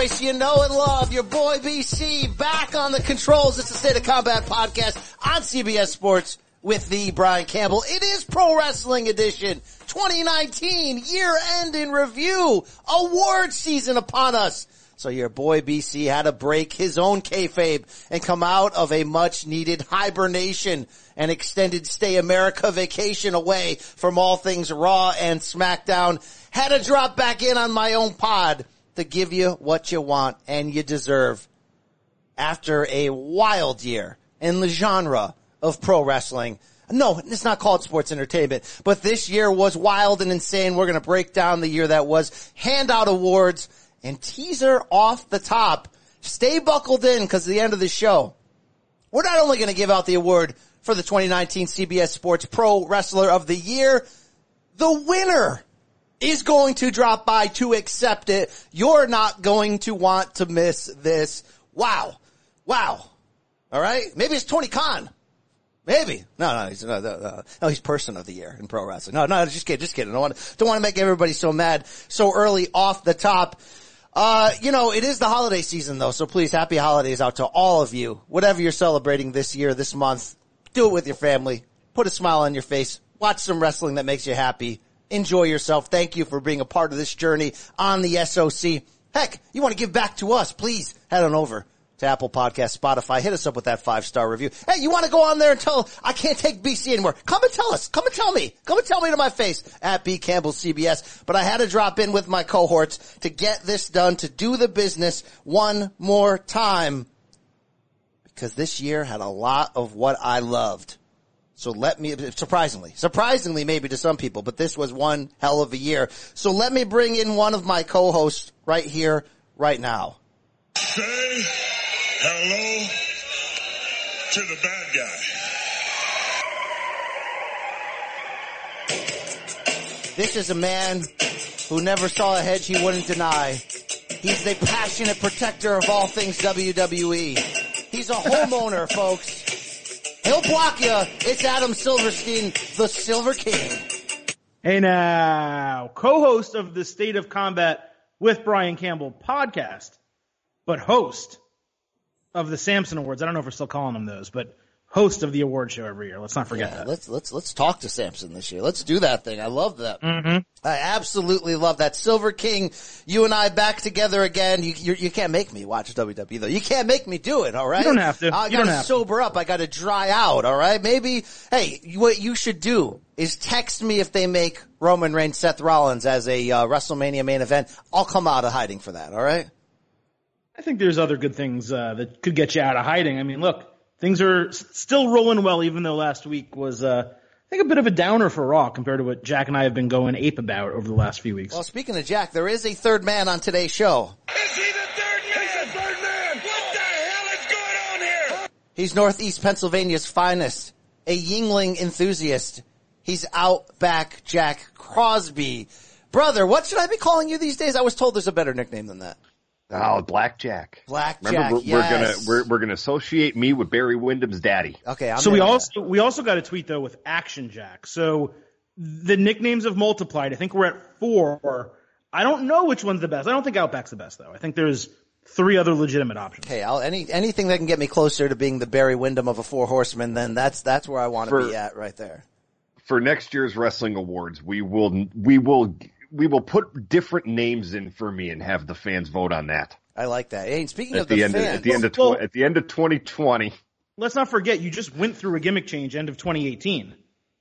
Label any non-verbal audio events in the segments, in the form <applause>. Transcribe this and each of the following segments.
voice you know and love, your boy BC, back on the controls. It's the State of Combat podcast on CBS Sports with the Brian Campbell. It is Pro Wrestling Edition 2019 year end in review, award season upon us. So your boy BC had to break his own kayfabe and come out of a much needed hibernation and extended stay America vacation away from all things Raw and SmackDown. Had to drop back in on my own pod to give you what you want and you deserve after a wild year in the genre of pro wrestling. No, it's not called sports entertainment, but this year was wild and insane. We're going to break down the year that was, hand out awards, and teaser off the top. Stay buckled in because the end of the show, we're not only going to give out the award for the 2019 CBS Sports Pro Wrestler of the Year, the winner is going to drop by to accept it. You're not going to want to miss this. Wow. Wow. All right. Maybe it's Tony Khan. Maybe. No, no, he's, no, no, no, he's person of the year in pro wrestling. No, no, just kidding, just kidding. I don't want, don't want to make everybody so mad so early off the top. Uh, you know, it is the holiday season though, so please happy holidays out to all of you. Whatever you're celebrating this year, this month, do it with your family. Put a smile on your face. Watch some wrestling that makes you happy. Enjoy yourself. Thank you for being a part of this journey on the SOC. Heck, you want to give back to us, please head on over to Apple Podcast, Spotify. Hit us up with that five star review. Hey, you want to go on there and tell I can't take BC anymore? Come and tell us. Come and tell me. Come and tell me to my face at B Campbell CBS. But I had to drop in with my cohorts to get this done, to do the business one more time because this year had a lot of what I loved. So let me, surprisingly, surprisingly maybe to some people, but this was one hell of a year. So let me bring in one of my co-hosts right here, right now. Say hello to the bad guy. This is a man who never saw a hedge he wouldn't deny. He's the passionate protector of all things WWE. He's a homeowner, folks. He'll block you. It's Adam Silverstein, the Silver King. Hey now, co-host of the State of Combat with Brian Campbell podcast, but host of the Samson Awards. I don't know if we're still calling them those, but host of the award show every year. Let's not forget Yeah, that. let's let's let's talk to Samson this year. Let's do that thing. I love that. Mm-hmm. I absolutely love that. Silver King, you and I back together again. You you, you can't make me watch WWE though. You can't make me do it. All right. You don't have to. I You gotta don't have to. sober up. I gotta dry out. All right. Maybe. Hey, what you should do is text me if they make Roman Reigns, Seth Rollins as a uh, WrestleMania main event. I'll come out of hiding for that. All right. I think there's other good things uh, that could get you out of hiding. I mean, look, things are still rolling well, even though last week was, uh, I think, a bit of a downer for Raw compared to what Jack and I have been going ape about over the last few weeks. Well, speaking of Jack, there is a third man on today's show. Is he the third man? He's the third man. What the hell is going on here? He's Northeast Pennsylvania's finest, a Yuengling enthusiast. He's Outback Jack Crosby. Brother, what should I be calling you these days? I was told there's a better nickname than that. Oh, Blackjack. Blackjack, Remember, we're, we're gonna we're, we're gonna associate me with Barry Windham's daddy. Okay, I'm so we gonna- also we also got a tweet though with Action Jack. So the nicknames have multiplied. I think we're at four. I don't know which one's the best. I don't think Outback's the best though. I think there's three other legitimate options. Okay, I'll, any anything that can get me closer to being the Barry Windham of a four horsemen, then that's that's where I want to be at right there. For next year's wrestling awards, we will we will we will put different names in for me and have the fans vote on that I like that. Hey, and speaking at of the, the, end of, fans, at the end of Well- tw- at the end of 2020. Let's not forget you just went through a gimmick change end of 2018.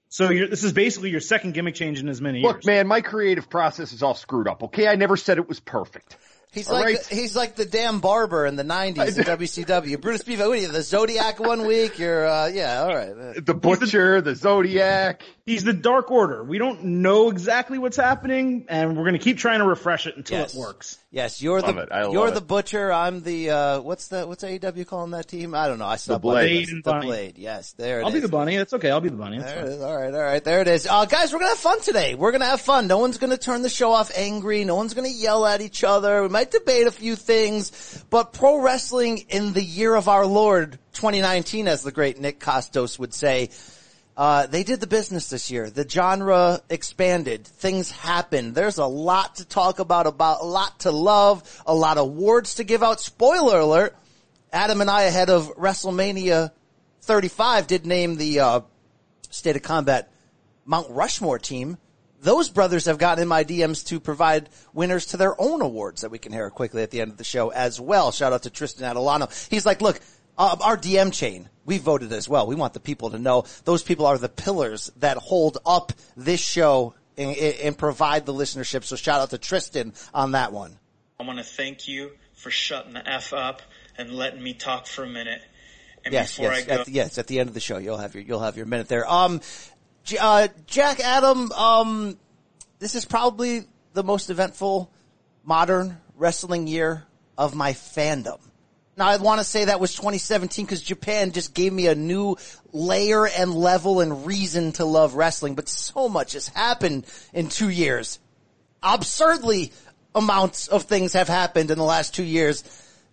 So you're, this is basically your second gimmick change in as many Look, years. man, my creative process is all screwed up. Okay, I never said it was perfect. he's all like right. the, he's like the damn barber in the '90s in <laughs> WCW. Brutus Beefy, what are you, the Zodiac one week? You're uh, yeah, all right. The Butcher, the Zodiac. He's the Dark Order. We don't know exactly what's happening, and we're going to keep trying to refresh it until Yes. it works. Yes, you're Love the it. I you're it. the butcher. I'm the uh what's the what's AEW calling that team? I don't know. I stopped Blade. Blade this. The Bunny. blade. Yes, there it I'll be the bunny. That's okay. I'll be the bunny. That's There it fine. is. All right, all right. There it is. Uh, guys, we're gonna have fun today. We're gonna have fun. No one's gonna turn the show off angry. No one's gonna yell at each other. We might debate a few things, but pro wrestling in the year of our Lord 2019, as the great Nick Kostos would say, Uh, they did the business this year. The genre expanded. Things happened. There's a lot to talk about, about a lot to love, a lot of awards to give out. Spoiler alert. Adam and I ahead of WrestleMania 35 did name the, uh, State of Combat Mount Rushmore team. Those brothers have gotten in my DMs to provide winners to their own awards that we can hear quickly at the end of the show as well. Shout out to Tristan Adelano. He's like, look, uh, our DM chain, we voted as well. We want the people to know those people are the pillars that hold up this show and, and provide the listenership. So shout out to Tristan on that one. I want to thank you for shutting the F up and letting me talk for a minute. And Yes, before yes, I go, at the, yes. At the end of the show, you'll have your you'll have your minute there. Um, uh, Jack Adam. Um, this is probably the most eventful modern wrestling year of my fandom. Now, I want to say that was 2017 because Japan just gave me a new layer and level and reason to love wrestling. But so much has happened in two years. Absurdly amounts of things have happened in the last two years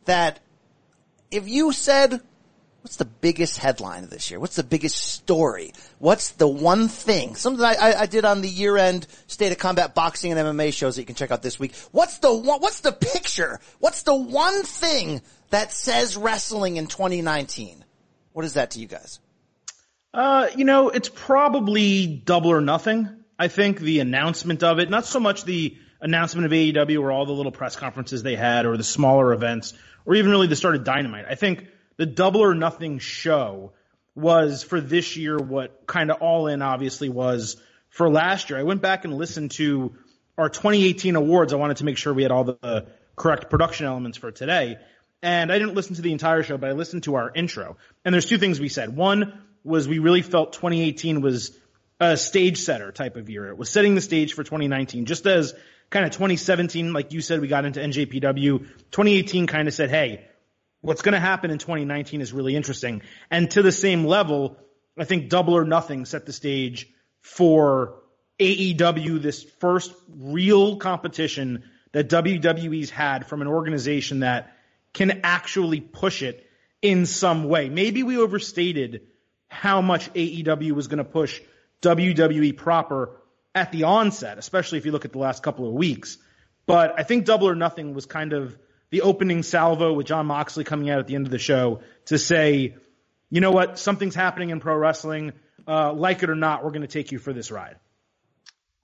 that if you said, what's the biggest headline of this year? What's the biggest story? What's the one thing? Something I, I, did on the year end state of combat boxing and MMA shows that you can check out this week. What's the one, what's the picture? What's the one thing that says wrestling in 2019? What is that to you guys? Uh, you know, it's probably double or nothing. I think the announcement of it, not so much the announcement of AEW or all the little press conferences they had or the smaller events or even really the start of Dynamite. I think the double or nothing show was for this year what kind of all in obviously was for last year. I went back and listened to our 2018 awards. I wanted to make sure we had all the correct production elements for today. And I didn't listen to the entire show, but I listened to our intro. And there's two things we said. One was we really felt 2018 was a stage setter type of year. It was setting the stage for 2019, just as kind of 2017, like you said, we got into NJPW. 2018 kind of said, hey, what's going to happen in 2019 is really interesting. And to the same level, I think Double or Nothing set the stage for AEW, this first real competition that WWE's had from an organization that can actually push it in some way. Maybe we overstated how much AEW was going to push WWE proper at the onset, especially if you look at the last couple of weeks. But I think Double or Nothing was kind of the opening salvo with Jon Moxley coming out at the end of the show to say, you know what, something's happening in pro wrestling. Uh, like it or not, we're going to take you for this ride.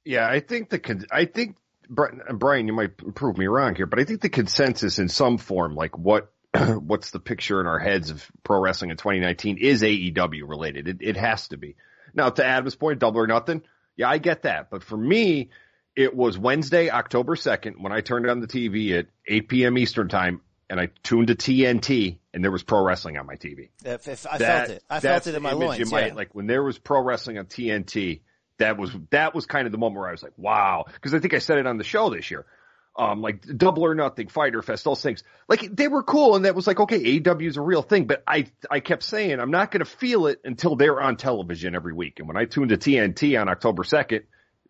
Yeah, I think the I think Brian, you might prove me wrong here, but I think the consensus in some form, like what <clears throat> what's the picture in our heads of pro wrestling in 2019, is AEW related. It, it has to be. Now, to Adam's point, double or nothing. Yeah, I get that, but for me, it was Wednesday, October 2nd, when I turned on the TV at 8 p.m. Eastern time, and I tuned to TNT, and there was pro wrestling on my TV. If, if I That- felt it. I felt it in my loins. my- yeah. Like when there was pro wrestling on TNT, that was that was kind of the moment where I was like, wow, because I think I said it on the show this year. Um, like Double or Nothing, Fyter Fest, those things, like they were cool, and that was like, okay, AEW is a real thing. But I I kept saying I'm not going to feel it until they're on television every week. And when I tuned to TNT on October second,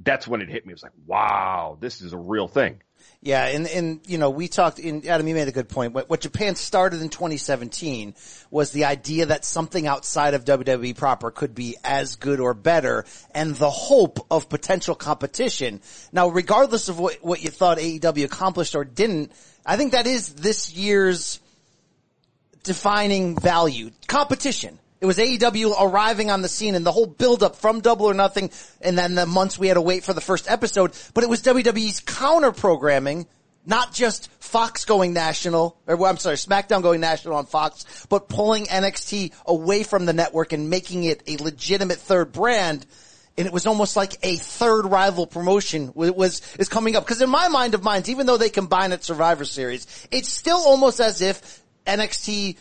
that's when it hit me. It was like, wow, this is a real thing. Yeah, and and you know we talked. In Adam, you made a good point. What, what Japan started in 2017 was the idea that something outside of WWE proper could be as good or better, and the hope of potential competition. Now, regardless of what what you thought AEW accomplished or didn't, I think that is this year's defining value competition. It was AEW arriving on the scene and the whole buildup from Double or Nothing and then the months we had to wait for the first episode, but it was WWE's counter programming, not just Fox going national, or I'm sorry, SmackDown going national on Fox, but pulling NXT away from the network and making it a legitimate third brand. And it was almost like a third rival promotion was, was is coming up. Cause in my mind of minds, even though they combine at Survivor Series, it's still almost as if NXT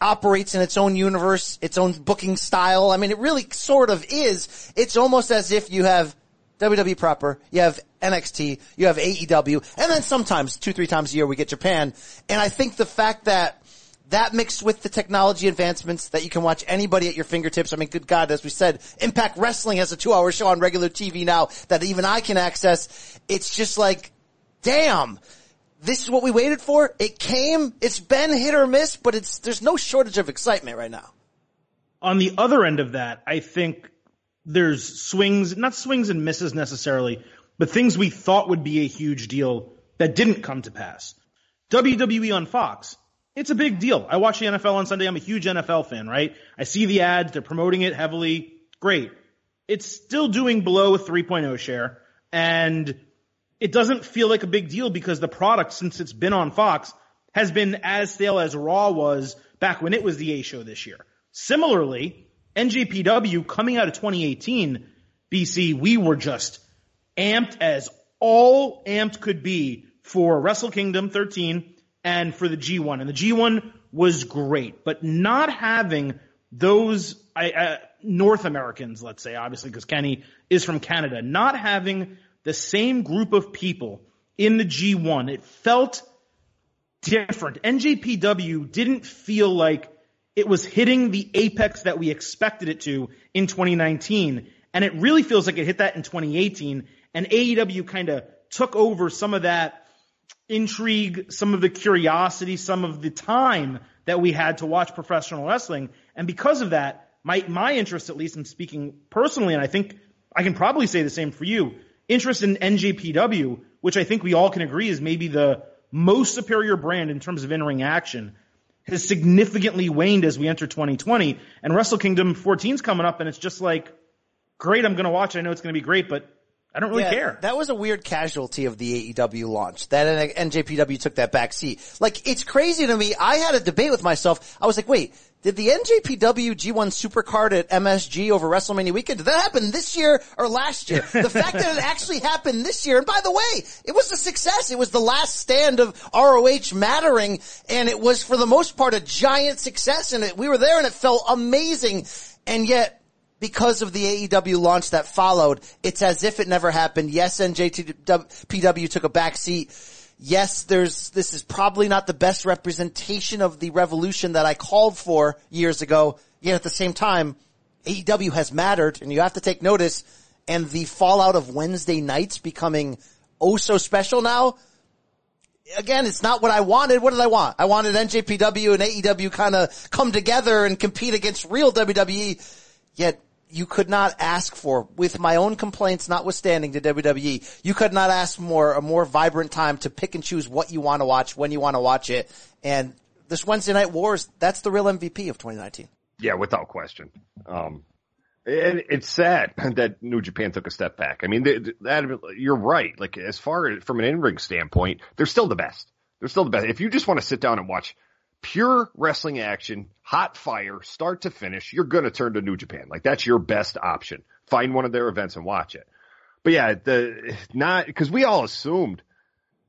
operates in its own universe, its own booking style. I mean, it really sort of is. It's almost as if you have WWE proper, you have NXT, you have AEW, and then sometimes two, three times a year we get Japan. And I think the fact that that mixed with the technology advancements that you can watch anybody at your fingertips. I mean, good God, as we said, Impact Wrestling has a two hour show on regular TV now that even I can access. It's just like, damn, this is what we waited for. It came. It's been hit or miss, but it's there's no shortage of excitement right now. On the other end of that, I think there's swings, not swings and misses necessarily, but things we thought would be a huge deal that didn't come to pass. WWE on Fox. It's a big deal. I watch the NFL on Sunday. I'm a huge NFL fan, right? I see the ads. They're promoting it heavily. Great. It's still doing below a 3.0 share and it doesn't feel like a big deal because the product, since it's been on Fox, has been as stale as Raw was back when it was the A show this year. Similarly, NJPW coming out of 2018, BC, we were just amped as all amped could be for Wrestle Kingdom 13 and for the G1. And the G1 was great, but not having those I, uh, North Americans, let's say, obviously, because Kenny is from Canada, not having the same group of people in the G1, it felt different. NJPW didn't feel like it was hitting the apex that we expected it to in 2019. And it really feels like it hit that in 2018. And AEW kind of took over some of that intrigue, some of the curiosity, some of the time that we had to watch professional wrestling. And because of that, my, my interest, at least I'm speaking personally, and I think I can probably say the same for you, interest in NJPW, which I think we all can agree is maybe the most superior brand in terms of in-ring action, has significantly waned as we enter 2020. And Wrestle Kingdom 14 is coming up, and it's just like, great, I'm going to watch. I know it's going to be great, but I don't really Yeah, care. That was a weird casualty of the AEW launch. That NJPW took that back seat. Like, it's crazy to me. I had a debate with myself. I was like, wait, did the NJPW G1 Supercard at MSG over WrestleMania weekend, did that happen this year or last year? <laughs> The fact that it actually happened this year, and by the way, it was a success. It was the last stand of ROH mattering, and it was for the most part a giant success, and it, we were there and it felt amazing. And yet, because of the AEW launch that followed, it's as if it never happened. Yes, NJPW took a back seat. Yes, there's, this is probably not the best representation of the revolution that I called for years ago. Yet at the same time, AEW has mattered and you have to take notice and the fallout of Wednesday nights becoming oh so special now. Again, it's not what I wanted. What did I want? I wanted NJPW and AEW kind of come together and compete against real WWE. Yet you could not ask for, with my own complaints notwithstanding to WWE, you could not ask more, a more vibrant time to pick and choose what you want to watch, when you want to watch it. And this Wednesday Night Wars, that's the real MVP of 2019. Yeah, without question. Um, and it's sad <laughs> that New Japan took a step back. I mean, th- that you're right. Like as far from an in-ring standpoint, they're still the best. They're still the best. If you just want to sit down and watch pure wrestling action, hot fire, start to finish, you're going to turn to New Japan. Like that's your best option. Find one of their events and watch it. But yeah, the not because we all assumed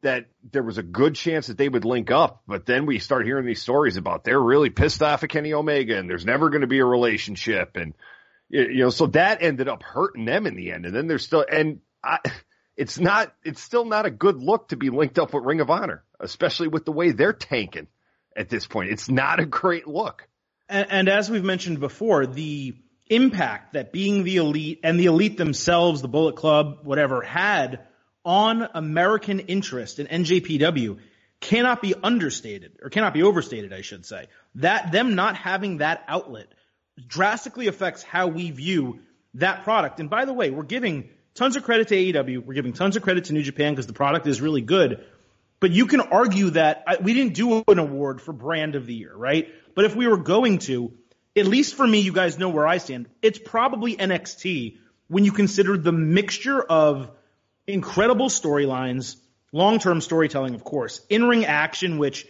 that there was a good chance that they would link up, but then we start hearing these stories about they're really pissed off at Kenny Omega and there's never going to be a relationship and you know, so that ended up hurting them in the end. And then there's still, and I, it's not, it's still not a good look to be linked up with Ring of Honor, especially with the way they're tanking at this point. It's not a great look. And, and as we've mentioned before, the impact that being the elite and the elite themselves, the Bullet Club, whatever, had on American interest in NJPW cannot be understated or cannot be overstated, I should say. That them not having that outlet drastically affects how we view that product. And by the way, we're giving tons of credit to AEW. We're giving tons of credit to New Japan because the product is really good. But you can argue that I, we didn't do an award for brand of the year, right? But if we were going to, at least for me, you guys know where I stand. It's probably NXT when you consider the mixture of incredible storylines, long-term storytelling, of course, in-ring action, which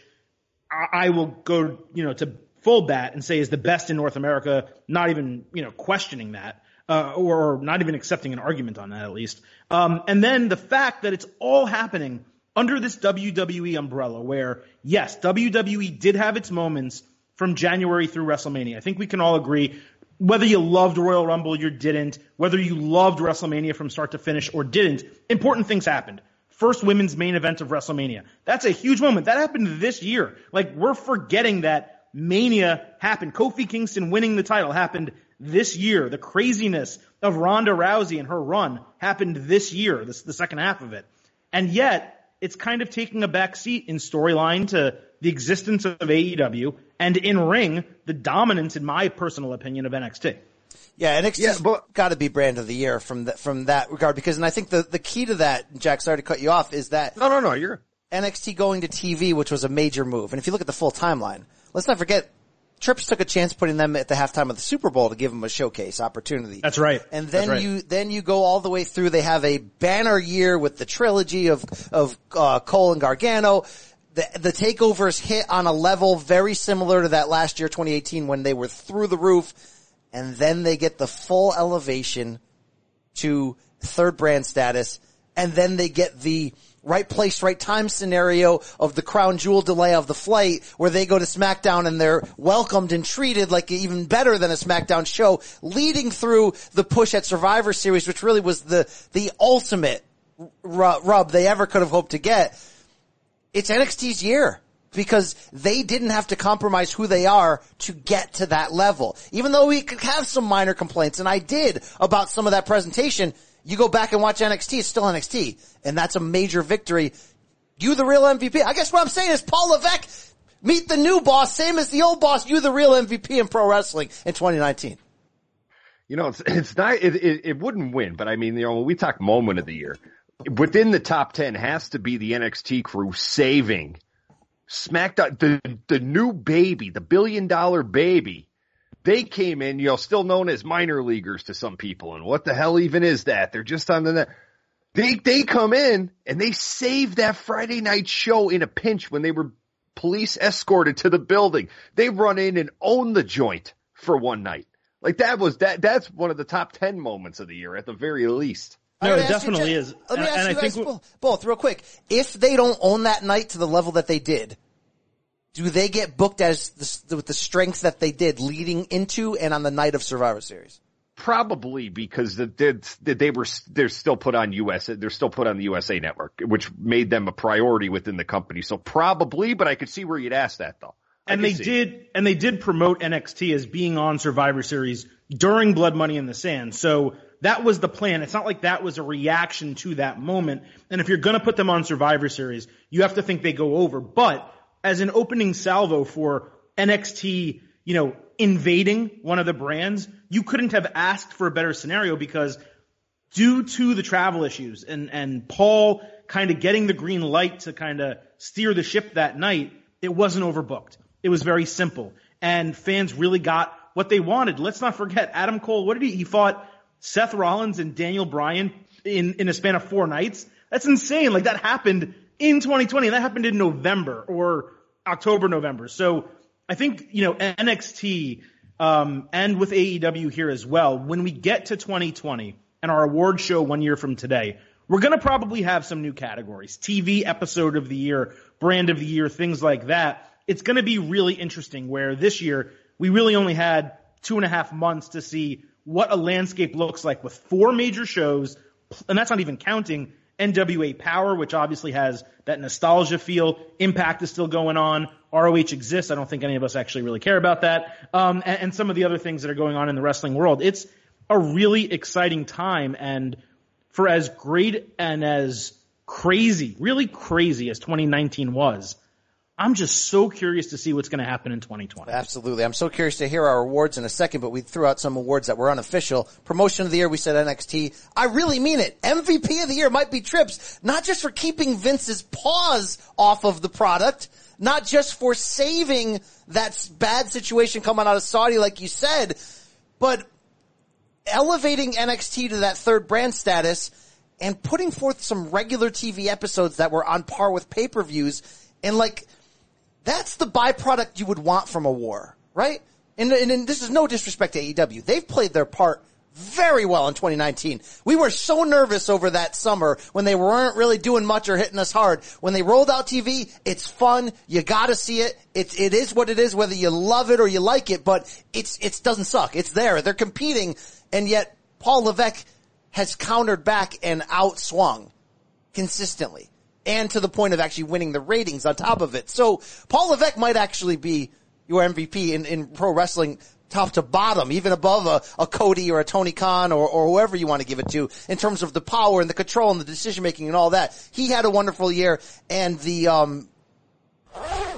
I, I will go, you know, to full bat and say is the best in North America, not even, you know, questioning that. Uh, or not even accepting an argument on that at least. Um, and then the fact that it's all happening under this WWE umbrella where, yes, WWE did have its moments from January through WrestleMania. I think we can all agree whether you loved Royal Rumble or didn't, whether you loved WrestleMania from start to finish or didn't, important things happened. First women's main event of WrestleMania. That's a huge moment. That happened this year. Like, we're forgetting that Mania happened. Kofi Kingston winning the title happened this year. The craziness of Ronda Rousey and her run happened this year, this, the second half of it. And yet, it's kind of taking a back seat in storyline to the existence of AEW and in ring, the dominance, in my personal opinion, of NXT. Yeah, NXT's Yeah, but- got to be brand of the year from that from that regard because, and I think the the key to that, Jack, sorry to cut you off, is that No, no, no. You're NXT going to TV, which was a major move. And if you look at the full timeline, let's not forget, Trips took a chance putting them at the halftime of the Super Bowl to give them a showcase opportunity. That's right. And then right. you, then you go all the way through. They have a banner year with the trilogy of, of, uh, Cole and Gargano. The, the takeovers hit on a level very similar to that last year, 2018, when they were through the roof. And then they get the full elevation to third brand status, and then they get the right place, right time scenario of the crown jewel delay of the flight where they go to SmackDown and they're welcomed and treated like even better than a SmackDown show, leading through the push at Survivor Series, which really was the, the ultimate ru- rub they ever could have hoped to get. It's NXT's year because they didn't have to compromise who they are to get to that level. Even though we could have some minor complaints, and I did about some of that presentation, you go back and watch NXT, it's still NXT. And that's a major victory. You the real MVP. I guess what I'm saying is Paul Levesque, meet the new boss, same as the old boss, you the real MVP in pro wrestling in 2019. You know, it's it's not it, it it wouldn't win, but I mean, you know, when we talk moment of the year, within the top ten has to be the NXT crew saving SmackDown, the the new baby, the billion dollar baby. They came in, you know, still known as minor leaguers to some people, and what the hell even is that? They're just on the net. They they come in and they save that Friday night show in a pinch when they were police escorted to the building. They run in and own the joint for one night. Like that was that that's one of the top 10 moments of the year at the very least. No, it ask you, definitely Jack- is. Let me And- ask and you I guys think both, both real quick. If they don't own that night to the level that they did, do they get booked as the, with the strength that they did leading into and on the night of Survivor Series? Probably because the, the, they were they're still put on US they're still put on the USA network, which made them a priority within the company. So probably, but I could see where you'd ask that though. I and they see. did and they did promote NXT as being on Survivor Series during Blood Money in the Sand. So that was the plan. It's not like that was a reaction to that moment. And if you're going to put them on Survivor Series, you have to think they go over. But as an opening salvo for NXT, you know, invading one of the brands, you couldn't have asked for a better scenario because due to the travel issues and, and Paul kind of getting the green light to kind of steer the ship that night, it wasn't overbooked. It was very simple. And fans really got what they wanted. Let's not forget Adam Cole. What did he, he fought Seth Rollins and Daniel Bryan in, in a span of four nights. That's insane. Like that happened in 2020 and that happened in November or October, November. So I think, you know, NXT, um, and with AEW here as well, when we get to 2020 and our award show one year from today, we're going to probably have some new categories, TV episode of the year, brand of the year, things like that. It's going to be really interesting where this year we really only had two and a half months to see what a landscape looks like with four major shows. And that's not even counting NWA Power, which obviously has that nostalgia feel. Impact is still going on. ROH exists. I don't think any of us actually really care about that. Um, and, and some of the other things that are going on in the wrestling world. It's a really exciting time. And for as great and as crazy, really crazy as 2019 was, I'm just so curious to see what's going to happen in 2020. Absolutely. I'm so curious to hear our awards in a second, but we threw out some awards that were unofficial. Promotion of the year, we said NXT. I really mean it. MVP of the year might be Trips, not just for keeping Vince's paws off of the product, not just for saving that bad situation coming out of Saudi, like you said, but elevating NXT to that third brand status and putting forth some regular TV episodes that were on par with pay-per-views and like, that's the byproduct you would want from a war, right? And, and, and, this is no disrespect to AEW. They've played their part very well in 2019. We were so nervous over that summer when they weren't really doing much or hitting us hard. When they rolled out TV, it's fun. You gotta see it. It, it is what it is, whether you love it or you like it, but it's, it doesn't suck. It's there. They're competing and yet Paul Levesque has countered back and outswung consistently and to the point of actually winning the ratings on top of it. So Paul Levesque might actually be your MVP in, in pro wrestling top to bottom, even above a, a Cody or a Tony Khan or, or whoever you want to give it to in terms of the power and the control and the decision making and all that. He had a wonderful year and the, um,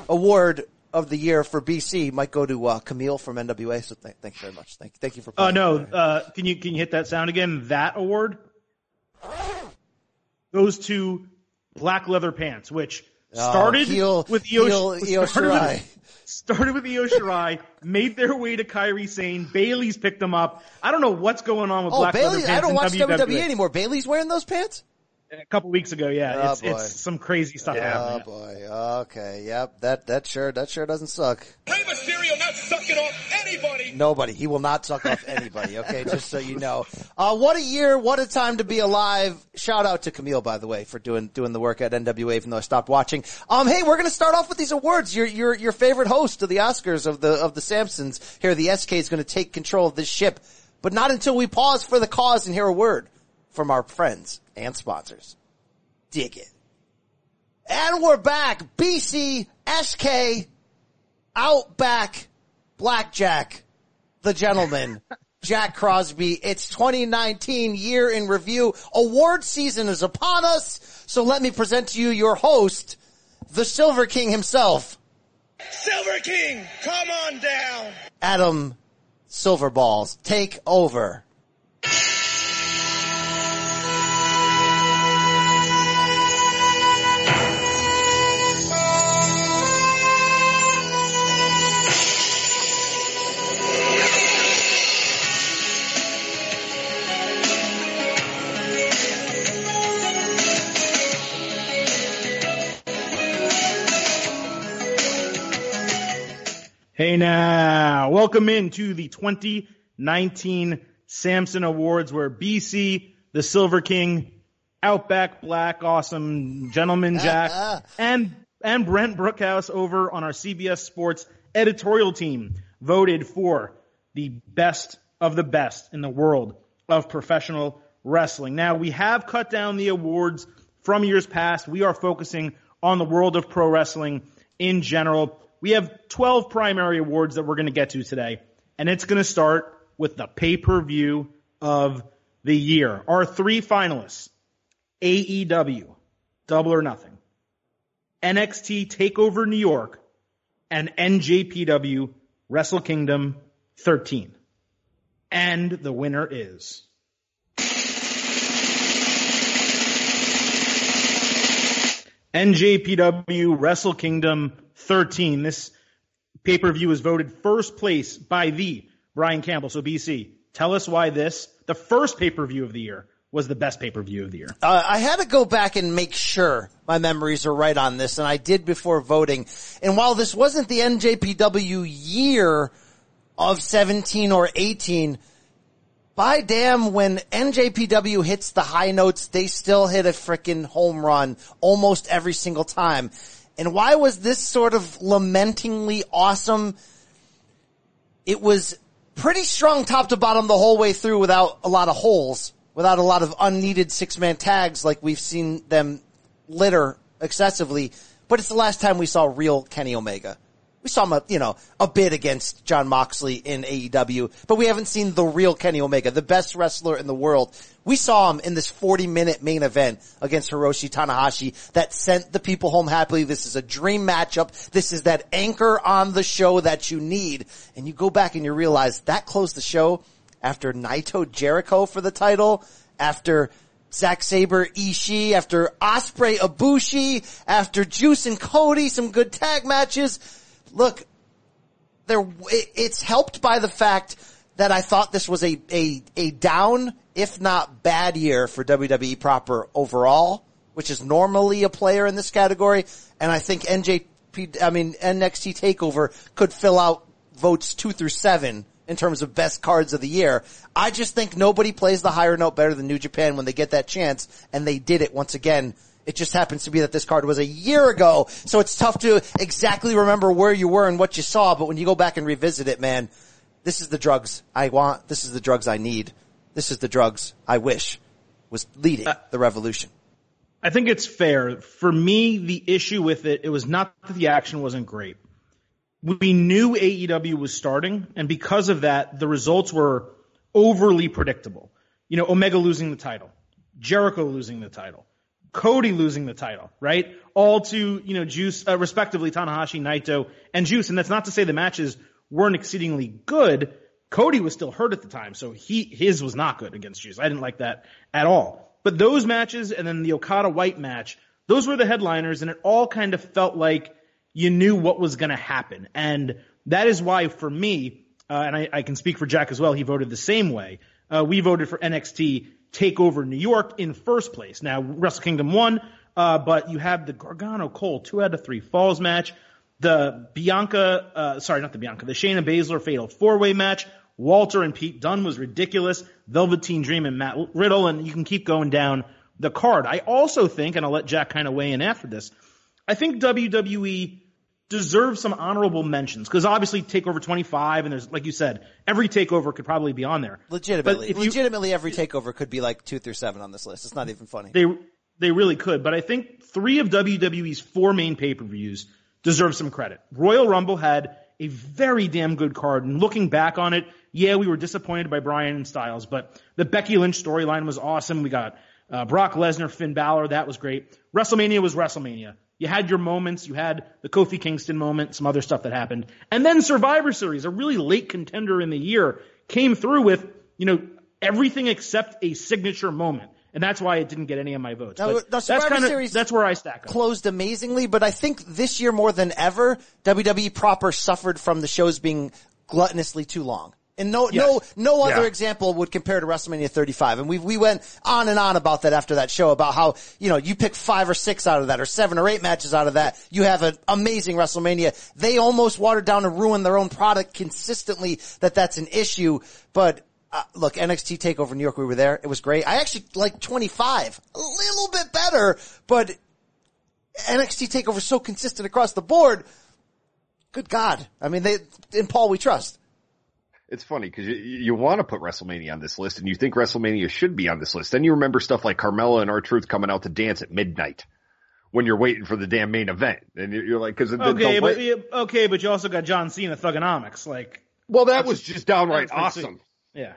award of the year for BC might go to uh, Kamille from NWA. So th- thank you very much. Thank, thank you for. Oh playing. no! Uh, can you can you hit that sound again? That award goes to black leather pants, which oh, started Oh, heel- with Io, heel Io started Shirai. with, started with Io Shirai, made their way to Kairi Sane. Bayley's picked them up. I don't know what's going on with Oh, black Bayley! leather pants. I don't watch WWE. WWE anymore. Bayley's wearing those pants. A couple weeks ago, yeah, Oh, it's, boy. it's some crazy stuff Oh happening. Oh boy. Okay. Yep. That that sure that sure doesn't suck. Rey Mysterio not sucking off anybody. Nobody. He will not suck off anybody. Okay, just so you know. Uh, what a year! What a time to be alive! Shout out to Kamille, by the way, for doing doing the work at NWA. Even though I stopped watching. Um, hey, we're gonna start off with these awards. Your your your favorite host of the Oscars of the of the Samsons here. The SK is gonna take control of this ship, but not until we pause for the cause and hear a word from our friends and sponsors. Dig it. And we're back. BC, SK, Outback, Blackjack, the gentleman, <laughs> Jack Crosby. It's 2019 year in review. Award season is upon us. So let me present to you your host, the Silver King himself, Silver King, come on down. Adam Silverballs. Take over. Hey now, welcome into the 2019 Samson Awards where BC, the Silver King, Outback Black, awesome gentleman uh-huh. Jack, and, and Brent Brookhouse over on our CBS Sports editorial team voted for the best of the best in the world of professional wrestling. Now we have cut down the awards from years past. We are focusing on the world of pro wrestling in general. We have 12 primary awards that we're going to get to today, and it's going to start with the pay-per-view of the year. Our three finalists, AEW, Double or Nothing, NXT TakeOver New York, and NJPW Wrestle Kingdom 13. And the winner is NJPW Wrestle Kingdom 13. This pay-per-view was voted first place by the Brian Campbell. So BC, tell us why this, the first pay-per-view of the year, was the best pay-per-view of the year. Uh, I had to go back and make sure my memories are right on this, and I did before voting. And while this wasn't the NJPW year of 17 or 18, by damn, when NJPW hits the high notes, they still hit a freaking home run almost every single time. And why was this sort of lamentingly awesome? It was pretty strong top to bottom the whole way through without a lot of holes, without a lot of unneeded six man tags like we've seen them litter excessively. But it's the last time we saw real Kenny Omega. We saw him, a, you know, a bit against Jon Moxley in AEW, but we haven't seen the real Kenny Omega, the best wrestler in the world. We saw him in this 40 minute main event against Hiroshi Tanahashi that sent the people home happily. This is a dream matchup. This is that anchor on the show that you need. And you go back and you realize that closed the show after Naito Jericho for the title, after Zack Sabre Ishii, after Ospreay Ibushi, after Juice and Cody, some good tag matches. Look, there, it's helped by the fact that I thought this was a, a, a down, if not bad year for WWE proper overall, which is normally a player in this category. And I think NJP, I mean, NXT TakeOver could fill out votes two through seven in terms of best cards of the year. I just think nobody plays the higher note better than New Japan when they get that chance, and they did it once again. It just happens to be that this card was a year ago, so it's tough to exactly remember where you were and what you saw, but when you go back and revisit it, man, this is the drugs I want, this is the drugs I need, this is the drugs I wish was leading uh, the revolution. I think it's fair. For me, the issue with it, it was not that the action wasn't great. We knew AEW was starting, and because of that, the results were overly predictable. You know, Omega losing the title, Jericho losing the title, Cody losing the title, right? All to, you know, Juice, uh, respectively, Tanahashi, Naito, and Juice. And that's not to say the matches weren't exceedingly good. Cody was still hurt at the time, so he, his was not good against Juice. I didn't like that at all. But those matches and then the Okada White match, those were the headliners and it all kind of felt like you knew what was going to happen. And that is why for me, uh, and I, I, can speak for Jack as well, he voted the same way. Uh, we voted for NXT Takeover New York in first place. Now, Wrestle Kingdom won, uh, but you have the Gargano Cole two out of three falls match, the Bianca, uh, sorry, not the Bianca, the Shayna Baszler Fatal four way match. Walter and Pete Dunne was ridiculous. Velveteen Dream and Matt Riddle, and you can keep going down the card. I also think, and I'll let Jack kind of weigh in after this, I think WWE deserves some honorable mentions because obviously Takeover 25 and there's like you said every takeover could probably be on there. Legitimately, you, legitimately every takeover could be like two through seven on this list. It's not even funny. They they really could, but I think three of WWE's four main pay per views deserve some credit. Royal Rumble had a very damn good card, and looking back on it, yeah, we were disappointed by Bryan and Styles, but the Becky Lynch storyline was awesome. We got uh, Brock Lesnar, Finn Balor, that was great. WrestleMania was WrestleMania. You had your moments. You had the Kofi Kingston moment, some other stuff that happened. And then Survivor Series, a really late contender in the year, came through with, you know, everything except a signature moment. And that's why it didn't get any of my votes. Now, that's kind of, that's where I stack up. Closed amazingly, but I think this year more than ever, WWE proper suffered from the shows being gluttonously too long. And no, yes. no, no other yeah. example would compare to WrestleMania 35. And we, we went on and on about that after that show about how, you know, you pick five or six out of that or seven or eight matches out of that. You have an amazing WrestleMania. They almost watered down and ruined their own product consistently that that's an issue. But uh, look, NXT Takeover New York, we were there. It was great. I actually like 25, a little bit better, but NXT Takeover so consistent across the board. Good God. I mean, they, in Paul we trust it's funny because you, you want to put WrestleMania on this list and you think WrestleMania should be on this list. Then you remember stuff like Carmella and R-Truth coming out to dance at midnight when you're waiting for the damn main event. And you're, like, cause okay, but, okay, but you also got John Cena Thuganomics. Like, well, that was just downright awesome. Yeah.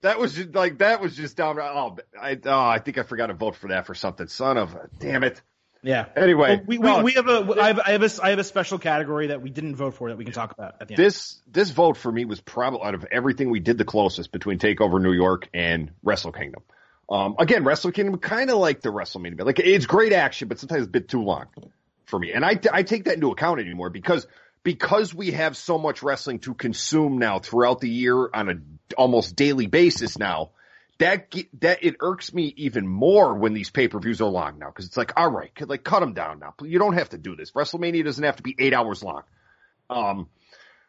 That was just like, that was just downright, oh, I, oh, I think I forgot to vote for that for something. Son of a, damn it. Yeah. Anyway, well, we, we, we, have a I have, I have a I have a special category that we didn't vote for that we can talk about at the end. This this vote for me was probably out of everything we did the closest between Takeover New York and Wrestle Kingdom. Um, again, Wrestle Kingdom kind of like the WrestleMania, like it's great action, but sometimes a bit too long for me. And I I take that into account anymore because because we have so much wrestling to consume now throughout the year on a almost daily basis now that that it irks me even more when these pay per views are long now because it's like, all right, like cut them down now. You don't have to do this. WrestleMania doesn't have to be eight hours long. Um,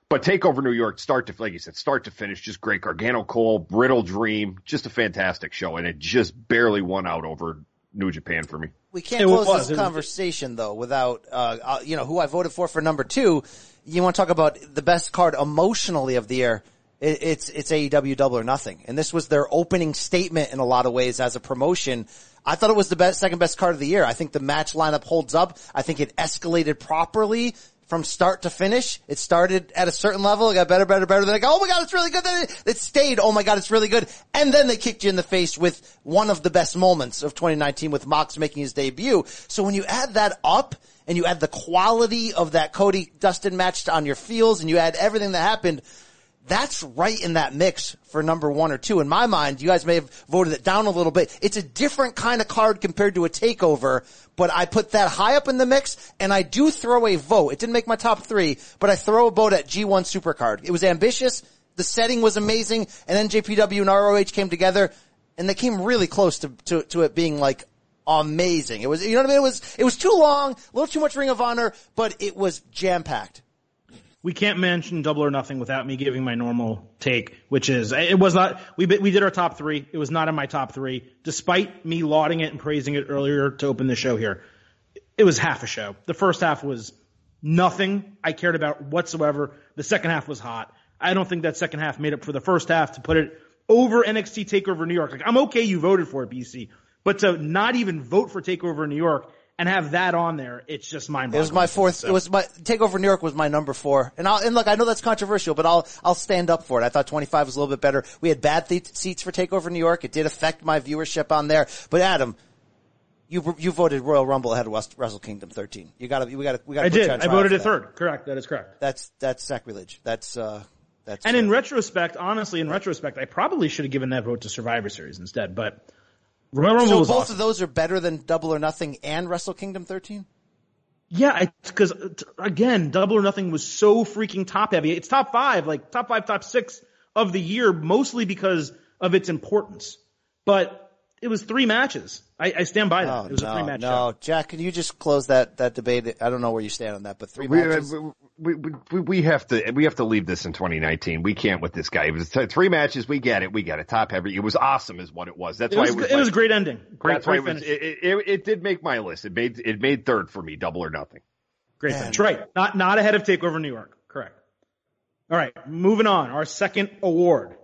but Takeover New York, start to like you said, start to finish, just great. Gargano Cole, Riddle Dream, just a fantastic show, and it just barely won out over New Japan for me. We can't it close was, this conversation though without, uh, uh, you know, who I voted for for number two. You want to talk about the best card emotionally of the year? It, it's it's AEW Double or Nothing, and this was their opening statement in a lot of ways as a promotion. I thought it was the best, second best card of the year. I think the match lineup holds up. I think it escalated properly from start to finish. It started at a certain level. It got better, better, better. Then I go, oh my god, it's really good. Then it, it stayed. Oh my god, it's really good. And then they kicked you in the face with one of the best moments of 2019 with Mox making his debut. So when you add that up and you add the quality of that Cody Dustin match on your feels and you add everything that happened, that's right in that mix for number one or two. In my mind, you guys may have voted it down a little bit. It's a different kind of card compared to a takeover, but I put that high up in the mix and I do throw a vote. It didn't make my top three, but I throw a vote at G1 Supercard. It was ambitious. The setting was amazing and NJPW and ROH came together and they came really close to, to, to it being like amazing. It was, you know what I mean? It was, it was too long, a little too much Ring of Honor, but it was jam packed we can't mention Double or Nothing without me giving my normal take, which is it was not we we did our top three. It was not in my top three, despite me lauding it and praising it earlier to open the show here. It was half a show. The first half was nothing I cared about whatsoever. The second half was hot. I don't think that second half made up for the first half to put it over NXT Takeover New York. Like I'm okay, you voted for it, BC, but to not even vote for Takeover New York and have that on there, it's just mind blowing. It was my fourth. So. It was my Takeover New York was my number four, and I'll and look, I know that's controversial, but I'll I'll stand up for it. I thought 25 was a little bit better. We had bad th- seats for Takeover New York. It did affect my viewership on there, but Adam. You you voted Royal Rumble ahead of West, Wrestle Kingdom 13. You got to we got to we got to. I did. I voted it third. Correct. That is correct. That's that's sacrilege. That's uh that's And uh, in retrospect, honestly, in retrospect, I probably should have given that vote to Survivor Series instead. But Royal Rumble so was both awesome. of those are better than Double or Nothing and Wrestle Kingdom 13. Yeah, because uh, again, Double or Nothing was so freaking top heavy. It's top five, like top five, top six of the year, mostly because of its importance. But it was three matches. I, I stand by that. Oh it was a three no, match. no, Jack, can you just close that that debate? I don't know where you stand on that, but three We, uh, matches. We, we, we, we have to we have to leave this in 2019. We can't with this guy. It was three matches. We get it. We get it. Top heavy. It was awesome, is what it was. That's It why was, it was. it was a great ending. Great, That's why it was. finish. It, it, it did make my list. It made it made third for me. Double or nothing. Great Man. finish. Right. Not, not ahead of TakeOver New York. Correct. All right. Moving on. Our second award.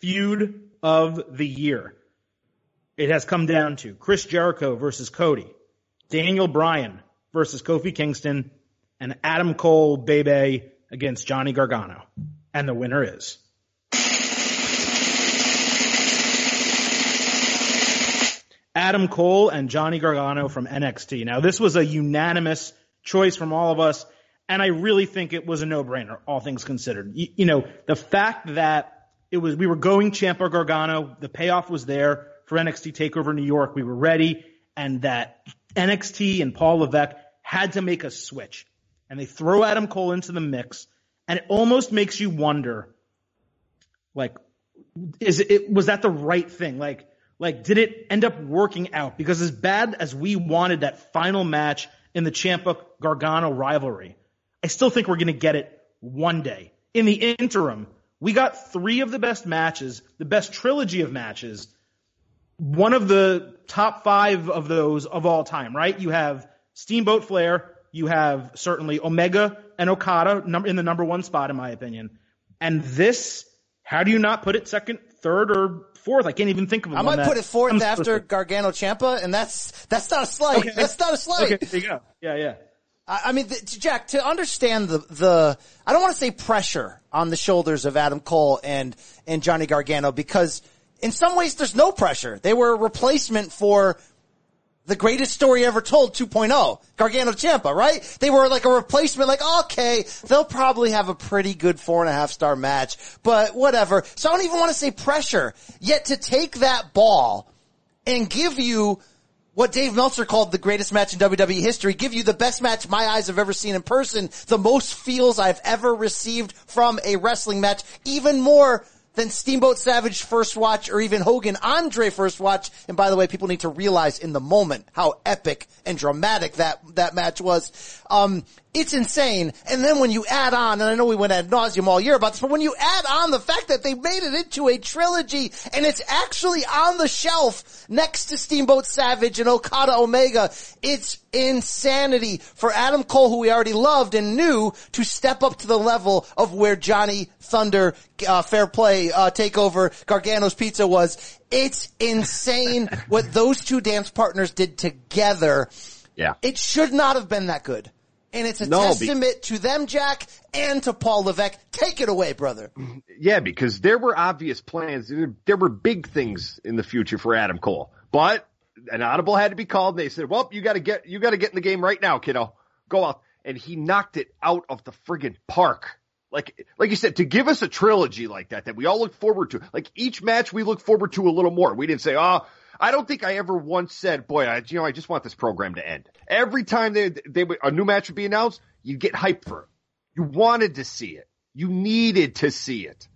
Feud of the year. It has come down to Chris Jericho versus Cody, Daniel Bryan versus Kofi Kingston, and Adam Cole Bebe against Johnny Gargano. And the winner is. Adam Cole and Johnny Gargano from NXT. Now, this was a unanimous choice from all of us, and I really think it was a no-brainer, all things considered. You, you know, the fact that it was we were going Ciampa Gargano, the payoff was there for NXT Takeover New York. We were ready, and that NXT and Paul Levesque had to make a switch, and they throw Adam Cole into the mix, and it almost makes you wonder, like, is it was that the right thing? Like, like did it end up working out? Because as bad as we wanted that final match in the Ciampa Gargano rivalry, I still think we're to get it one day. In the interim, we got three of the best matches, the best trilogy of matches. One of the top five of those of all time, right? You have Steamboat Flair, you have certainly Omega and Okada in the number one spot, in my opinion. And this, how do you not put it second, third, or fourth? I can't even think of it. I might put it fourth after. Gargano Ciampa, and that's that's not a slight. Okay. That's not a slight. Okay, there you go. Yeah, yeah. I I mean, th- Jack, to understand the, the, I don't want to say pressure on the shoulders of Adam Cole and, and Johnny Gargano because in some ways there's no pressure. They were a replacement for the greatest story ever told 2.0, Gargano Ciampa, right? They were like a replacement, like, okay, they'll probably have a pretty good four and a half star match, but whatever. So I don't even want to say pressure. Yet to take that ball and give you what Dave Meltzer called the greatest match in WWE history, give you the best match my eyes have ever seen in person, the most feels I've ever received from a wrestling match, even more than Steamboat Savage first watch or even Hogan Andre first watch. And by the way, people need to realize in the moment how epic and dramatic that, that match was. Um, it's insane. And then when you add on, and I know we went ad nauseum all year about this, but when you add on the fact that they made it into a trilogy and it's actually on the shelf next to Steamboat Savage and Okada Omega, it's insanity for Adam Cole, who we already loved and knew, to step up to the level of where Johnny Thunder, uh, Fair Play, uh, Takeover, Gargano's Pizza was. It's insane <laughs> what those two dance partners did together. Yeah. It should not have been that good. And it's a No, be- testament to them, Jack, and to Paul Levesque. Take it away, brother. <clears throat> Yeah, because there were obvious plans. There, were big things in the future for Adam Cole, but an audible had to be called. And they said, "Well, you got to get you got to get in the game right now, kiddo. Go out." And he knocked it out of the friggin' park. Like, like you said, to give us a trilogy like that, that we all look forward to. Like each match, we look forward to a little more. We didn't say, "Oh." I don't think I ever once said, "Boy, I, you know, I just want this program to end." Every time they, they would- a new match would be announced, you'd get hyped for it. You wanted to see it. You needed to see it.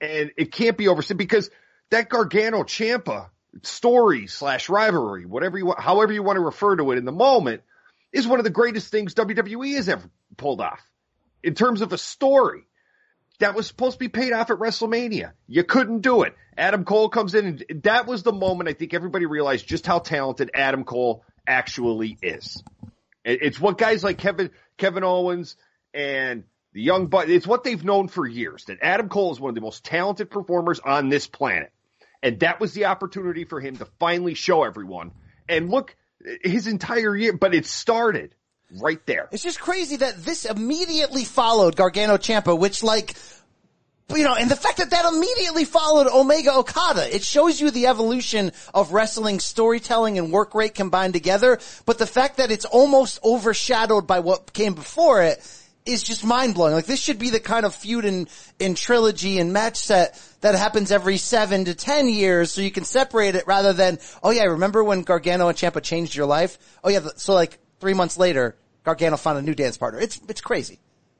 And it can't be overstated because that Gargano Ciampa story slash rivalry, whatever you want, however you want to refer to it in the moment, is one of the greatest things WWE has ever pulled off in terms of a story. That was supposed to be paid off at WrestleMania. You couldn't do it. Adam Cole comes in and that was the moment I think everybody realized just how talented Adam Cole actually is. It's what guys like Kevin, Kevin Owens and the young but it's what they've known for years that Adam Cole is one of the most talented performers on this planet. And that was the opportunity for him to finally show everyone. And look, his entire year, but it started right there. It's just crazy that this immediately followed Gargano Ciampa, which like, you know, and the fact that that immediately followed Omega Okada, it shows you the evolution of wrestling storytelling and work rate combined together. But the fact that it's almost overshadowed by what came before it is just mind blowing. Like this should be the kind of feud in, in trilogy and match set that happens every seven to ten years so you can separate it rather than, oh yeah, remember when Gargano and Ciampa changed your life? Oh yeah, so like three months later, Gargano found a new dance partner. It's, it's crazy.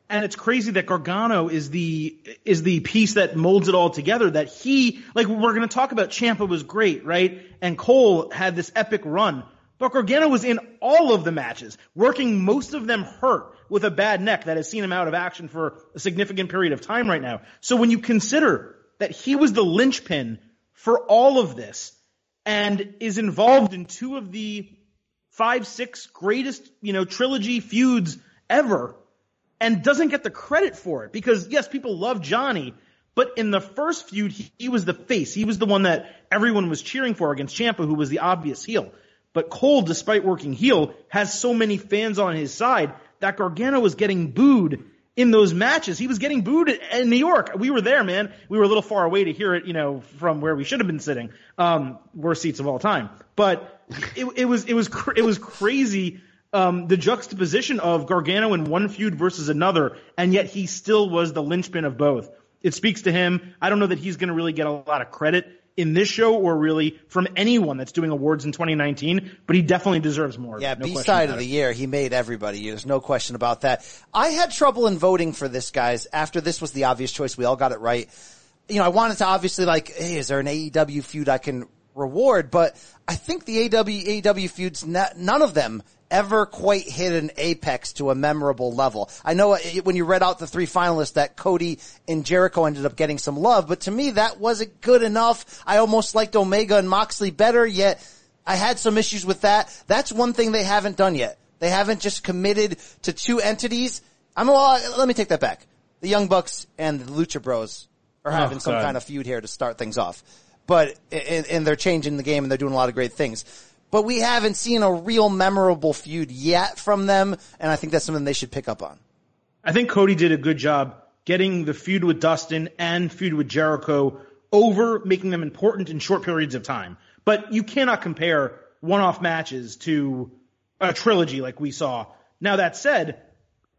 And it's crazy that Gargano is the, is the piece that molds it all together that he, like we're going to talk about Ciampa was great, right? And Cole had this epic run. But Gargano was in all of the matches, working most of them hurt with a bad neck that has seen him out of action for a significant period of time right now. So when you consider that he was the linchpin for all of this and is involved in two of the five, six greatest, you know, trilogy feuds ever and doesn't get the credit for it because yes, people love Johnny, but in the first feud, he, he was the face. He was the one that everyone was cheering for against Ciampa, who was the obvious heel. But Cole, despite working heel, has so many fans on his side that Gargano was getting booed in those matches. He was getting booed in New York. We were there, man. We were a little far away to hear it, you know, from where we should have been sitting. Um, worst seats of all time. But it, it was, it was, cr- it was crazy. Um, the juxtaposition of Gargano in one feud versus another, and yet he still was the linchpin of both. It speaks to him. I don't know that he's going to really get a lot of credit in this show or really from anyone that's doing awards in 2019, but he definitely deserves more. Yeah, no B-side of the year, he made everybody. There's no question about that. I had trouble in voting for this, guys. After this was the obvious choice, we all got it right. You know, I wanted to obviously like, hey, is there an AEW feud I can reward? But I think the AEW, AEW feuds, none of them ever quite hit an apex to a memorable level. I know uh, when you read out the three finalists that Cody and Jericho ended up getting some love, but to me that wasn't good enough. I almost liked Omega and Moxley better, yet I had some issues with that. That's one thing they haven't done yet. They haven't just committed to two entities. I'm well, let me take that back. The Young Bucks and the Lucha Bros are oh, having oh, some kind of feud here to start things off. But, and, and they're changing the game and they're doing a lot of great things but we haven't seen a real memorable feud yet from them, and I think that's something they should pick up on. I think Cody did a good job getting the feud with Dustin and feud with Jericho over, making them important in short periods of time. But you cannot compare one-off matches to a trilogy like we saw. Now that said,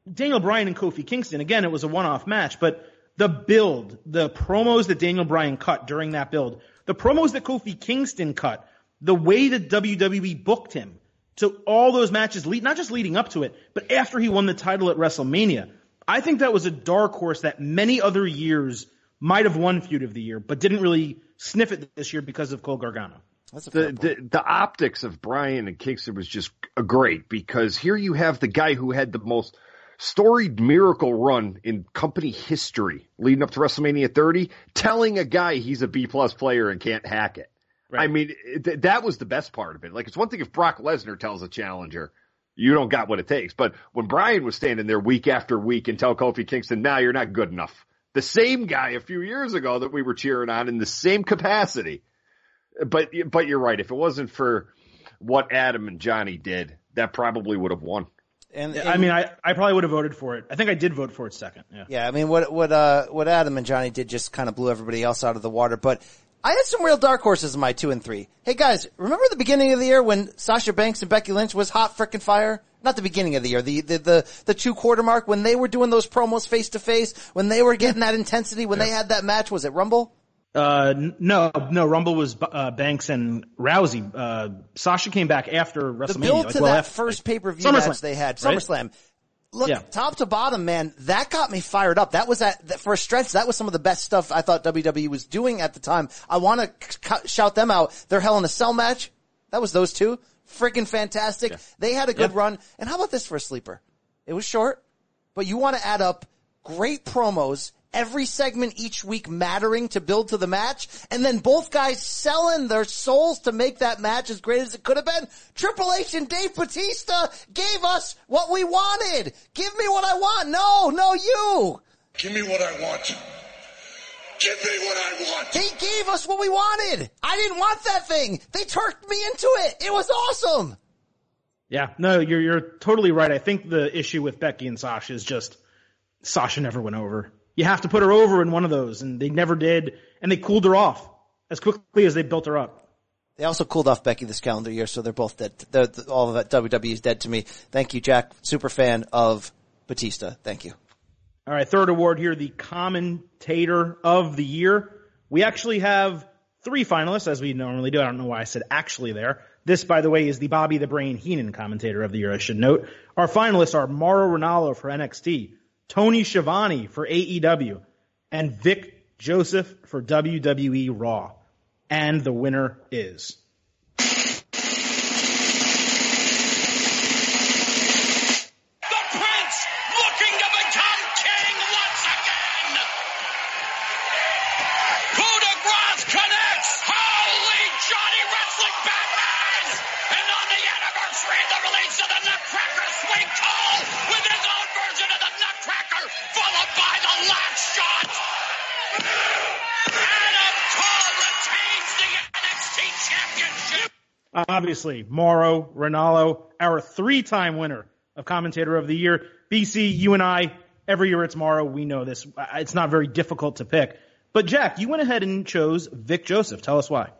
Daniel Bryan and Kofi Kingston, again, it was a one-off match, but the build, the promos that Daniel Bryan cut during that build, the promos that Kofi Kingston cut the way that WWE booked him to all those matches, not just leading up to it, but after he won the title at WrestleMania. I think that was a dark horse that many other years might have won feud of the year, but didn't really sniff it this year because of Cole Gargano. The, the, the optics of Bryan and Kingston was just great because here you have the guy who had the most storied miracle run in company history leading up to WrestleMania 30, telling a guy he's a B plus player and can't hack it. Right. I mean, th- that was the best part of it. Like, it's one thing if Brock Lesnar tells a challenger, you don't got what it takes. But when Bryan was standing there week after week and tell Kofi Kingston, now you're not good enough. The same guy a few years ago that we were cheering on in the same capacity. But, but you're right. If it wasn't for what Adam and Johnny did, that probably would have won. And, and, I mean, I, I probably would have voted for it. I think I did vote for it second. Yeah. Yeah. I mean, what what uh what Adam and Johnny did just kind of blew everybody else out of the water. But I had some real dark horses in my two and three. Hey guys, remember the beginning of the year when Sasha Banks and Becky Lynch was hot frickin' fire? Not the beginning of the year, the, the, the, the two quarter mark when they were doing those promos face to face, when they were getting that intensity, when yeah. they had that match, was it Rumble? Uh, no, no, Rumble was, uh, Banks and Rousey. Uh, Sasha came back after WrestleMania. The build to like, well, that after, first pay-per-view match they had, SummerSlam. Right? Look, yeah. top to bottom, man, that got me fired up. That was at, for a stretch, that was some of the best stuff I thought WWE was doing at the time. I want to c- shout them out. Their Hell in a Cell match, that was those two. Freaking fantastic. Yeah. They had a good yeah. run. And how about this for a sleeper? It was short, but you want to add up great promos every segment each week mattering to build to the match, and then both guys selling their souls to make that match as great as it could have been. Triple H and Dave Batista gave us what we wanted. Give me what I want. No, no, you. Give me what I want. Give me what I want. They gave us what we wanted. I didn't want that thing. They turked me into it. It was awesome. Yeah, no, you're you're totally right. I think the issue with Becky and Sasha is just Sasha never went over. You have to put her over in one of those, and they never did, and they cooled her off as quickly as they built her up. They also cooled off Becky this calendar year, so they're both dead. They're, all of that WWE is dead to me. Thank you, Jack. Super fan of Batista. Thank you. All right, third award here, the commentator of the year. We actually have three finalists, as we normally do. I don't know why I said actually there. This, by the way, is the Bobby the Brain Heenan commentator of the year, I should note. Our finalists are Mauro Ranallo for NXT, Tony Schiavone for AEW, and Vic Joseph for WWE Raw and the winner is. Obviously, Mauro Ranallo, our three-time winner of commentator of the year. BC, you and I, every year it's Mauro. We know this. It's not very difficult to pick. But Jack, you went ahead and chose Vic Joseph. Tell us why.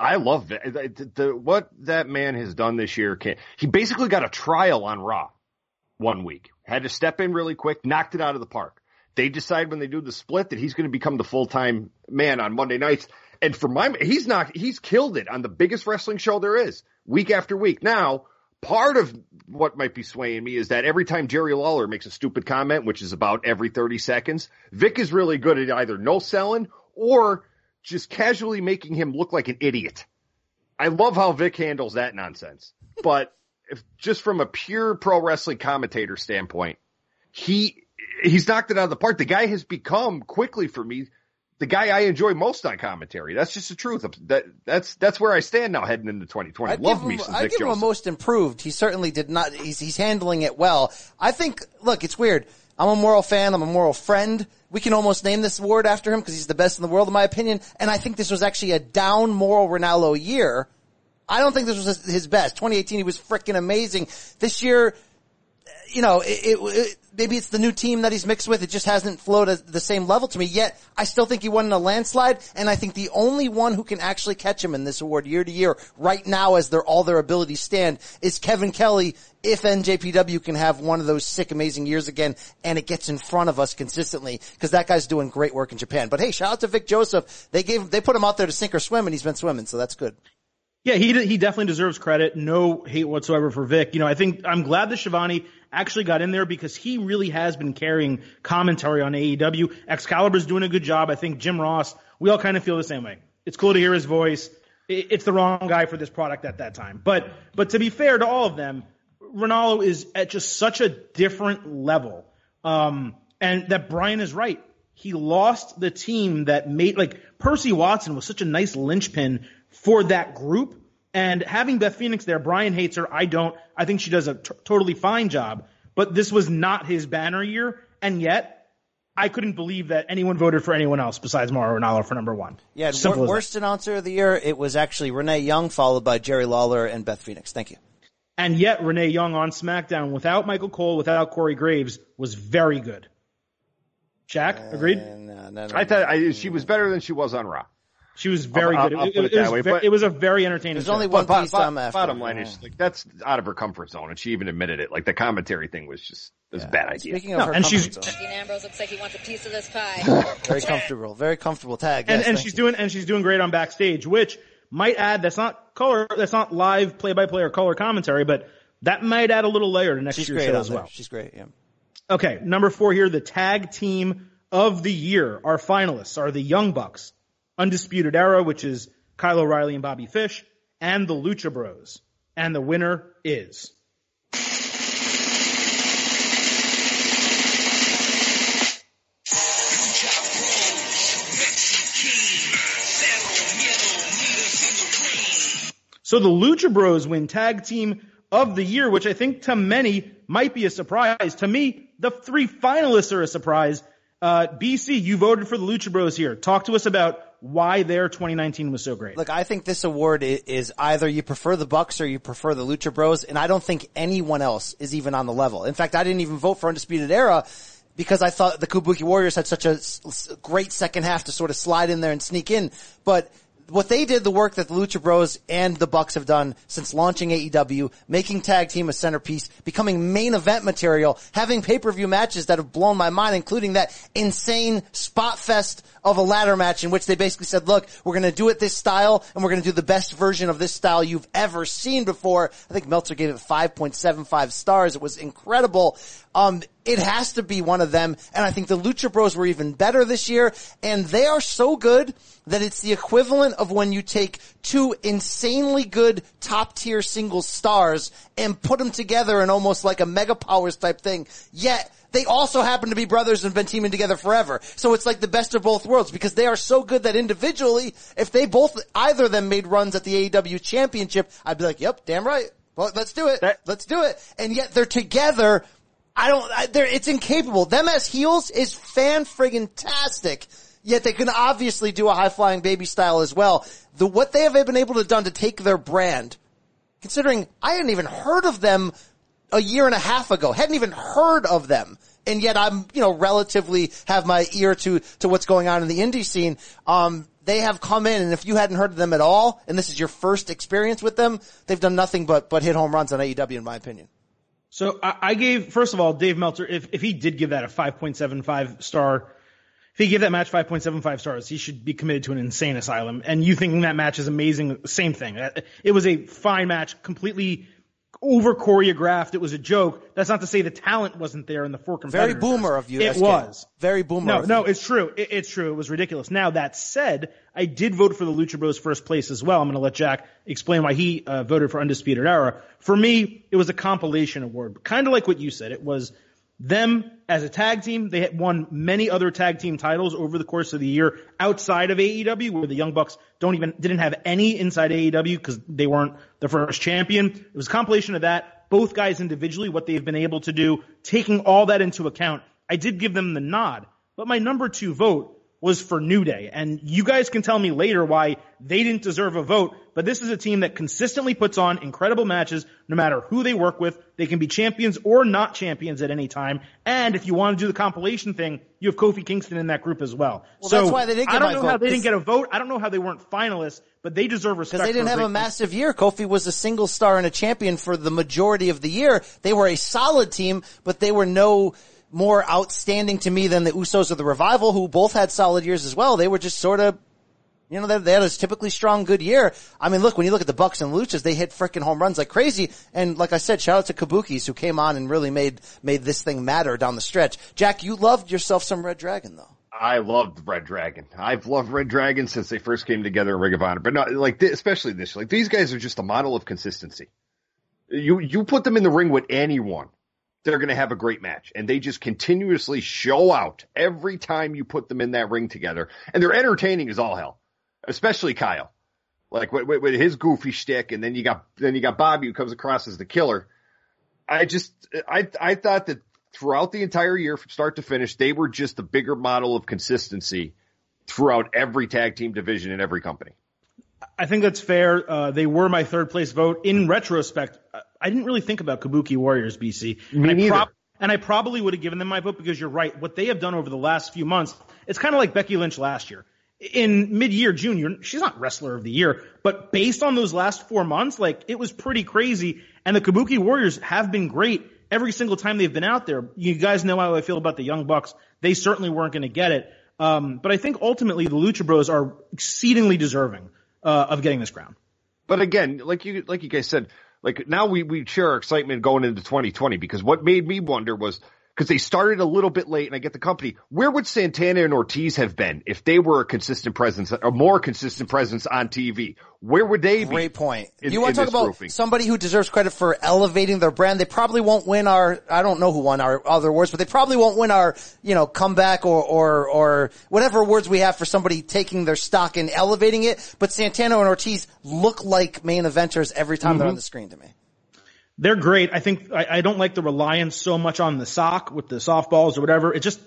I love it. What that man has done this year. He basically got a trial on Raw one week. Had to step in really quick, knocked it out of the park. They decide when they do the split that he's going to become the full time man on Monday nights. And for my, he's not, he's killed it on the biggest wrestling show there is week after week. Now, part of what might be swaying me is that every time Jerry Lawler makes a stupid comment, which is about every 30 seconds, Vic is really good at either no selling or just casually making him look like an idiot. I love how Vic handles that nonsense. But if just from a pure pro wrestling commentator standpoint, he he's knocked it out of the park. The guy has become quickly for me the guy I enjoy most on commentary. That's just the truth. That that's that's where I stand now heading into 2020. I'd Love me some Vic give him a most improved. He certainly did not. He's he's handling it well. I think. Look, it's weird. I'm a Mauro fan. I'm a Mauro friend. We can almost name this award after him because he's the best in the world, in my opinion. And I think this was actually a down Mauro Ranallo year. I don't think this was his- his best. 2018, he was freaking amazing. This year, you know, it, it, maybe it's the new team that he's mixed with. It just hasn't flowed at the same level to me yet. I still think he won in a landslide, and I think the only one who can actually catch him in this award year to year right now as their, all their abilities stand is Kevin Kelly if NJPW can have one of those sick, amazing years again and it gets in front of us consistently because that guy's doing great work in Japan. But hey, shout out to Vic Joseph. They gave, they put him out there to sink or swim and he's been swimming, so that's good. Yeah, he he definitely deserves credit. No hate whatsoever for Vic. You know, I think I'm glad that Schiavone actually got in there because he really has been carrying commentary on AEW. Excalibur's doing a good job. I think Jim Ross, we all kind of feel the same way. It's cool to hear his voice. It's the wrong guy for this product at that time. But but to be fair to all of them, Ranallo is at just such a different level. Um, and that Brian is right. He lost the team that made like Percy Watson was such a nice linchpin for that group. And having Beth Phoenix there, Brian hates her. I don't. I think she does a t- totally fine job. But this was not his banner year, and yet I couldn't believe that anyone voted for anyone else besides Mauro Ranallo for number one. Yeah, wor- worst announcer of the year, it was actually Renee Young followed by Jerry Lawler and Beth Phoenix. Thank you. And yet Renee Young on SmackDown without Michael Cole, without Corey Graves was very good. Jack, agreed? And, uh, no, no, I thought I, she was better than she was on Raw. She was very I'll- good. I'll It, put it it that was way, ve- but- it was a very entertaining There's show. only one But piece bo- I'm after. bottom line is like that's out of her comfort zone, and she even admitted it. Like the commentary thing was just it was a bad idea. Speaking of No, her and comfort she's- zone, Dean Ambrose looks like he wants a piece of this pie. <laughs> very comfortable, very comfortable tag. and yes, and thank she's you. doing and she's doing great on backstage, which might add that's not color that's not live play by play or color commentary, but that might add a little layer to next She's year's great show on as there. well. She's great. Yeah. Okay, number four here, the tag team of the year. Our finalists are the Young Bucks, Undisputed Era, which is Kyle O'Reilly and Bobby Fish, and the Lucha Bros. And the winner is. So the Lucha Bros win tag team of the year, which I think to many might be a surprise. To me, the three finalists are a surprise. Uh, BC, you voted for the Lucha Bros here. Talk to us about why their 2019 was so great. Look, I think this award is either you prefer the Bucks or you prefer the Lucha Bros, and I don't think anyone else is even on the level. In fact, I didn't even vote for Undisputed Era. because I thought the Kabuki Warriors had such a great second half to sort of slide in there and sneak in. But what they did, the work that the Lucha Bros and the Bucks have done since launching AEW, making tag team a centerpiece, becoming main event material, having pay-per-view matches that have blown my mind, including that insane spot fest of a ladder match in which they basically said, look, we're going to do it this style and we're going to do the best version of this style you've ever seen before. I think Meltzer gave it 5.75 stars. It was incredible. Um, it has to be one of them. And I think the Lucha Bros were even better this year. And they are so good that it's the equivalent of when you take two insanely good top tier single stars and put them together in almost like a mega powers type thing. Yet they also happen to be brothers and have been teaming together forever. So it's like the best of both worlds because they are so good that individually, if they both, either of them made runs at the AEW championship, I'd be like, yep, damn right. Well, let's do it. That- let's do it. And yet they're together. I don't, I, they're, it's incapable. Them as heels is fan friggin' tastic. Yet they can obviously do a high flying baby style as well. The, what they have been able to done to take their brand, considering I hadn't even heard of them a year and a half ago, hadn't even heard of them. And yet I'm, you know, relatively have my ear to, to what's going on in the indie scene. Um, they have come in and if you hadn't heard of them at all, and this is your first experience with them, they've done nothing but, but hit home runs on AEW in my opinion. So I, I gave, first of all, Dave Meltzer, if, if he did give that a 5.75 star, if he gave that match 5.75 stars, he should be committed to an insane asylum. And you thinking that match is amazing, same thing. Uh, It was a fine match, completely over choreographed. It was a joke. That's not to say the talent wasn't there in the four competitors. Very boomer of you. It SK. was. Very boomer. No, no, you. it's true. It, it's true. It was ridiculous. Now that said, I did vote for the Lucha Bros first place as well. I'm going to let Jack explain why he uh, voted for Undisputed Era. For me, it was a compilation award, kind of like what you said. It was them as a tag team. They had won many other tag team titles over the course of the year outside of AEW, where the Young Bucks don't even didn't have any inside AEW because they weren't the first champion. It was a compilation of that. Both guys individually, what they've been able to do, taking all that into account. I did give them the nod, but my number two vote was for New Day. And you guys can tell me later why they didn't deserve a vote, but this is a team that consistently puts on incredible matches no matter who they work with. They can be champions or not champions at any time. And if you want to do the compilation thing, you have Kofi Kingston in that group as well. Well, so that's why they didn't get I don't know how vote, they didn't get a vote. I don't know how they weren't finalists, but they deserve respect. Because they didn't have a massive year. Kofi was a single star and a champion for the majority of the year. They were a solid team, but they were no more outstanding to me than the Usos or the Revival, who both had solid years as well. They were just sort of, you know, they, they had a typically strong good year. I mean, look, when you look at the Bucks and Luchas, they hit freaking home runs like crazy. And like I said, shout out to Kabukis who came on and really made, made this thing matter down the stretch. Jack, you loved yourself some Red Dragon though. I loved Red Dragon. I've loved Red Dragon since they first came together in Ring of Honor, but not like especially this. Like these guys are just a model of consistency. You you put them in the ring with anyone, they're going to have a great match, and they just continuously show out every time you put them in that ring together, and they're entertaining as all hell. Especially Kyle, like with, with, his goofy shtick, and then you got then you got Bobby who comes across as the killer. I just I I thought that throughout the entire year from start to finish, they were just a bigger model of consistency throughout every tag team division in every company. I think that's fair. Uh, they were my third place vote. In retrospect, I- didn't really think about Kabuki Warriors, BC. Me and I neither. and I probably would have given them my vote because you're right. What they have done over the last few months, it's kind of like Becky Lynch last year. In mid-year June, you're, she's not wrestler of the year, but based on those last four months, like it was pretty crazy. And the Kabuki Warriors have been great every single time they've been out there. You guys know how I feel about the Young Bucks. They certainly weren't going to get it. Um, but I think ultimately the Lucha Bros are exceedingly deserving uh, of getting this crown. But again, like you like you guys said, like now we we share our excitement going into 2020 because what made me wonder was because they started a little bit late and I get the company. Where would Santana and Ortiz have been if they were a consistent presence, a more consistent presence on TV? Where would they be? Great point. in- you want to talk about grouping? somebody who deserves credit for elevating their brand? They probably won't win our, I don't know who won our other awards, but they probably won't win our, you know, comeback or, or, or whatever awards we have for somebody taking their stock and elevating it. But Santana and Ortiz look like main eventers every time Mm-hmm. they're on the screen to me. They're great. I think I, I don't like the reliance so much on the sock with the softballs or whatever. It just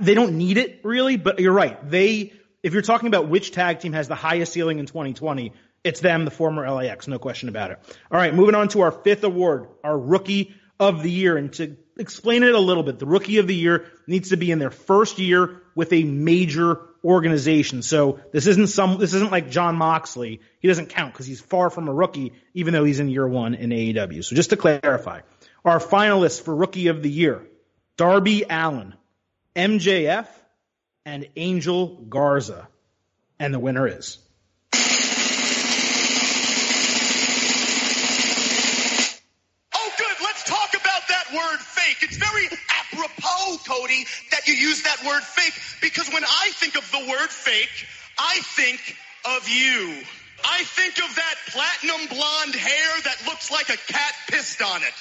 they don't need it really. But you're right. They if you're talking about which tag team has the highest ceiling in 2020, it's them, the former LAX, no question about it. All right, moving on to our fifth award, our rookie of the year, and to explain it a little bit. The rookie of the year needs to be in their first year with a major organization. So this isn't some, this isn't like Jon Moxley. He doesn't count because he's far from a rookie, even though he's in year one in AEW. So just to clarify, our finalists for rookie of the year, Darby Allin, MJF, and Angel Garza. And the winner is. Use that word fake because when I think of the word fake, I think of you. I think of that platinum blonde hair that looks like a cat pissed on it.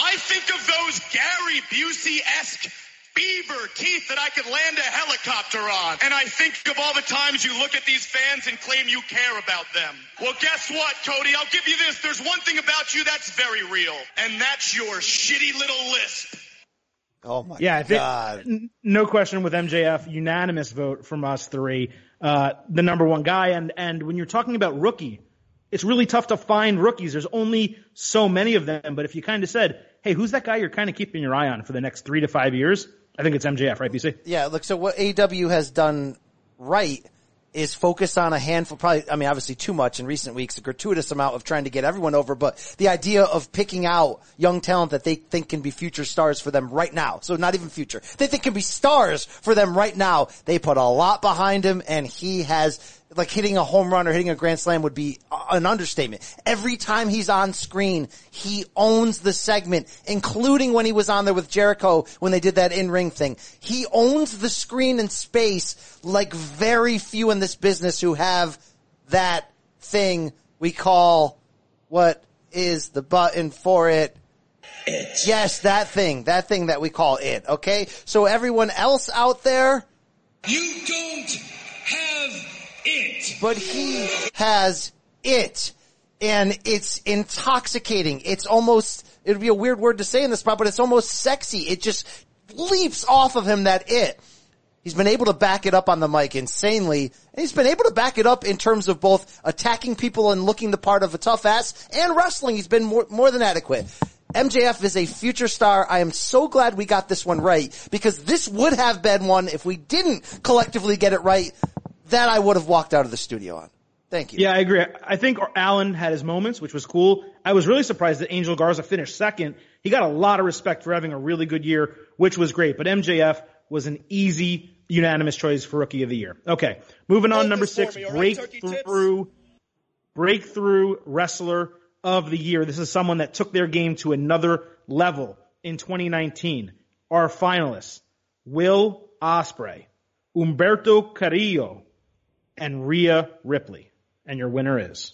I think of those Gary Busey-esque beaver teeth that I could land a helicopter on. And I think of all the times you look at these fans and claim you care about them. Well, guess what, Cody? I'll give you this. There's one thing about you that's very real, and that's your shitty little lisp. Oh my Yeah, god. n- no question with MJF, unanimous vote from us three, uh, the number one guy. And, and when you're talking about rookie, it's really tough to find rookies. There's only so many of them. But if you kind of said, hey, who's that guy you're kind of keeping your eye on for the next three to five years? I think it's MJF, right, BC? Yeah, look, so what AW has done right is focused on a handful, probably, I mean, obviously too much in recent weeks, a gratuitous amount of trying to get everyone over, but the idea of picking out young talent that they think can be future stars for them right now. So not even future. They think can be stars for them right now. They put a lot behind him and he has, like hitting a home run or hitting a grand slam would be an understatement. Every time he's on screen, he owns the segment, including when he was on there with Jericho when they did that in-ring thing. He owns the screen and space like very few in this business who have that thing we call what is the button for it? Yes, that thing, that thing that we call it, okay? So everyone else out there, You don't it. but he has it. And it's intoxicating. It's almost, it would be a weird word to say in this spot, but it's almost sexy. It just leaps off of him that it. He's been able to back it up on the mic insanely, and he's been able to back it up in terms of both attacking people and looking the part of a tough ass and wrestling. He's been more, more than adequate. MJF is a future star. I am so glad we got this one right because this would have been one if we didn't collectively get it right that I would have walked out of the studio on. Thank you. Yeah, I agree. I think Allin had his moments, which was cool. I was really surprised that Angel Garza finished second. He got a lot of respect for having a really good year, which was great. But MJF was an easy, unanimous choice for Rookie of the Year. Okay, moving on. Hold Number six, me, all right, Turkey breakthrough, breakthrough wrestler of the year. This is someone that took their game to another level in 2019. Our finalists: Will Ospreay, Humberto Carrillo, and Rhea Ripley. And your winner is.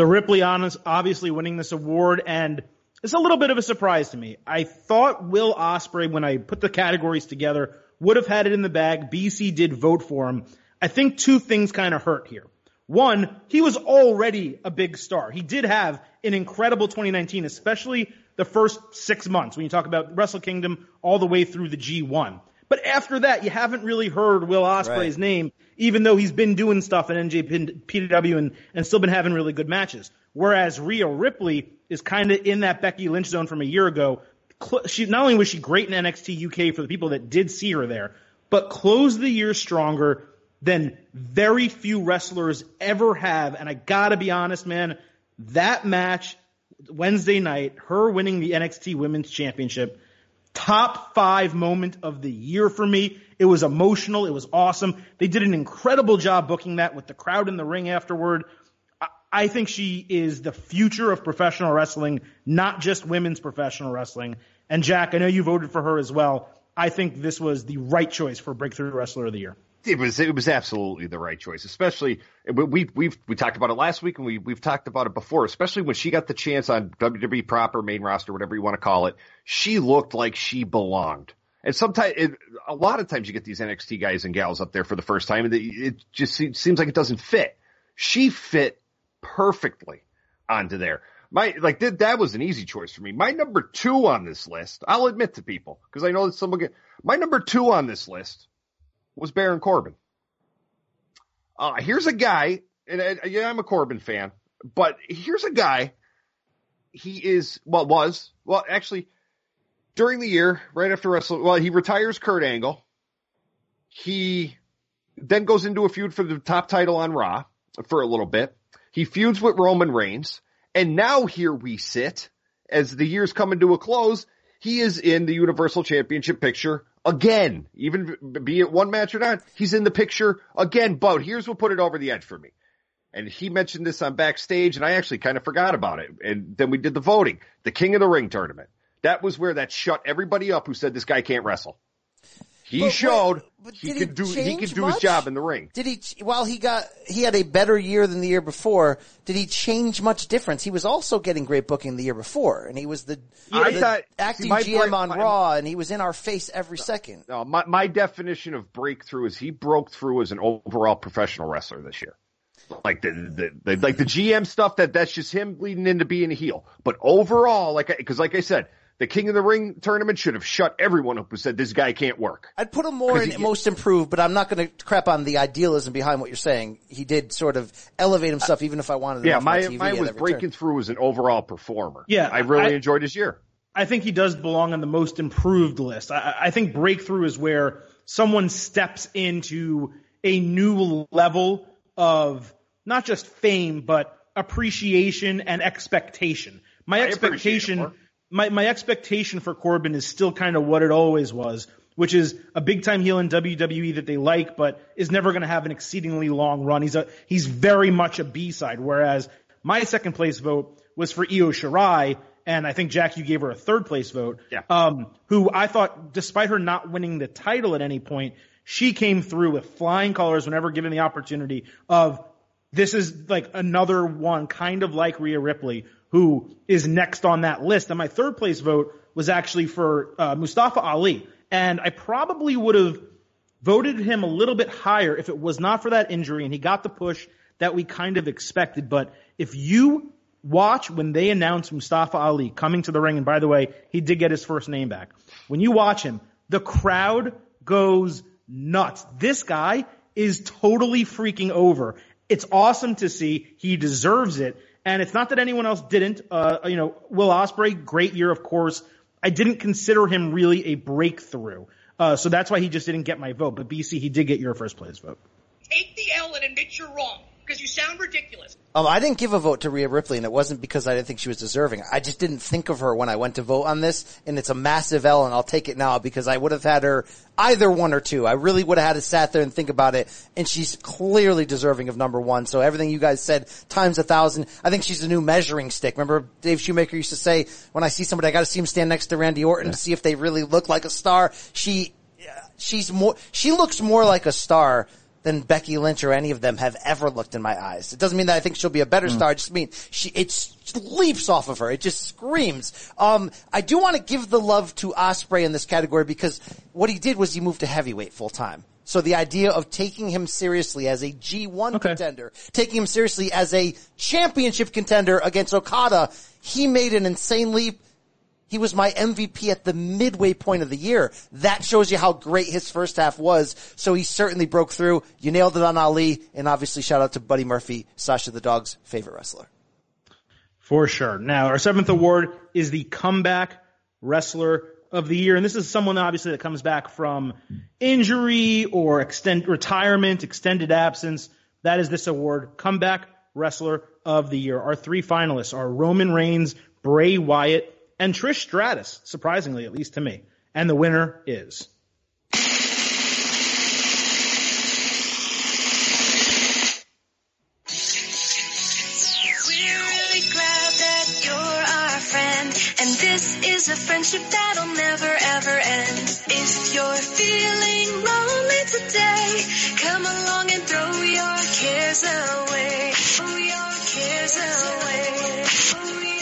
So Ripley honest, obviously winning this award and it's a little bit of a surprise to me. I thought Will Ospreay, when I put the categories together, would have had it in the bag. BC did vote for him. I think two things kind of hurt here. One, he was already a big star. He did have an incredible 2019, especially the first six months when you talk about Wrestle Kingdom all the way through the G1. But after that, you haven't really heard Will Ospreay's Right. name, even though he's been doing stuff in NJPW and, and still been having really good matches. Whereas Rhea Ripley is kind of in that Becky Lynch zone from a year ago. She not only was she great in NXT UK for the people that did see her there, but closed the year stronger than very few wrestlers ever have. And I gotta be honest, man, that match Wednesday night, her winning the NXT Women's Championship, top five moment of the year for me. It was emotional. It was awesome. They did an incredible job booking that with the crowd in the ring afterward. I- think she is the future of professional wrestling, not just women's professional wrestling. And Jack, I know you voted for her as well. I think this was the right choice for Breakthrough Wrestler of the Year. It was it was absolutely the right choice, especially we we've we talked about it last week and we we've talked about it before, especially when she got the chance on WWE proper main roster, whatever you want to call it. She looked like she belonged. And sometimes, it, a lot of times, you get these NXT guys and gals up there for the first time, and it just seems like it doesn't fit. She fit perfectly onto there. My like that that was an easy choice for me. My number two on this list, I'll admit to people because I know that someone get my number two on this list was Baron Corbin. Uh, here's a guy, and, yeah, I'm a Corbin fan, but here's a guy. He is well was well actually during the year right after Wrestle. Well, he retires Kurt Angle. He then goes into a feud for the top title on Raw for a little bit. He feuds with Roman Reigns, and now here we sit as the year's coming to a close. He is in the Universal Championship picture again, even be it one match or not, he's in the picture again. But here's what put it over the edge for me. And he mentioned this on backstage and I actually kind of forgot about it. And then we did the voting, the King of the Ring tournament. That was where that shut everybody up who said this guy can't wrestle. He But showed wait, he could he do he could do much? his job in the ring. Did he, while he got, he had a better year than the year before, did he change much difference? He was also getting great booking the year before, and he was the, I the thought- acting see, GM brain- on my- Raw, and he was in our face every second. No, my my definition of breakthrough is he broke through as an overall professional wrestler this year. Like the, the, the like the GM stuff that that's just him leading into being a heel. But overall, like because like I said, the King of the Ring tournament should have shut everyone up who said this guy can't work. I'd put him more in he- most improved, but I'm not going to crap on the idealism behind what you're saying. He did sort of elevate himself, even if I wanted him Yeah, my, my TV mine was breaking turn. through as an overall performer. Yeah, I really I- enjoyed his year. I think he does belong on the most improved list. I, I think breakthrough is where someone steps into a new level of not just fame, but appreciation and expectation. My I appreciate it expectation, more. My, my expectation for Corbin is still kind of what it always was, which is a big time heel in WWE that they like, but is never going to have an exceedingly long run. He's a, he's very much a B-side, whereas my second place vote was for Io Shirai, and I think Jack, you gave her a third place vote. Yeah. Um, who I thought, despite her not winning the title at any point, she came through with flying colors whenever given the opportunity of this is like another one, kind of like Rhea Ripley, who is next on that list. And my third place vote was actually for uh, Mustafa Ali. And I probably would have voted him a little bit higher if it was not for that injury and he got the push that we kind of expected. But if you watch when they announced Mustafa Ali coming to the ring, and by the way, he did get his first name back. When you watch him, the crowd goes nuts. This guy is totally freaking over. It's awesome to see. He deserves it. And it's not that anyone else didn't. Uh, you know, Will Ospreay, great year, of course. I didn't consider him really a breakthrough. Uh, so that's why he just didn't get my vote. But BC, he did get your first place vote. Take the L and admit you're wrong, because you sound ridiculous. Um, I didn't give a vote to Rhea Ripley, and it wasn't because I didn't think she was deserving. I just didn't think of her when I went to vote on this, and it's a massive L, and I'll take it now because I would have had her either one or two. I really would have had to sat there and think about it, and she's clearly deserving of number one. So everything you guys said times a thousand. I think she's a new measuring stick. Remember Dave Shoemaker used to say, when I see somebody, I got to see him stand next to Randy Orton to see if they really look like a star. She, she's more, she looks more like a star than Becky Lynch or any of them have ever looked in my eyes. It doesn't mean that I think she'll be a better star. I just mean she, it leaps off of her. It just screams. Um, I do want to give the love to Ospreay in this category because what he did was he moved to heavyweight full time. So the idea of taking him seriously as a G1 Okay. contender, taking him seriously as a championship contender against Okada, he made an insane leap. He was my MVP at the midway point of the year. That shows you how great his first half was. So he certainly broke through. You nailed it on Ali. And obviously shout out to Buddy Murphy, Sasha the dog's favorite wrestler. For sure. Now, our seventh award is the comeback wrestler of the year. And this is someone obviously that comes back from injury or extend retirement, extended absence. That is this award, comeback wrestler of the year. Our three finalists are Roman Reigns, Bray Wyatt, and Trish Stratus, surprisingly, at least to me. And the winner is. We're really glad that you're our friend, and This is a friendship that'll never ever end. If you're feeling lonely today, come along and throw your cares away. Throw your cares away.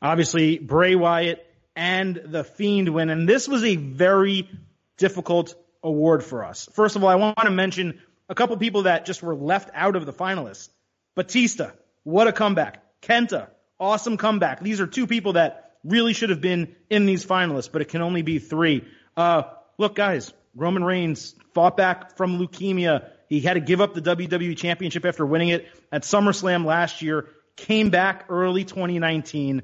Obviously, Bray Wyatt and The Fiend win, and this was a very difficult award for us. First of all, I want to mention a couple people that just were left out of the finalists. Batista, what a comeback. Kenta, awesome comeback. These are two people that really should have been in these finalists, but it can only be three. Uh, look, guys, Roman Reigns fought back from leukemia. He had to give up the WWE Championship after winning it at SummerSlam last year. Came back early 2019.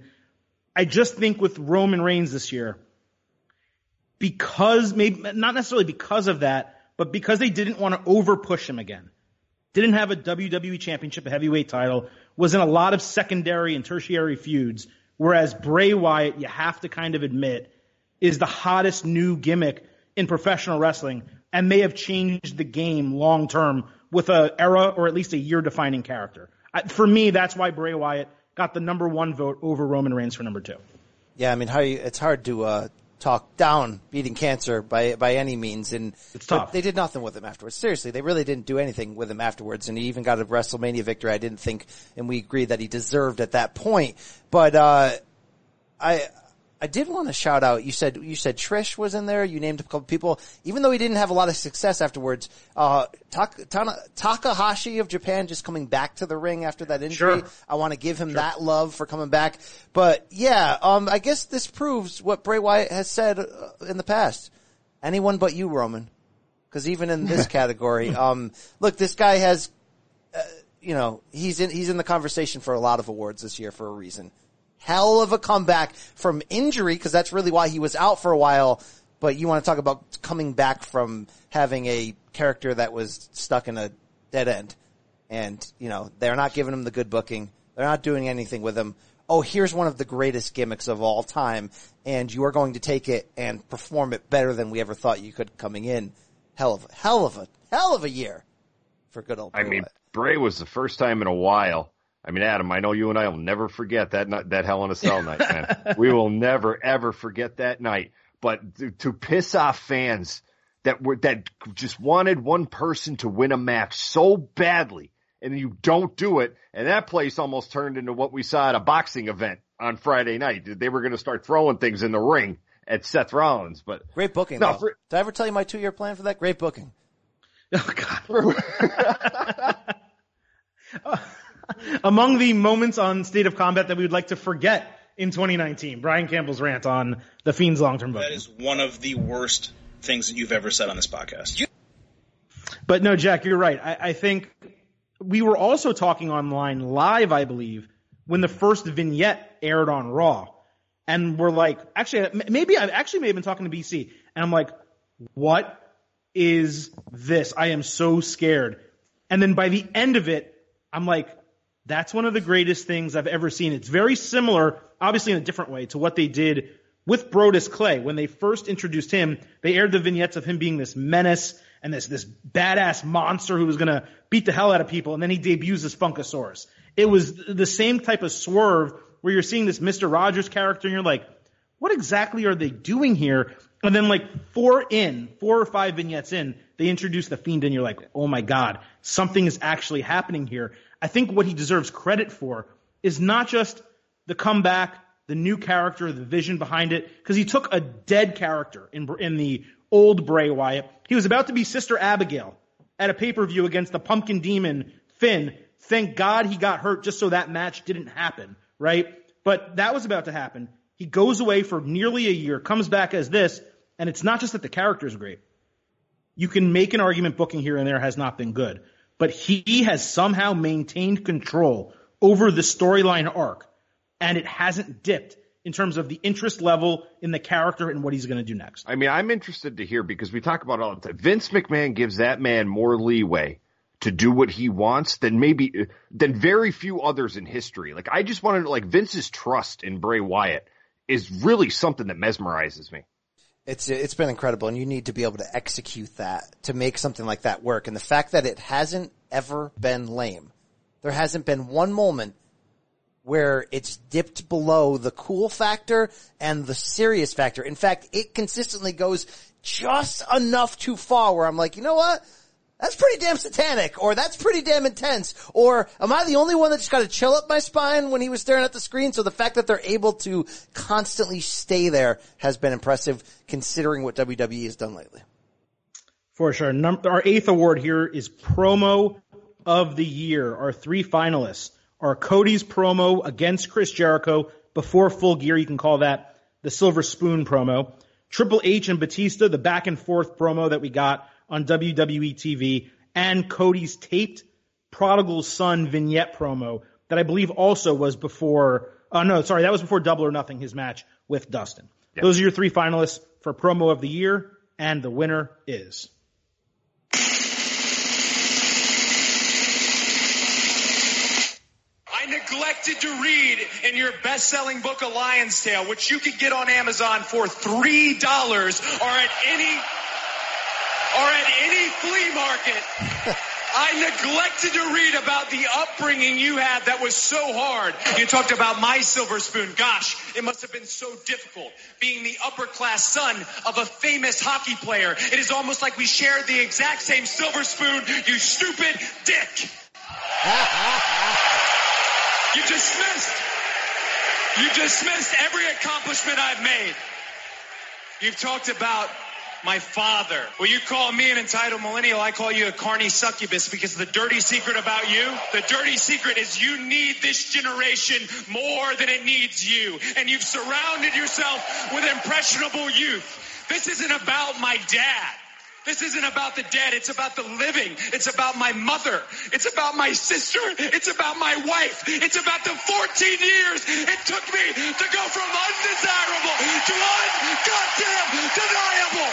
I just think with Roman Reigns this year, because maybe not necessarily because of that, but because they didn't want to over push him again. Didn't have a WWE championship, a heavyweight title, was in a lot of secondary and tertiary feuds. Whereas Bray Wyatt, you have to kind of admit, is the hottest new gimmick in professional wrestling and may have changed the game long term with a era or at least a year defining character. For me, that's why Bray Wyatt got the number one vote over Roman Reigns for number two. Yeah, I mean, how you, it's hard to uh, talk down beating cancer by by any means, and It's tough. They did nothing with him afterwards. Seriously, they really didn't do anything with him afterwards, and he even got a WrestleMania victory. I didn't think, and we agreed that he deserved at that point. But uh, I. I did want to shout out. You said you said Trish was in there. You named a couple people, even though he didn't have a lot of success afterwards. Uh, Tak- Tana- Takahashi of Japan just coming back to the ring after that injury. Sure. I want to give him that love for coming back. But yeah, um, I guess this proves what Bray Wyatt has said uh, in the past. Anyone but you, Roman. Because even in this <laughs> category, um, look, this guy has, uh, you know, he's in he's in the conversation for a lot of awards this year for a reason. Hell of a comeback from injury because that's really why he was out for a while. But you want to talk about coming back from having a character that was stuck in a dead end, and you know they're not giving him the good booking. They're not doing anything with him. Oh, here's one of the greatest gimmicks of all time, and you are going to take it and perform it better than we ever thought you could coming in. Hell of a hell of a hell of a year for good old. I Bray mean, Wyatt. Bray was the first time in a while. I mean, Adam, I know you and I will never forget that night, that Hell in a Cell night, man. <laughs> we will never ever forget that night. But to, to piss off fans that were that just wanted one person to win a match so badly, and you don't do it, and that place almost turned into what we saw at a boxing event on Friday night. They were going to start throwing things in the ring at Seth Rollins, but Great booking. No, for- Did I ever tell you my two year plan for that? Great booking. <laughs> Oh God. <laughs> <laughs> Among the moments on State of Combat that we would like to forget in 2019, Brian Campbell's rant on the Fiend's long-term That booking. is one of the worst things that you've ever said on this podcast. But no, Jack, you're right. I, I think we were also talking online live, I believe, when the first vignette aired on Raw. And we're like, actually, maybe I actually may have been talking to BC. And I'm like, what is this? I am so scared. And then by the end of it, I'm like, that's one of the greatest things I've ever seen. It's very similar, obviously in a different way, to what they did with Brodus Clay. When they first introduced him, they aired the vignettes of him being this menace and this, this badass monster who was gonna beat the hell out of people, and then he debuts as Funkasaurus. It was the same type of swerve where you're seeing this Mr. Rogers character and you're like, what exactly are they doing here? And then like four in, four or five vignettes in, they introduce the fiend and you're like, oh my god, something is actually happening here. I think what he deserves credit for is not just the comeback, the new character, the vision behind it, because he took a dead character in in the old Bray Wyatt. He was about to be Sister Abigail at a pay-per-view against the Pumpkin Demon Finn. Thank God he got hurt just so that match didn't happen, right? But that was about to happen. He goes away for nearly a year, comes back as this, and it's not just that the character is great. You can make an argument booking here and there has not been good, but he has somehow maintained control over the storyline arc, and it hasn't dipped in terms of the interest level in the character and what he's going to do next. I mean, I'm interested to hear because we talk about all the time. Vince McMahon gives that man more leeway to do what he wants than maybe than very few others in history. Like I just wanted like Vince's trust in Bray Wyatt is really something that mesmerizes me. It's it's been incredible, and you need to be able to execute that to make something like that work. And the fact that it hasn't ever been lame. There hasn't been one moment where it's dipped below the cool factor and the serious factor. In fact, it consistently goes just enough too far where I'm like, you know what? That's pretty damn satanic, or that's pretty damn intense, or am I the only one that just got to chill up my spine when he was staring at the screen? So the fact that they're able to constantly stay there has been impressive considering what WWE has done lately. For sure. Num- our eighth award here is promo of the year. Our three finalists are Cody's promo against Chris Jericho before full gear. You can call that the silver spoon promo. Triple H and Batista, the back and forth promo that we got on WWE TV and Cody's taped prodigal son vignette promo that I believe also was before, uh, no, sorry, that was before Double or Nothing, his match with Dustin. Yep. Those are your three finalists for promo of the year and the winner is. I neglected to read in your best-selling book, A Lion's Tale, which you could get on Amazon for three dollars, or at any, or at any flea market. I neglected to read about the upbringing you had that was so hard. You talked about my silver spoon. Gosh, it must have been so difficult being the upper class son of a famous hockey player. It is almost like we share the exact same silver spoon, you stupid dick. You dismissed. You dismissed every accomplishment I've made. You've talked about my father. Well, you call me an entitled millennial. I call you a carny succubus because the dirty secret about you, the dirty secret is you need this generation more than it needs you. And you've surrounded yourself with impressionable youth. This isn't about my dad. This isn't about the dead. It's about the living. It's about my mother. It's about my sister. It's about my wife. It's about the 14 years it took me to go from undesirable to ungoddamn deniable.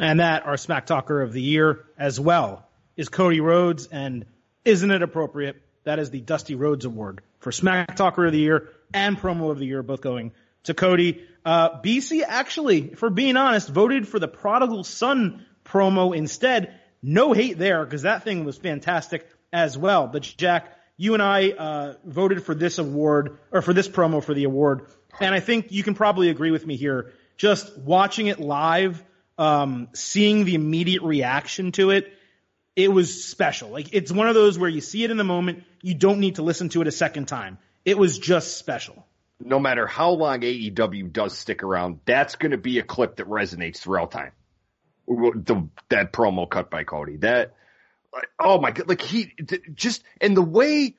And that, our Smack Talker of the Year as well, is Cody Rhodes. And isn't it appropriate? That is the Dusty Rhodes Award for Smack Talker of the Year and Promo of the Year, both going to Cody. Uh, BC actually, for being honest, voted for the Prodigal Son promo instead. No hate there because that thing was fantastic as well. But Jack, you and I uh, voted for this award or for this promo for the award, and I think you can probably agree with me here. Just watching it live, um, seeing the immediate reaction to it, it was special. Like it's one of those where you see it in the moment, you don't need to listen to it a second time. It was just special. No matter how long AEW does stick around, that's going to be a clip that resonates throughout time. The, that promo cut by Cody. That, oh my god, like he just, and the way,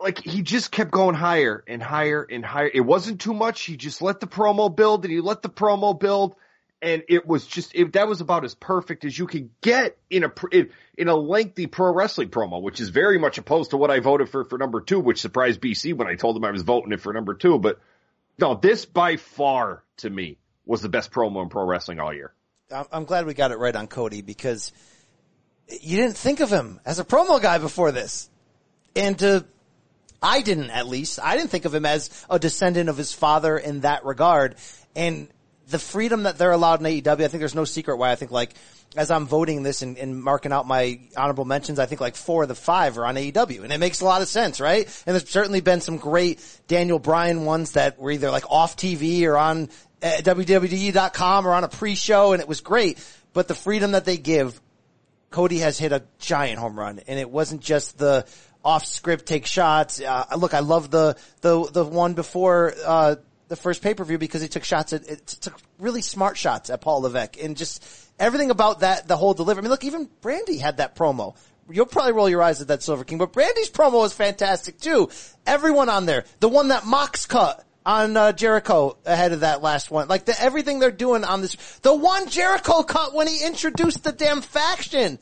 like he just kept going higher and higher and higher. It wasn't too much. He just let the promo build and he let the promo build. And it was just, it, that was about as perfect as you could get in a, in, in a lengthy pro wrestling promo, which is very much opposed to what I voted for for number two, which surprised BC when I told him I was voting it for number two. But no, this by far to me was the best promo in pro wrestling all year. I'm glad we got it right on Cody because you didn't think of him as a promo guy before this. And to, I didn't at least, I didn't think of him as a descendant of his father in that regard. And the freedom that they're allowed in AEW, I think there's no secret why I think like, as I'm voting this and, and, marking out my honorable mentions, I think like four of the five are on AEW. And it makes a lot of sense, right? And there's certainly been some great Daniel Bryan ones that were either like off TV or on at WWE.com or on a pre-show and it was great. But the freedom that they give, Cody has hit a giant home run and it wasn't just the off script take shots. Uh, look, I love the, the, the one before, uh, the first pay-per-view because he took shots at, it took really smart shots at Paul Levesque and just everything about that, the whole delivery. I mean, look, even Brandi had that promo. You'll probably roll your eyes at that Silver King, but Brandi's promo was fantastic too. Everyone on there, the one that Mox cut, on uh, Jericho ahead of that last one. Like the, everything they're doing on this, the one Jericho cut when he introduced the damn faction.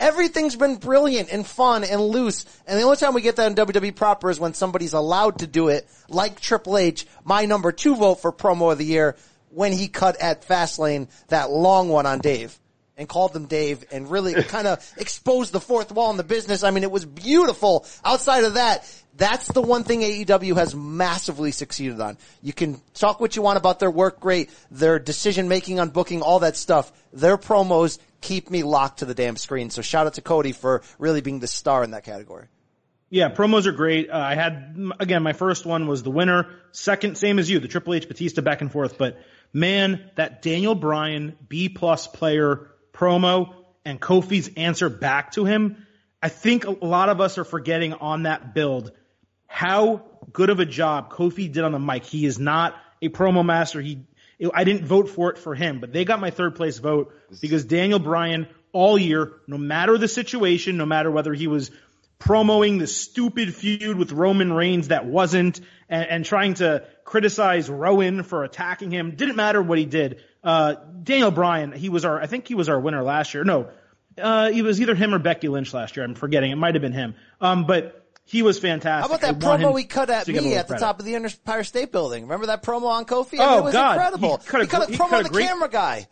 Everything's been brilliant and fun and loose. And the only time we get that in WWE proper is when somebody's allowed to do it, like Triple H, my number two vote for promo of the year, when he cut at Fastlane that long one on Dave. and called them Dave and really <laughs> kind of exposed the fourth wall in the business. I mean, it was beautiful. Outside of that, that's the one thing AEW has massively succeeded on. You can talk what you want about their work great, their decision making on booking, all that stuff. Their promos keep me locked to the damn screen. So shout out to Cody for really being the star in that category. Yeah, promos are great. Uh, I had again my first one was the winner. Second, same as you, the Triple H Batista back and forth. But man, that Daniel Bryan B plus player promo and Kofi's answer back to him. I think a lot of us are forgetting on that build how good of a job Kofi did on the mic. He is not a promo master. He, I didn't vote for it for him, but they got my third place vote because Daniel Bryan all year, no matter the situation, no matter whether he was promoting the stupid feud with Roman Reigns that wasn't and, and trying to criticize Rowan for attacking him. Didn't matter what he did. Uh, Daniel Bryan, he was our, I think he was our winner last year. No, uh, it was either him or Becky Lynch last year. I'm forgetting. It might have been him. Um, but he was fantastic. How about that I promo he cut at to get a me at the top of the Empire State Building? Remember that promo on Kofi? I mean, Oh, it was God. incredible. He cut a He cut a he promo cut on the great- camera guy.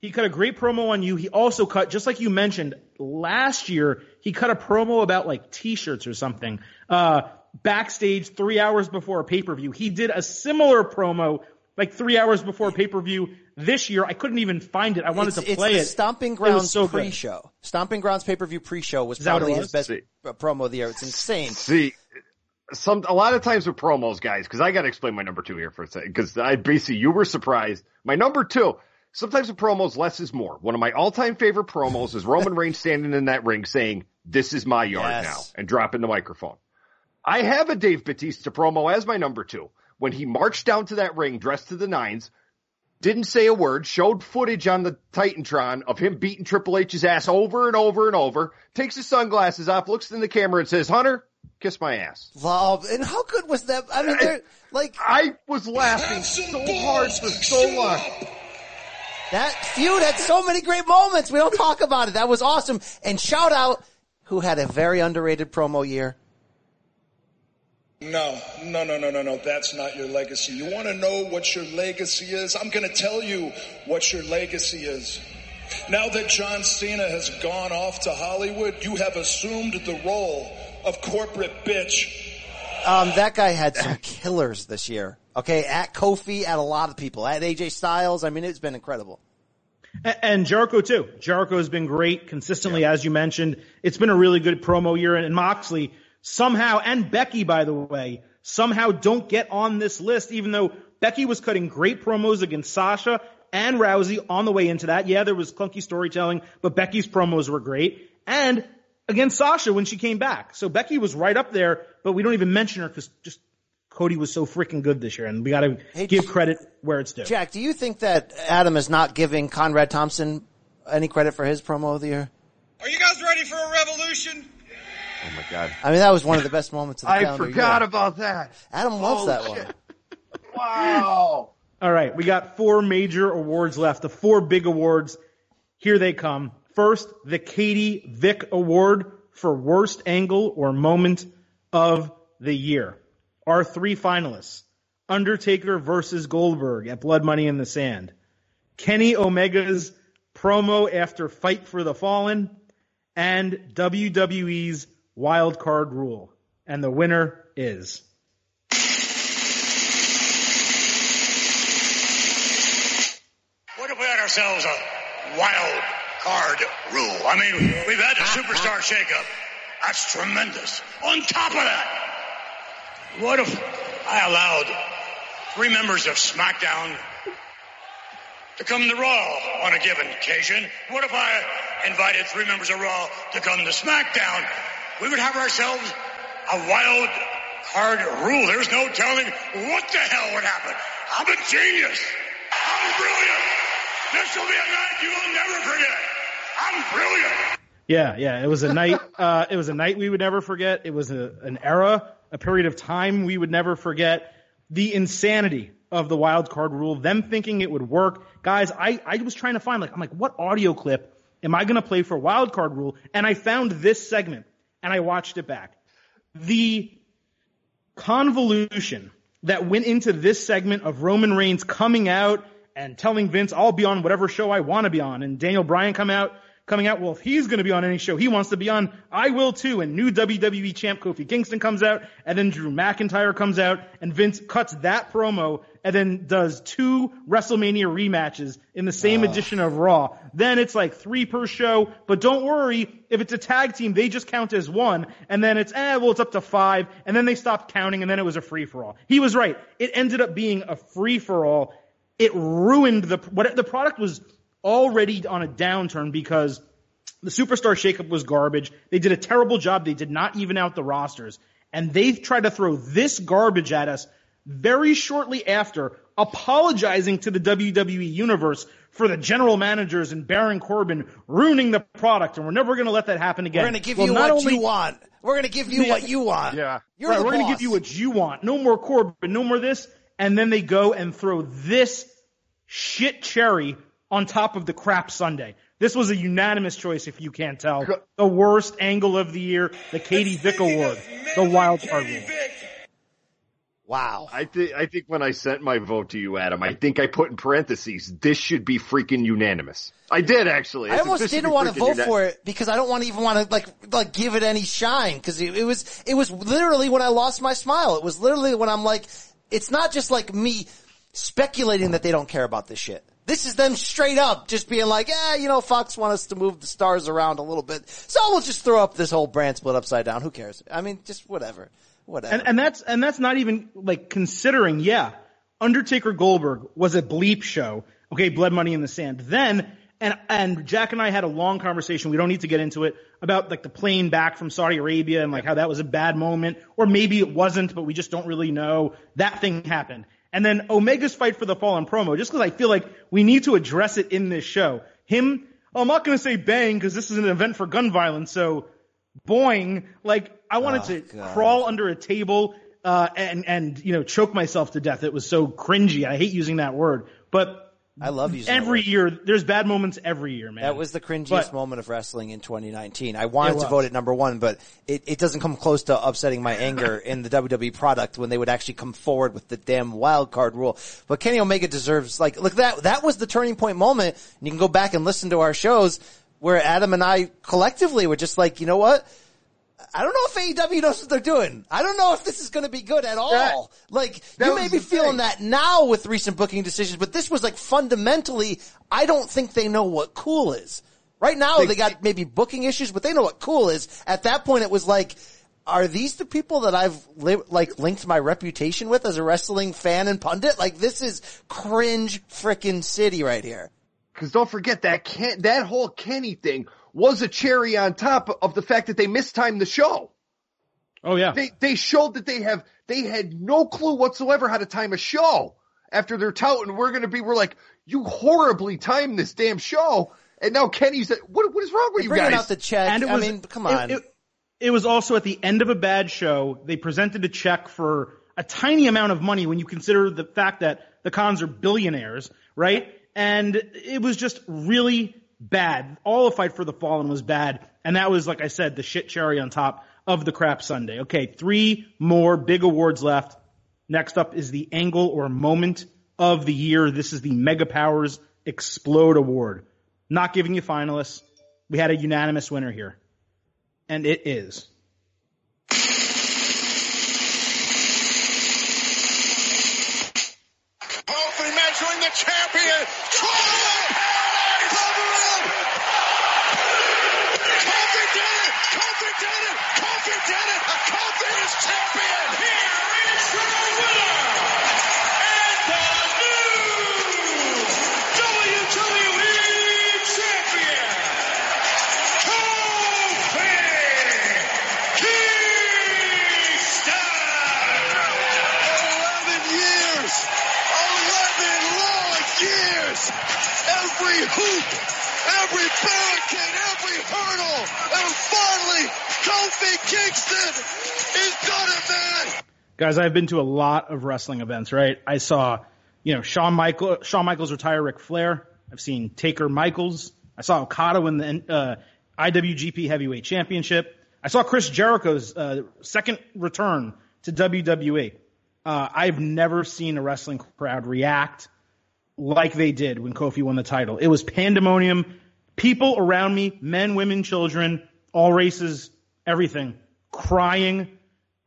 He cut a great promo on you. He also cut, just like you mentioned last year, he cut a promo about like t-shirts or something. Uh, backstage three hours before a pay-per-view. He did a similar promo like three hours before pay-per-view this year. I couldn't even find it. I wanted it's, to play it's it. the Stomping It was Grounds so pre-show. Stomping Grounds pay-per-view pre-show was Is that what it probably was? his best See. promo of the year. It's insane. See, some a lot of times with promos, guys, because I got to explain my number two here for a second. Because I basically you were surprised. My number two. Sometimes with promos, less is more. One of my all-time favorite promos is Roman <laughs> Reigns standing in that ring saying, "This is my yard Yes. now," and dropping the microphone. I have a Dave Batista promo as my number two. When he marched down to that ring dressed to the nines, didn't say a word, showed footage on the Titantron of him beating Triple H's ass over and over and over, takes his sunglasses off, looks in the camera and says, Hunter, kiss my ass. Love. And how good was that? I mean, they're like, I was laughing so hard for so long. that feud had so many great moments. We don't talk about it. That was awesome. And shout out who had a very underrated promo year. No, no, no, no, no, no. That's not your legacy. You want to know what your legacy is? I'm going to tell you what your legacy is. Now that John Cena has gone off to Hollywood, you have assumed the role of corporate bitch. Um, that guy had some <laughs> killers this year. Okay, at Kofi, at a lot of people, at AJ Styles. I mean, it's been incredible. A- And Jericho too. Jericho has been great consistently, as you mentioned. It's been a really good promo year, and Moxley somehow, and Becky, by the way, somehow don't get on this list, even though Becky was cutting great promos against Sasha and Rousey on the way into that. Yeah, there was clunky storytelling, but Becky's promos were great. And against Sasha when she came back. So Becky was right up there, but we don't even mention her because just Cody was so freaking good this year, and we got to Hey, give credit where it's due. Jack, do you think that Adam is not giving Conrad Thompson any credit for his promo of the year? Are you guys ready for a revolution? Oh my god. I mean, that was one of the best moments of the <laughs> I calendar forgot year. about that. Adam loves that shit. one. Wow. All right, we got four major awards left. The four big awards. Here they come. First, the Katie Vick Award for Worst Angle or Moment of the Year. Our three finalists. Undertaker versus Goldberg at Blood Money in the Sand. Kenny Omega's promo after Fight for the Fallen. And WWE's Wild Card Rule. And the winner is. What if we had ourselves a wild card rule? I mean, we've had the superstar shakeup. That's tremendous. On top of that, what if I allowed three members of SmackDown to come to Raw on a given occasion? What if I invited three members of Raw to come to SmackDown? We would have ourselves a wild card rule. There's no telling what the hell would happen. I'm a genius. I'm brilliant. This will be a night you will never forget. I'm brilliant. Yeah, yeah. It was a night. <laughs> Uh, it was a night we would never forget. It was a, an era, a period of time we would never forget. The insanity of the wild card rule. Them thinking it would work, guys. I I was trying to find like I'm like what audio clip am I going to play for wild card rule? And I found this segment and I watched it back. The convolution that went into this segment of Roman Reigns coming out and telling Vince I'll be on whatever show I want to be on, and Daniel Bryan come out coming out. Well, if he's going to be on any show he wants to be on, I will too. And new WWE champ Kofi Kingston comes out, and then Drew McIntyre comes out, and Vince cuts that promo and then does two WrestleMania rematches in the same edition of Raw. Then it's like three per show, but don't worry, if it's a tag team, they just count as one, and then it's, eh, well, it's up to five, and then they stopped counting, and then it was a free for all. He was right. It ended up being a free for all. It ruined the, what, the product was already on a downturn because the superstar shakeup was garbage. They did a terrible job. They did not even out the rosters. And they tried to throw this garbage at us very shortly after apologizing to the WWE universe for the general managers and Baron Corbin ruining the product. And we're never going to let that happen again. We're going to give Well, you what only- you want. We're going to give you Yeah. what you want. Yeah. You're right, the we're going to give you what you want. No more Corbin, no more this. And then they go and throw this shit cherry on top of the crap Sunday. This was a unanimous choice, if you can't tell. The worst angle of the year, the Katie Vick Award, the wild card rule. Wow. I think I think when I sent my vote to you, Adam, I think I put in parentheses, this should be freaking unanimous. I did actually. I said, almost "This didn't want to vote uni-" for it because I don't want to even want to like like give it any shine because it, it was it was literally when I lost my smile. It was literally when I'm like, it's not just like me speculating that they don't care about this shit. This is them straight up just being like, yeah, you know, Fox want us to move the stars around a little bit, so we'll just throw up this whole brand split upside down. Who cares? I mean, just whatever, whatever. And, and that's, and that's not even like considering, yeah, Undertaker Goldberg was a bleep show. Okay, blood money in the sand. Then, and, and Jack and I had a long conversation. We don't need to get into it about like the plane back from Saudi Arabia and like how that was a bad moment, or maybe it wasn't, but we just don't really know. That thing happened. And then Omega's fight for the fallen promo, just because I feel like we need to address it in this show. Him, I'm not going to say bang because this is an event for gun violence, so boing. Like I wanted Oh, to God. crawl under a table uh, and and you know choke myself to death. It was so cringy. I hate using that word, but I love that every year. There's bad moments every year, man. That was the cringiest But- moment of wrestling in 2019. I wanted to vote at number one, but it, it doesn't come close to upsetting my anger in the WWE product when they would actually come forward with the damn wild card rule. But Kenny Omega deserves like look that that was the turning point moment. And you can go back and listen to our shows where Adam and I collectively were just like, you know what? I don't know if AEW knows what they're doing. I don't know if this is going to be good at all. like that you may be feeling thing. that now with recent booking decisions, but this was like fundamentally, I don't think they know what cool is. Right now they, got maybe booking issues, but they know what cool is. At that point it was like, are these the people that I've li- like linked my reputation with as a wrestling fan and pundit? Like this is cringe frickin' city right here. Because don't forget that Ken, that whole Kenny thing was a cherry on top of the fact that they mistimed the show. Oh yeah. They they showed that they have they had no clue whatsoever how to time a show. After they're touting, we're gonna be we're like, you horribly timed this damn show, and now Kenny's what what is wrong with you Bringing guys? out the check. And it I mean, come it- on. It, it was also at the end of a bad show. They presented a check for a tiny amount of money when you consider the fact that the cons are billionaires, right? And it was just really bad. All of Fight for the Fallen was bad. And that was, like I said, the shit cherry on top of the crap Sunday. Okay, three more big awards left. Next up is the angle or moment of the year. This is the Mega Powers Explode Award. Not giving you finalists. We had a unanimous winner here. And it is. Kofi Kingston is man. Guys, I've been to a lot of wrestling events, right? I saw, you know, Shawn Michael, Shawn Michaels retire Ric Flair. I've seen Taker Michaels. I saw Okada win the uh, IWGP Heavyweight Championship. I saw Chris Jericho's uh, second return to WWE. Uh, I've never seen a wrestling crowd react like they did when Kofi won the title. It was pandemonium. People around me, men, women, children, all races, everything, crying.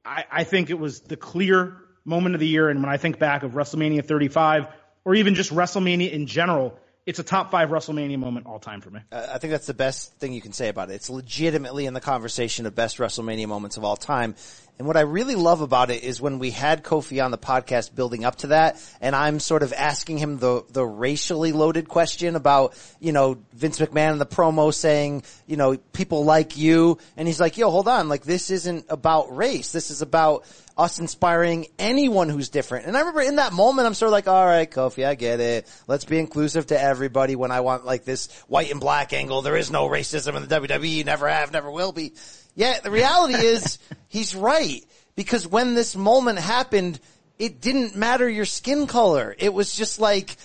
I, I think it was the clear moment of the year. And when I think back of WrestleMania 35 or even just WrestleMania in general, it's a top five WrestleMania moment all time for me. Uh, I think that's the best thing you can say about it. It's legitimately in the conversation of best WrestleMania moments of all time. And what I really love about it is when we had Kofi on the podcast building up to that, and I'm sort of asking him the, the racially loaded question about, you know, Vince McMahon in the promo saying, you know, people like you. And he's like, yo, hold on. Like, this isn't about race. This is about us inspiring anyone who's different. And I remember in that moment, I'm sort of like, all right, Kofi, I get it. Let's be inclusive to everybody when I want like this white and black angle. There is no racism in the WWE. Never have, never will be. Yeah, the reality is <laughs> he's right because when this moment happened, it didn't matter your skin color. It was just like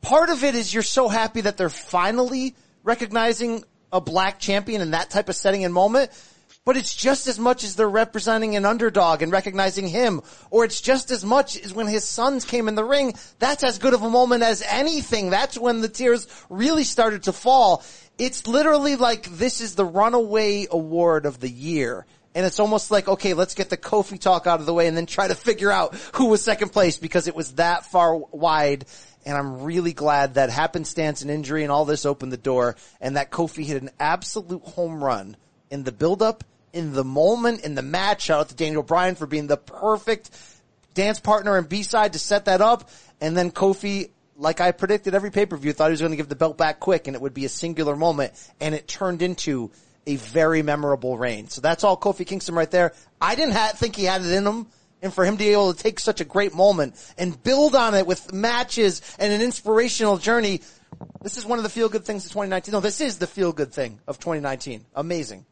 part of it is you're so happy that they're finally recognizing a black champion in that type of setting and moment. But it's just as much as they're representing an underdog and recognizing him, or it's just as much as when his sons came in the ring. That's as good of a moment as anything. That's when the tears really started to fall. It's literally like this is the runaway award of the year. And it's almost like, okay, let's get the Kofi talk out of the way and then try to figure out who was second place because it was that far wide. And I'm really glad that happenstance and injury and all this opened the door and that Kofi hit an absolute home run in the buildup, in the moment, in the match. Shout out to Daniel Bryan for being the perfect dance partner and B-side to set that up. And then Kofi, like I predicted every pay-per-view, thought he was going to give the belt back quick and it would be a singular moment. And it turned into a very memorable reign. So that's all Kofi Kingston right there. I didn't ha- think he had it in him. And for him to be able to take such a great moment and build on it with matches and an inspirational journey, this is one of the feel good things of 2019. No, this is the feel good thing of 2019. Amazing.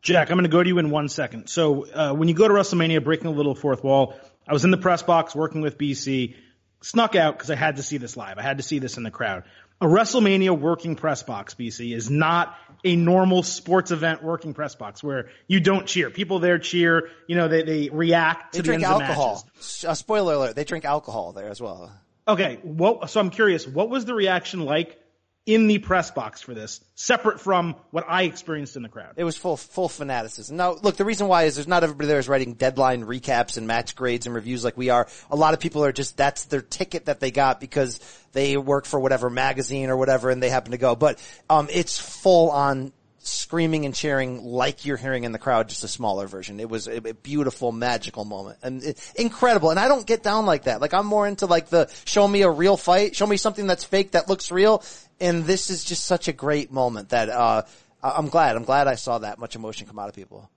Jack, I'm going to go to you in one second. So uh, when you go to WrestleMania, breaking a little fourth wall, I was in the press box working with BC, snuck out because I had to see this live. I had to see this in the crowd. A WrestleMania working press box, BC, is not a normal sports event working press box where you don't cheer. People there cheer, you know, they, they react They to drink the ends alcohol. Uh, spoiler alert, they drink alcohol there as well. Okay, what, so I'm curious, what was the reaction like in the press box for this, separate from what I experienced in the crowd? It was full, full fanaticism. Now, look, the reason why is there's not everybody there is writing deadline recaps and match grades and reviews like we are. A lot of people are just, that's their ticket that they got because they work for whatever magazine or whatever and they happen to go. But, um, it's full on screaming and cheering like you're hearing in the crowd, just a smaller version. It was a, a beautiful, magical moment and it, incredible. And I don't get down like that. Like I'm more into like the show me a real fight, show me something that's fake that looks real. And this is just such a great moment that, uh, I'm glad. I'm glad I saw that much emotion come out of people.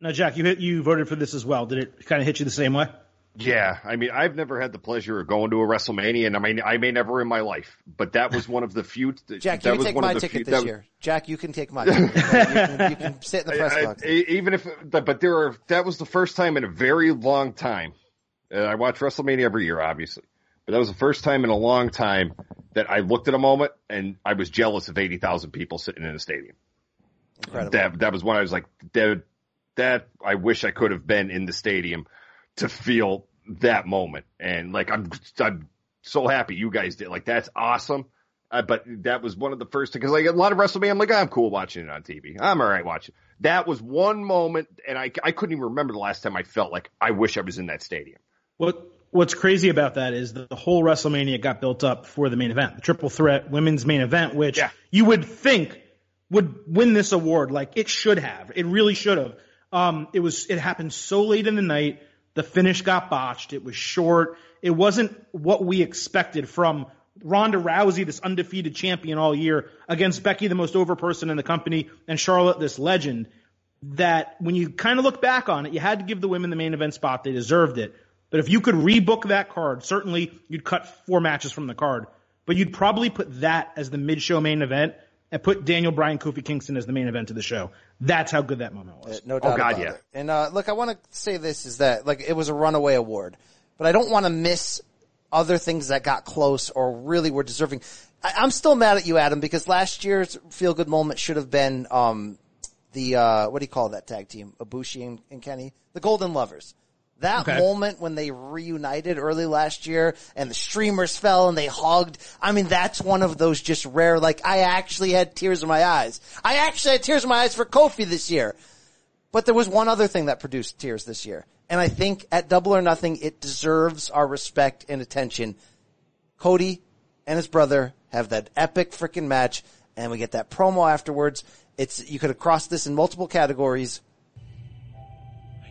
Now, Jack, you hit, you voted for this as well. Did it kind of hit you the same way? Yeah, I mean, I've never had the pleasure of going to a WrestleMania, and I mean, I may never in my life, but that was one of the few. Jack, that you was take one of my the ticket few, this that- year. Jack, you can take my <laughs> ticket. you, can, you can sit in the press box. even if, but there are, that was the first time in a very long time. Uh, I watch WrestleMania every year, obviously, but that was the first time in a long time that I looked at a moment and I was jealous of 80,000 people sitting in a stadium. Incredible. That, that was when I was like, that, that I wish I could have been in the stadium to feel that moment. And like, I'm, I'm so happy you guys did. Like, that's awesome. Uh, but that was one of the first, cause like a lot of WrestleMania, I'm like, I'm cool watching it on TV. I'm all right watching. That was one moment and I, I couldn't even remember the last time I felt like I wish I was in that stadium. What What's crazy about that is that the whole WrestleMania got built up for the main event, the triple threat women's main event, which you would think would win this award. Like it should have. It really should have. Um, it was. It happened so late in the night. The finish got botched. It was short. It wasn't what we expected from Ronda Rousey, this undefeated champion all year, against Becky, the most over person in the company, and Charlotte, this legend. That when you kind of look back on it, you had to give the women the main event spot. They deserved it. But if you could rebook that card, certainly you'd cut four matches from the card. But you'd probably put that as the mid-show main event and put Daniel Bryan, Kofi Kingston as the main event of the show. That's how good that moment was. Uh, No doubt about it. And uh, look, I want to say this is that like it was a runaway award, but I don't want to miss other things that got close or really were deserving. I, I'm still mad at you, Adam, because last year's feel good moment should have been um, the uh, what do you call that tag team? Ibushi and, and Kenny, the Golden Lovers. That Okay. moment when they reunited early last year and the streamers fell and they hugged. I mean, that's one of those just rare, like I actually had tears in my eyes. I actually had tears in my eyes for Kofi this year. But there was one other thing that produced tears this year. And I think at Double or Nothing, it deserves our respect and attention. Cody and his brother have that epic freaking match and we get that promo afterwards. It's, you could have crossed this in multiple categories.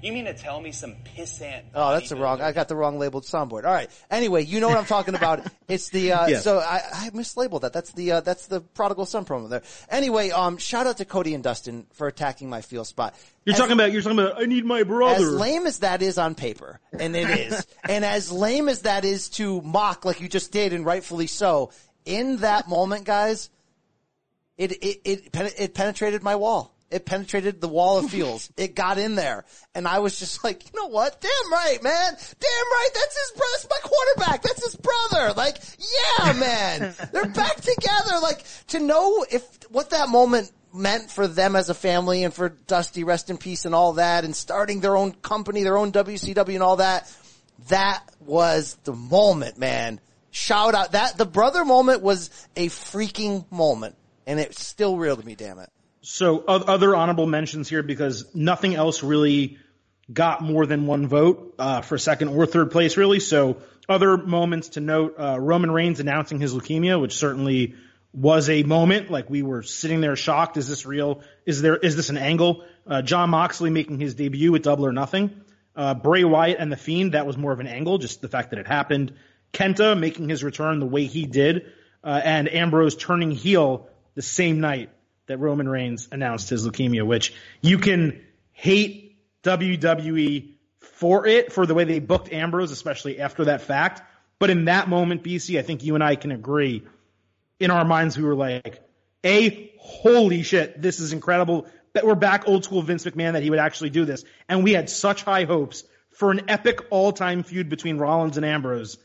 You mean to tell me some pissant? Oh, that's the wrong. I got the wrong labeled soundboard. All right. Anyway, you know what I'm talking about. <laughs> It's the uh, Yeah. so I, I mislabeled that. That's the uh, that's the prodigal son promo there. Anyway, um, shout out to Cody and Dustin for attacking my feel spot. You're As- talking about, you're talking about, I need my brother. as lame as that is on paper, and it is, <laughs> and as lame as that is to mock like you just did, and rightfully so, in that moment, guys, it it it, it penetrated my wall. It penetrated the wall of feels. it got in there, and I was just like, you know what? Damn right, man. Damn right. That's his brother. That's my quarterback. That's his brother. Like, yeah, man. <laughs> They're back together. Like to know if what that moment meant for them as a family and for Dusty, rest in peace, and all that, and starting their own company, their own WCW, and all that. That was the moment, man. Shout out that the brother moment was a freaking moment, and it's still real to me. Damn it. So other honorable mentions here because nothing else really got more than one vote uh, for second or third place, really. So other moments to note: uh, Roman Reigns announcing his leukemia, which certainly was a moment. Like we were sitting there shocked: is this real? Is there? Is this an angle? Uh, Jon Moxley making his debut at Double or Nothing. Uh, Bray Wyatt and the Fiend, that was more of an angle, just the fact that it happened. Kenta making his return the way he did, uh, and Ambrose turning heel the same night that Roman Reigns announced his leukemia, which you can hate WWE for it, for the way they booked Ambrose, especially after that fact. But in that moment, BC, I think you and I can agree in our minds, we were like, A, holy shit, this is incredible that we're back old school Vince McMahon that he would actually do this. And we had such high hopes for an epic all time feud between Rollins and Ambrose.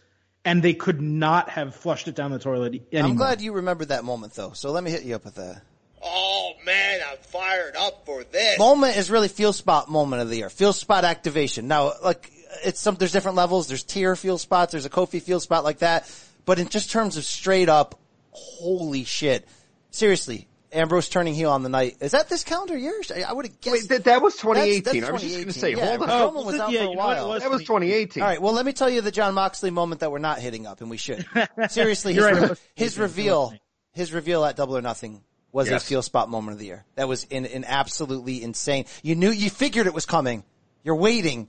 And they could not have flushed it down the toilet anymore. I'm glad you remembered that moment though. So let me hit you up with that. Oh man, I'm fired up for this. Moment is really feel spot moment of the year. Feel spot activation. Now, like it's some there's different levels. There's tier feel spots. There's a Kofi feel spot like that. But in just terms of straight up, holy shit! Seriously, Ambrose turning heel on the night. Is that this calendar year? I, I would have guessed. Wait, that, that was That's- 2018. that's I was just going to say, Yeah, hold on. Roman was <laughs> out yeah, for a you know it while. was? that was 2018. All right, well, let me tell you the Jon Moxley moment that we're not hitting up, and we should. <laughs> Seriously, his, right, it was- his reveal, his reveal at Double or Nothing was Yes. a feel spot moment of the year. That was in, in absolutely insane. You knew, you figured it was coming. You're waiting,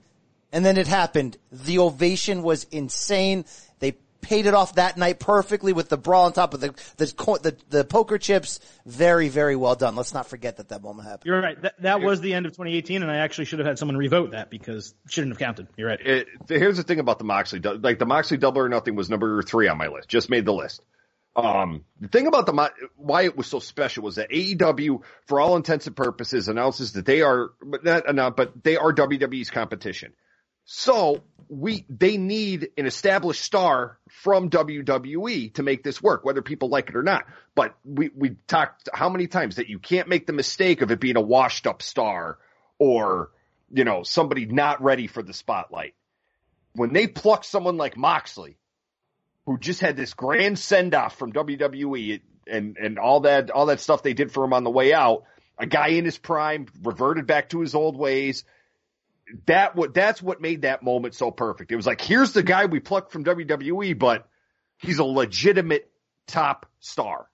and then it happened. The ovation was insane. They paid it off that night perfectly with the brawl on top of the the the, the poker chips. Very, very well done. Let's not forget that that moment happened. You're right. That, that was the end of 2018, and I actually should have had someone revote that because it shouldn't have counted. You're right. It, here's the thing about the Moxley, like the Moxley Double or Nothing was number three on my list. Just made the list. Um, the thing about the why it was so special was that AEW, for all intents and purposes, announces that they are, but not, not but they are WWE's competition. So we they need an established star from WWE to make this work, whether people like it or not. But we we talked how many times that you can't make the mistake of it being a washed up star or you know somebody not ready for the spotlight. When they pluck someone like Moxley, who just had this grand send off from WWE and and all that all that stuff they did for him on the way out, a guy in his prime reverted back to his old ways that what that's what made that moment so perfect. It was like here's the guy we plucked from WWE, but he's a legitimate top star.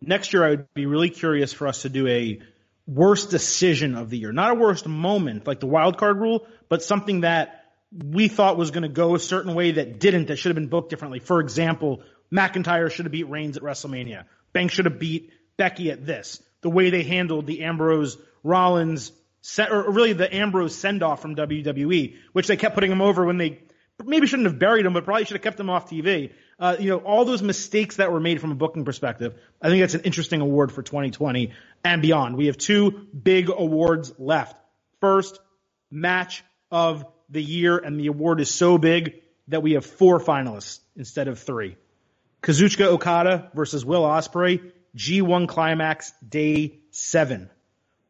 Next year, I would be really curious for us to do a worst decision of the year, not a worst moment like the wild card rule, but something that we thought was going to go a certain way that didn't, that should have been booked differently. For example, McIntyre should have beat Reigns at WrestleMania. Banks should have beat Becky at this. The way they handled the Ambrose Rollins set, or really the Ambrose send off from WWE, which they kept putting him over when they maybe shouldn't have buried him, but probably should have kept him off TV. Uh, you know, all those mistakes that were made from a booking perspective. I think that's an interesting award for 2020 and beyond. We have two big awards left. First, match of the year, and the award is so big that we have four finalists instead of three. Kazuchika Okada versus Will Ospreay, G1 Climax Day 7.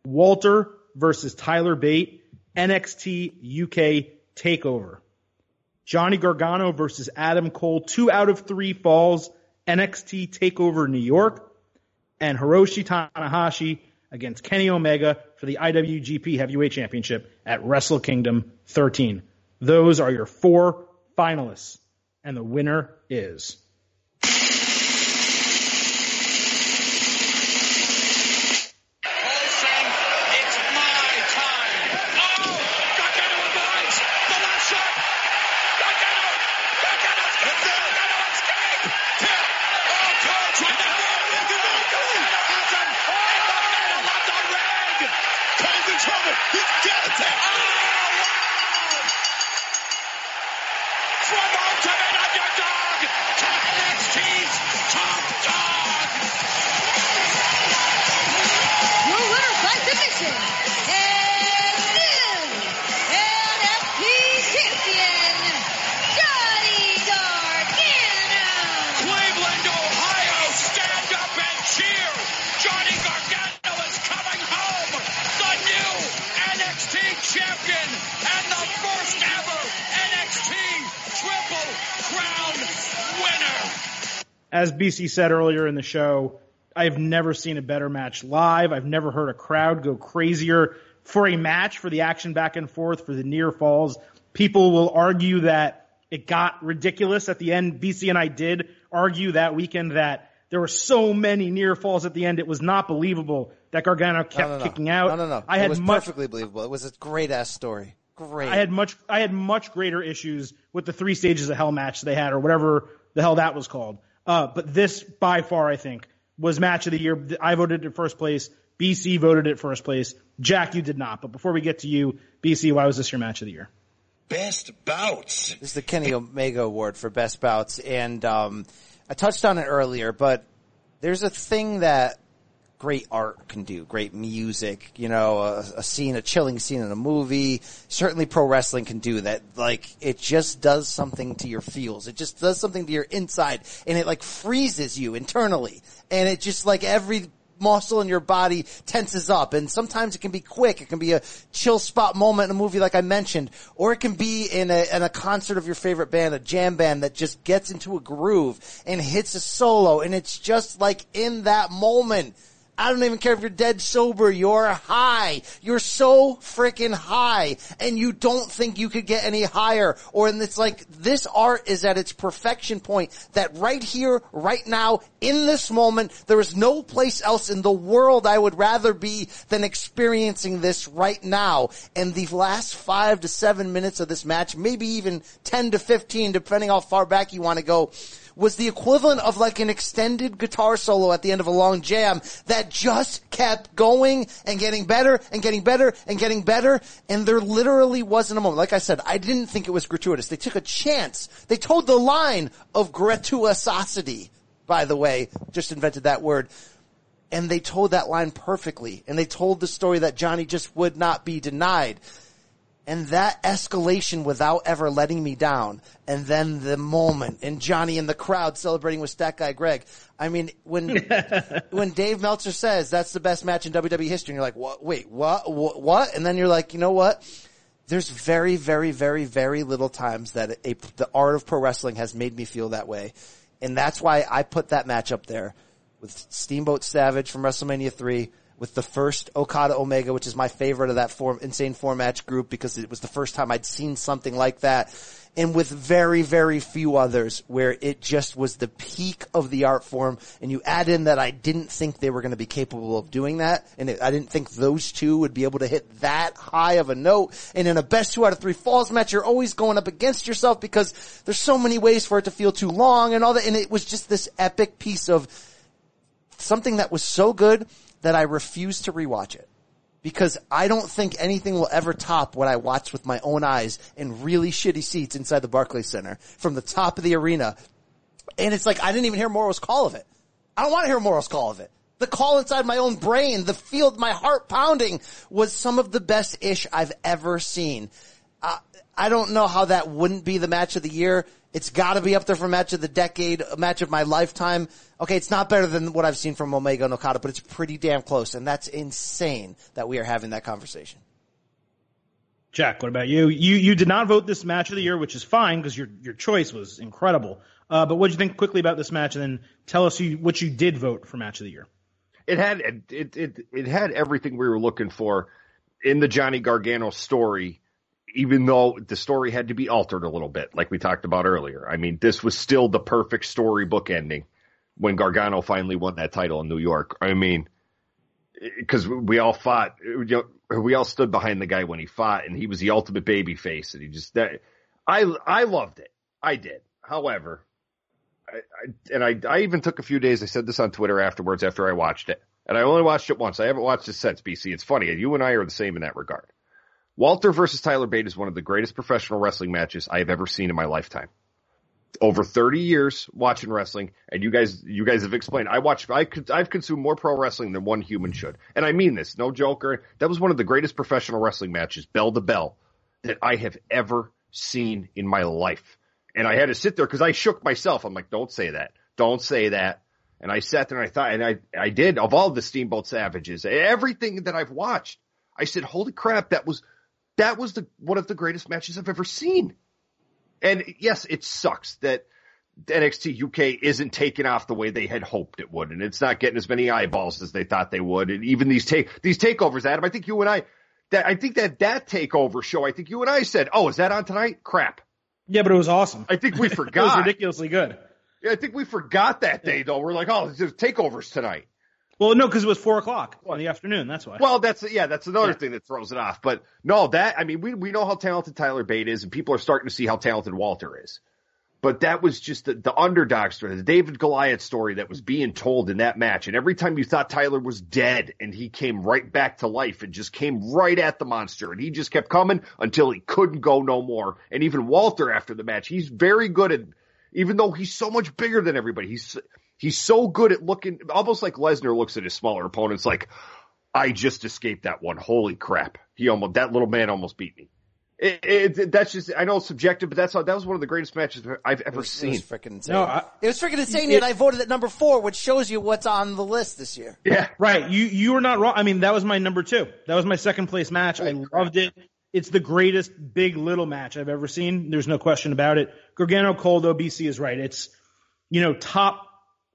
Walter versus Tyler Bate, NXT UK Takeover. Johnny Gargano versus Adam Cole, two out of three falls, NXT Takeover New York, and Hiroshi Tanahashi against Kenny Omega for the IWGP Heavyweight Championship at Wrestle Kingdom 13. Those are your four finalists, and the winner is. BC said earlier in the show, I've never seen a better match live. I've never heard a crowd go crazier for a match, for the action back and forth, for the near falls. People will argue that it got ridiculous at the end. BC and I did argue that weekend that there were so many near falls at the end. It was not believable that Gargano kept no, no, no. kicking out. No, no, no. I it had was much, perfectly believable. It was a great ass story. Great. I had much I had much greater issues with the three stages of hell match they had or whatever the hell that was called. Uh, but this by far I think was match of the year. I voted it first place. BC voted it first place. Jack, you did not. But before we get to you, BC, why was this your match of the year? Best bouts. This is the Kenny Omega Award for best bouts, and um, I touched on it earlier, but there's a thing that great art can do, great music, you know, a, a scene, a chilling scene in a movie. Certainly pro wrestling can do that. Like, it just does something to your feels. It just does something to your inside and it like freezes you internally. And it just like every muscle in your body tenses up and sometimes it can be quick. It can be a chill spot moment in a movie like I mentioned, or it can be in a, in a concert of your favorite band, a jam band that just gets into a groove and hits a solo and it's just like in that moment. I don't even care if you're dead sober. You're high. You're so freaking high and you don't think you could get any higher. Or and it's like this art is at its perfection point that right here, right now, in this moment, there is no place else in the world I would rather be than experiencing this right now. And the last five to seven minutes of this match, maybe even 10 to 15, depending how far back you want to go, was the equivalent of like an extended guitar solo at the end of a long jam that just kept going and getting better and getting better and getting better. And there literally wasn't a moment. Like I said, I didn't think it was gratuitous. They took a chance. They told the line of gratuitosity, by the way, just invented that word. And they told that line perfectly. And they told the story that Johnny just would not be denied and that escalation without ever letting me down. And then the moment and Johnny in the crowd celebrating with Stat Guy Greg. I mean, when, <laughs> when Dave Meltzer says that's the best match in WWE history and you're like, what, wait, what, what, what? And then you're like, you know what? There's very, very, very, very little times that a, the art of pro wrestling has made me feel that way. And that's why I put that match up there with Steamboat Savage from WrestleMania 3 with the first Okada Omega, which is my favorite of that form, insane four match group because it was the first time I'd seen something like that. And with very, very few others where it just was the peak of the art form. And you add in that I didn't think they were going to be capable of doing that. And it, I didn't think those two would be able to hit that high of a note. And in a best two out of three falls match, you're always going up against yourself because there's so many ways for it to feel too long and all that. And it was just this epic piece of something that was so good that I refuse to rewatch it. Because I don't think anything will ever top what I watched with my own eyes in really shitty seats inside the Barclays Center from the top of the arena. And it's like, I didn't even hear Mauro's call of it. I don't want to hear Mauro's call of it. The call inside my own brain, the field, my heart pounding was some of the best ish I've ever seen. Uh, I don't know how that wouldn't be the match of the year. It's got to be up there for match of the decade, match of my lifetime. Okay, it's not better than what I've seen from Omega and Okada, but it's pretty damn close, and that's insane that we are having that conversation. Jack, what about you? You you did not vote this match of the year, which is fine because your your choice was incredible. Uh, but what did you think quickly about this match, and then tell us you, what you did vote for match of the year. It had it it it had everything we were looking for in the Johnny Gargano story, even though the story had to be altered a little bit, like we talked about earlier. I mean, this was still the perfect storybook ending when Gargano finally won that title in New York. I mean, because we all fought, we all stood behind the guy when he fought, and he was the ultimate baby face, and he just that I I loved it. I did. However, I, I, and I I even took a few days. I said this on Twitter afterwards after I watched it, and I only watched it once. I haven't watched it since. BC, it's funny. You and I are the same in that regard. Walter versus Tyler Bate is one of the greatest professional wrestling matches I have ever seen in my lifetime over 30 years watching wrestling and you guys you guys have explained I watch I could I've consumed more pro wrestling than one human should. And I mean this, no joker. That was one of the greatest professional wrestling matches bell to bell that I have ever seen in my life. And I had to sit there cuz I shook myself. I'm like don't say that. Don't say that. And I sat there and I thought and I I did of all the Steamboat Savages, everything that I've watched. I said holy crap that was that was the one of the greatest matches I've ever seen. And yes, it sucks that NXT UK isn't taking off the way they had hoped it would, and it's not getting as many eyeballs as they thought they would. And even these take these takeovers, Adam, I think you and I, that I think that that takeover show, I think you and I said, "Oh, is that on tonight?" Crap. Yeah, but it was awesome. I think we forgot. <laughs> it was ridiculously good. Yeah, I think we forgot that day though. We're like, "Oh, there's takeovers tonight." Well, no, because it was four o'clock in the afternoon. That's why. Well, that's yeah, that's another yeah. thing that throws it off. But no, that I mean, we we know how talented Tyler Bate is, and people are starting to see how talented Walter is. But that was just the, the underdog story, the David Goliath story that was being told in that match. And every time you thought Tyler was dead, and he came right back to life and just came right at the monster, and he just kept coming until he couldn't go no more. And even Walter after the match, he's very good at, even though he's so much bigger than everybody, he's He's so good at looking, almost like Lesnar looks at his smaller opponents like, I just escaped that one. Holy crap. He almost, that little man almost beat me. It, it, that's just, I know it's subjective, but that's, that was one of the greatest matches I've ever it was, seen. It was freaking insane. No, I, it was freaking insane, yet I voted at number four, which shows you what's on the list this year. Yeah. Right. You, you were not wrong. I mean, that was my number two. That was my second place match. Holy I crap. loved it. It's the greatest big little match I've ever seen. There's no question about it. Gargano Cole though, BC is right. It's, you know, top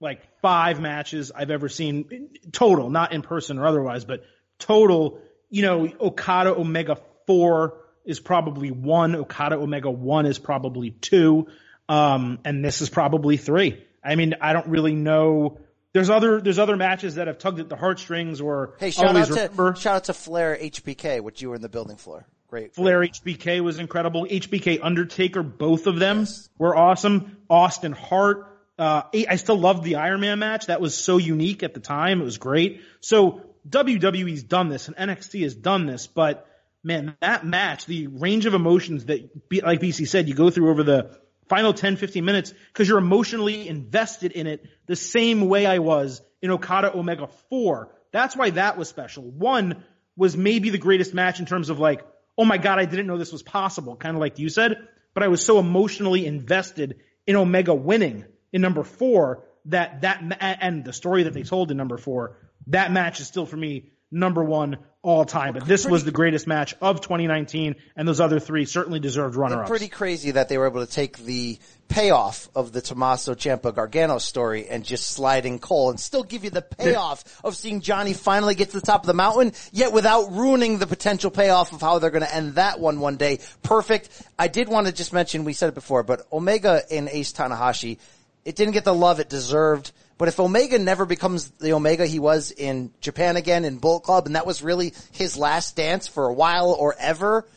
like five matches I've ever seen total, not in person or otherwise, but total, you know, Okada Omega four is probably one. Okada Omega one is probably two. Um, and this is probably three. I mean, I don't really know. There's other, there's other matches that have tugged at the heartstrings or hey, shout out remember. to, shout out to Flair HBK, which you were in the building floor. Great. Flair HBK was incredible. HBK Undertaker, both of them yes. were awesome. Austin Hart, uh, I still loved the Iron Man match. That was so unique at the time. It was great. So WWE's done this and NXT has done this, but man, that match, the range of emotions that, like BC said, you go through over the final 10, 15 minutes because you're emotionally invested in it the same way I was in Okada Omega 4. That's why that was special. One was maybe the greatest match in terms of like, oh my God, I didn't know this was possible, kind of like you said, but I was so emotionally invested in Omega winning in number four that that and the story that they told in number four that match is still for me number one all time. But this was the greatest match of 2019, and those other three certainly deserved runner-ups. Pretty crazy that they were able to take the payoff of the Tommaso Ciampa Gargano story and just slide in Cole and still give you the payoff of seeing Johnny finally get to the top of the mountain, yet without ruining the potential payoff of how they're going to end that one one day. Perfect. I did want to just mention, we said it before, but Omega and Ace Tanahashi it didn't get the love it deserved. But if Omega never becomes the Omega he was in Japan again in Bullet Club, and that was really his last dance for a while or ever,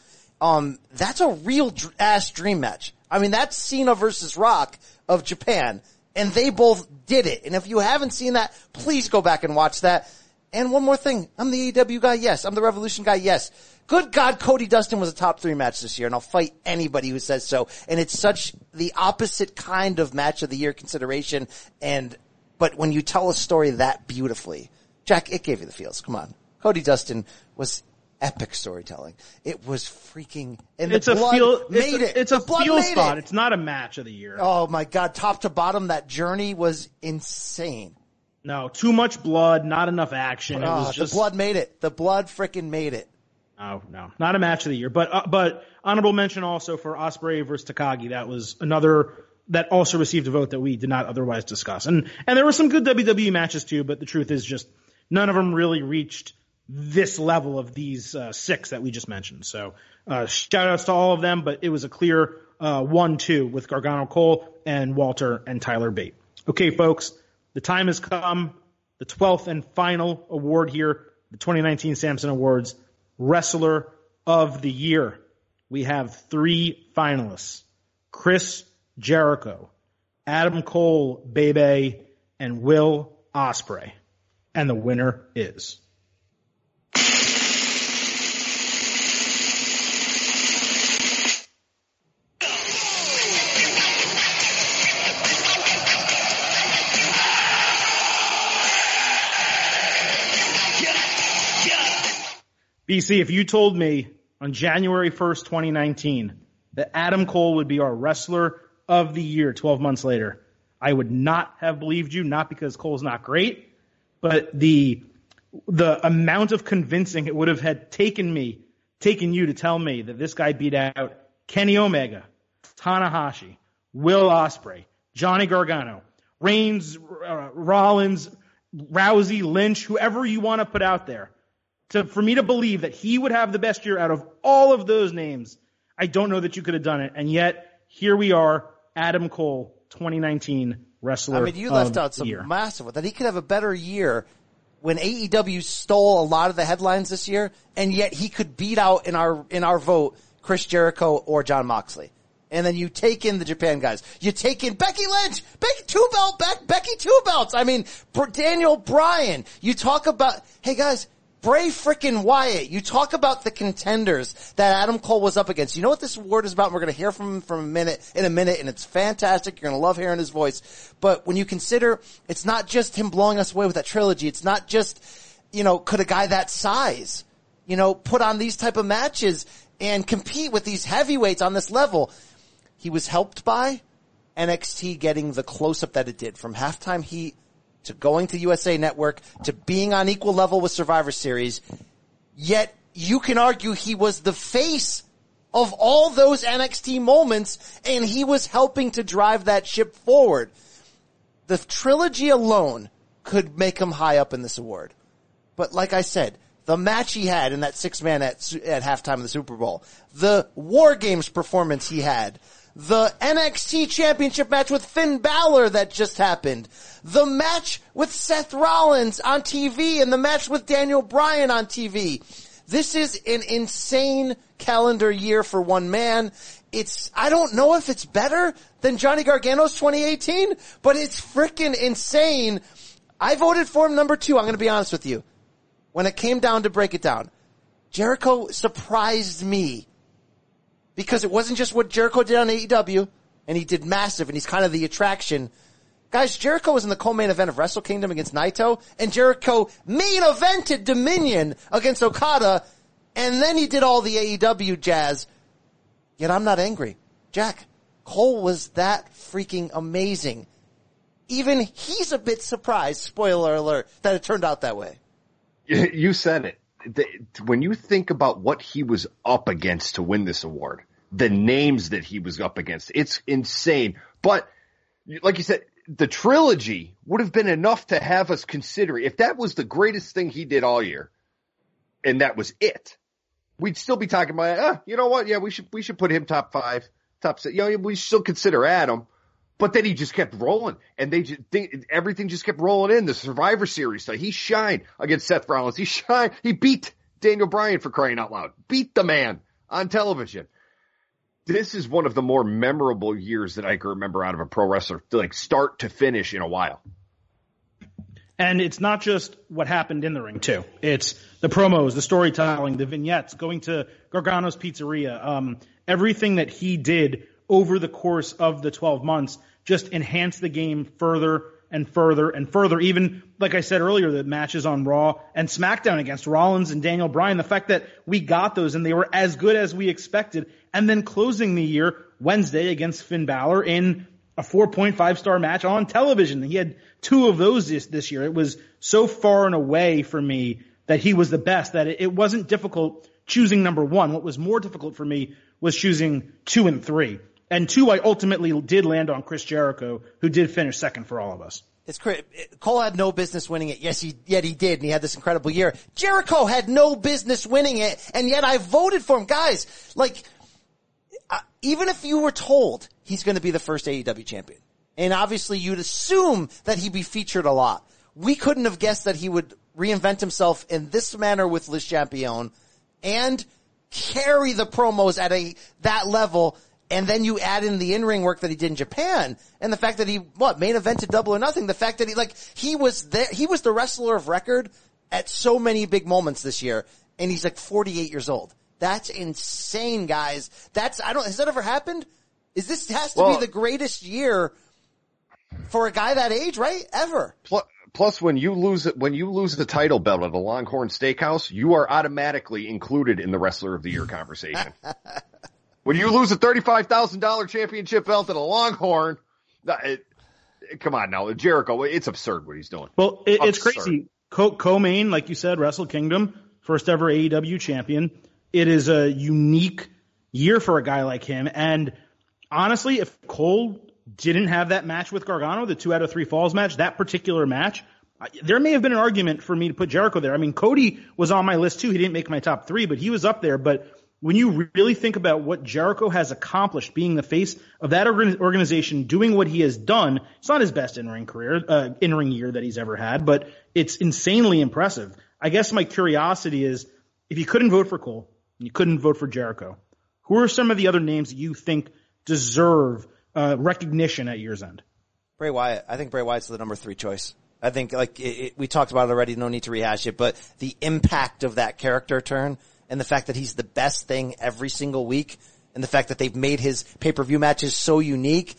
um, that's a real dr- ass dream match. I mean, that's Cena versus Rock of Japan, and they both did it. And if you haven't seen that, please go back and watch that. And one more thing, I'm the AEW guy, yes. I'm the Revolution guy, yes. Good God, Cody Dustin was a top three match this year, and I'll fight anybody who says so. And it's such the opposite kind of match of the year consideration. And, but when you tell a story that beautifully, Jack, it gave you the feels. Come on. Cody Dustin was epic storytelling. It was freaking, and the it's a feel, made it's it. A, it's a blood feel spot. It. It's not a match of the year. Oh my God, top to bottom, that journey was insane. No, too much blood, not enough action. It Oh, was just the blood made it. The blood freaking made it. Oh no, not a match of the year, but uh, but honorable mention also for Ospreay versus Takagi. That was another that also received a vote that we did not otherwise discuss. And and there were some good WWE matches too, but the truth is just none of them really reached this level of these uh, six that we just mentioned. So uh, shout outs to all of them, but it was a clear uh, one-two with Gargano Cole and Walter and Tyler Bate. Okay, folks, the time has come. The 12th and final award here, the 2019 Samson Awards Wrestler of the Year. We have three finalists. Chris Jericho, Adam Cole, Bay Bay, and Will Ospreay. And the winner is. BC, if you told me on January 1st, 2019, that Adam Cole would be our wrestler of the year 12 months later, I would not have believed you, not because Cole's not great, but the, the amount of convincing it would have had taken me, taken you to tell me that this guy beat out Kenny Omega, Tanahashi, Will Ospreay, Johnny Gargano, Reigns, uh, Rollins, Rousey, Lynch, whoever you want to put out there to for me to believe that he would have the best year out of all of those names, I don't know that you could have done it. And yet here we are, Adam Cole, 2019 wrestler. I mean, you left out some year. massive that he could have a better year when AEW stole a lot of the headlines this year, and yet he could beat out in our in our vote Chris Jericho or Jon Moxley. And then you take in the Japan guys. You take in Becky Lynch, Becky two belt, Be- Becky two belts. I mean, Daniel Bryan. You talk about, hey guys, Bray frickin' Wyatt. You talk about the contenders that Adam Cole was up against. You know what this award is about? We're going to hear from him from a minute in a minute, and it's fantastic. You're going to love hearing his voice. But when you consider, it's not just him blowing us away with that trilogy. It's not just, you know, could a guy that size, you know, put on these type of matches and compete with these heavyweights on this level? He was helped by NXT getting the close up that it did from halftime heat to going to USA Network to being on equal level with Survivor Series. Yet you can argue he was the face of all those NXT moments and he was helping to drive that ship forward. The trilogy alone could make him high up in this award. But like I said, the match he had in that six man at, at halftime of the Super Bowl, the War Games performance he had, the NXT championship match with Finn Balor that just happened, the match with Seth Rollins on TV and the match with Daniel Bryan on TV. This is an insane calendar year for one man. It's, I don't know if it's better than Johnny Gargano's 2018, but it's freaking insane. I voted for him number two. I'm going to be honest with you. When it came down to break it down, Jericho surprised me because it wasn't just what Jericho did on AEW and he did massive and he's kind of the attraction. Guys, Jericho was in the co-main event of Wrestle Kingdom against Naito and Jericho main evented Dominion against Okada and then he did all the AEW jazz. Yet I'm not angry. Jack, Cole was that freaking amazing. Even he's a bit surprised, spoiler alert, that it turned out that way. <laughs> You said it. The, when you think about what he was up against to win this award, the names that he was up against, it's insane. But like you said, the trilogy would have been enough to have us consider if that was the greatest thing he did all year, and that was it. We'd still be talking about, uh, you know what? Yeah, we should we should put him top five, top six. You know, we still consider Adam. But then he just kept rolling, and they just they, everything just kept rolling in. The Survivor Series, so he shined against Seth Rollins. He shined. He beat Daniel Bryan for crying out loud. Beat the man on television. This is one of the more memorable years that I can remember out of a pro wrestler, like start to finish in a while. And it's not just what happened in the ring too. It's the promos, the storytelling, the vignettes, going to Gargano's Pizzeria, um, everything that he did over the course of the 12 months just enhance the game further and further and further. Even, like I said earlier, the matches on Raw and SmackDown against Rollins and Daniel Bryan, the fact that we got those and they were as good as we expected. And then closing the year Wednesday against Finn Balor in a 4.5 star match on television. He had two of those this, this year. It was so far and away for me that he was the best that it, it wasn't difficult choosing number one. What was more difficult for me was choosing two and three. And two, I ultimately did land on Chris Jericho, who did finish second for all of us. It's Cole had no business winning it. Yes, he, yet he did, and he had this incredible year. Jericho had no business winning it, and yet I voted for him. Guys, like, even if you were told he's going to be the first AEW champion, and obviously you'd assume that he'd be featured a lot, we couldn't have guessed that he would reinvent himself in this manner with Le Champion and carry the promos at a, that level and then you add in the in-ring work that he did in Japan and the fact that he, what, main evented double or nothing. The fact that he, like, he was there, he was the wrestler of record at so many big moments this year and he's like 48 years old. That's insane, guys. That's, I don't, has that ever happened? Is this has to Well- be the greatest year for a guy that age, right? Ever. Plus, plus, when you lose it, when you lose the title belt at a Longhorn Steakhouse, you are automatically included in the Wrestler of the Year conversation. <laughs> when you lose a thirty-five thousand dollar championship belt at a Longhorn, that- it, come on now, Jericho, it's absurd what he's doing. Well, it, it's crazy. Co- Co-main, like you said, Wrestle Kingdom, first ever AEW champion. It is a unique year for a guy like him. And honestly, if Cole didn't have that match with Gargano, the two out of three falls match, that particular match, there may have been an argument for me to put Jericho there. I mean, Cody was on my list too. He didn't make my top three, but he was up there. But when you really think about what Jericho has accomplished, being the face of that organization, doing what he has done, it's not his best in-ring career, uh, in-ring year that he's ever had, but it's insanely impressive. I guess my curiosity is, if you couldn't vote for Cole, and you couldn't vote for Jericho, who are some of the other names that you think deserve uh, recognition at year's end? Bray Wyatt. I think Bray Wyatt's the number three choice. I think like it, it, we talked about it already. No need to rehash it, but the impact of that character turn and the fact that he's the best thing every single week and the fact that they've made his pay-per-view matches so unique.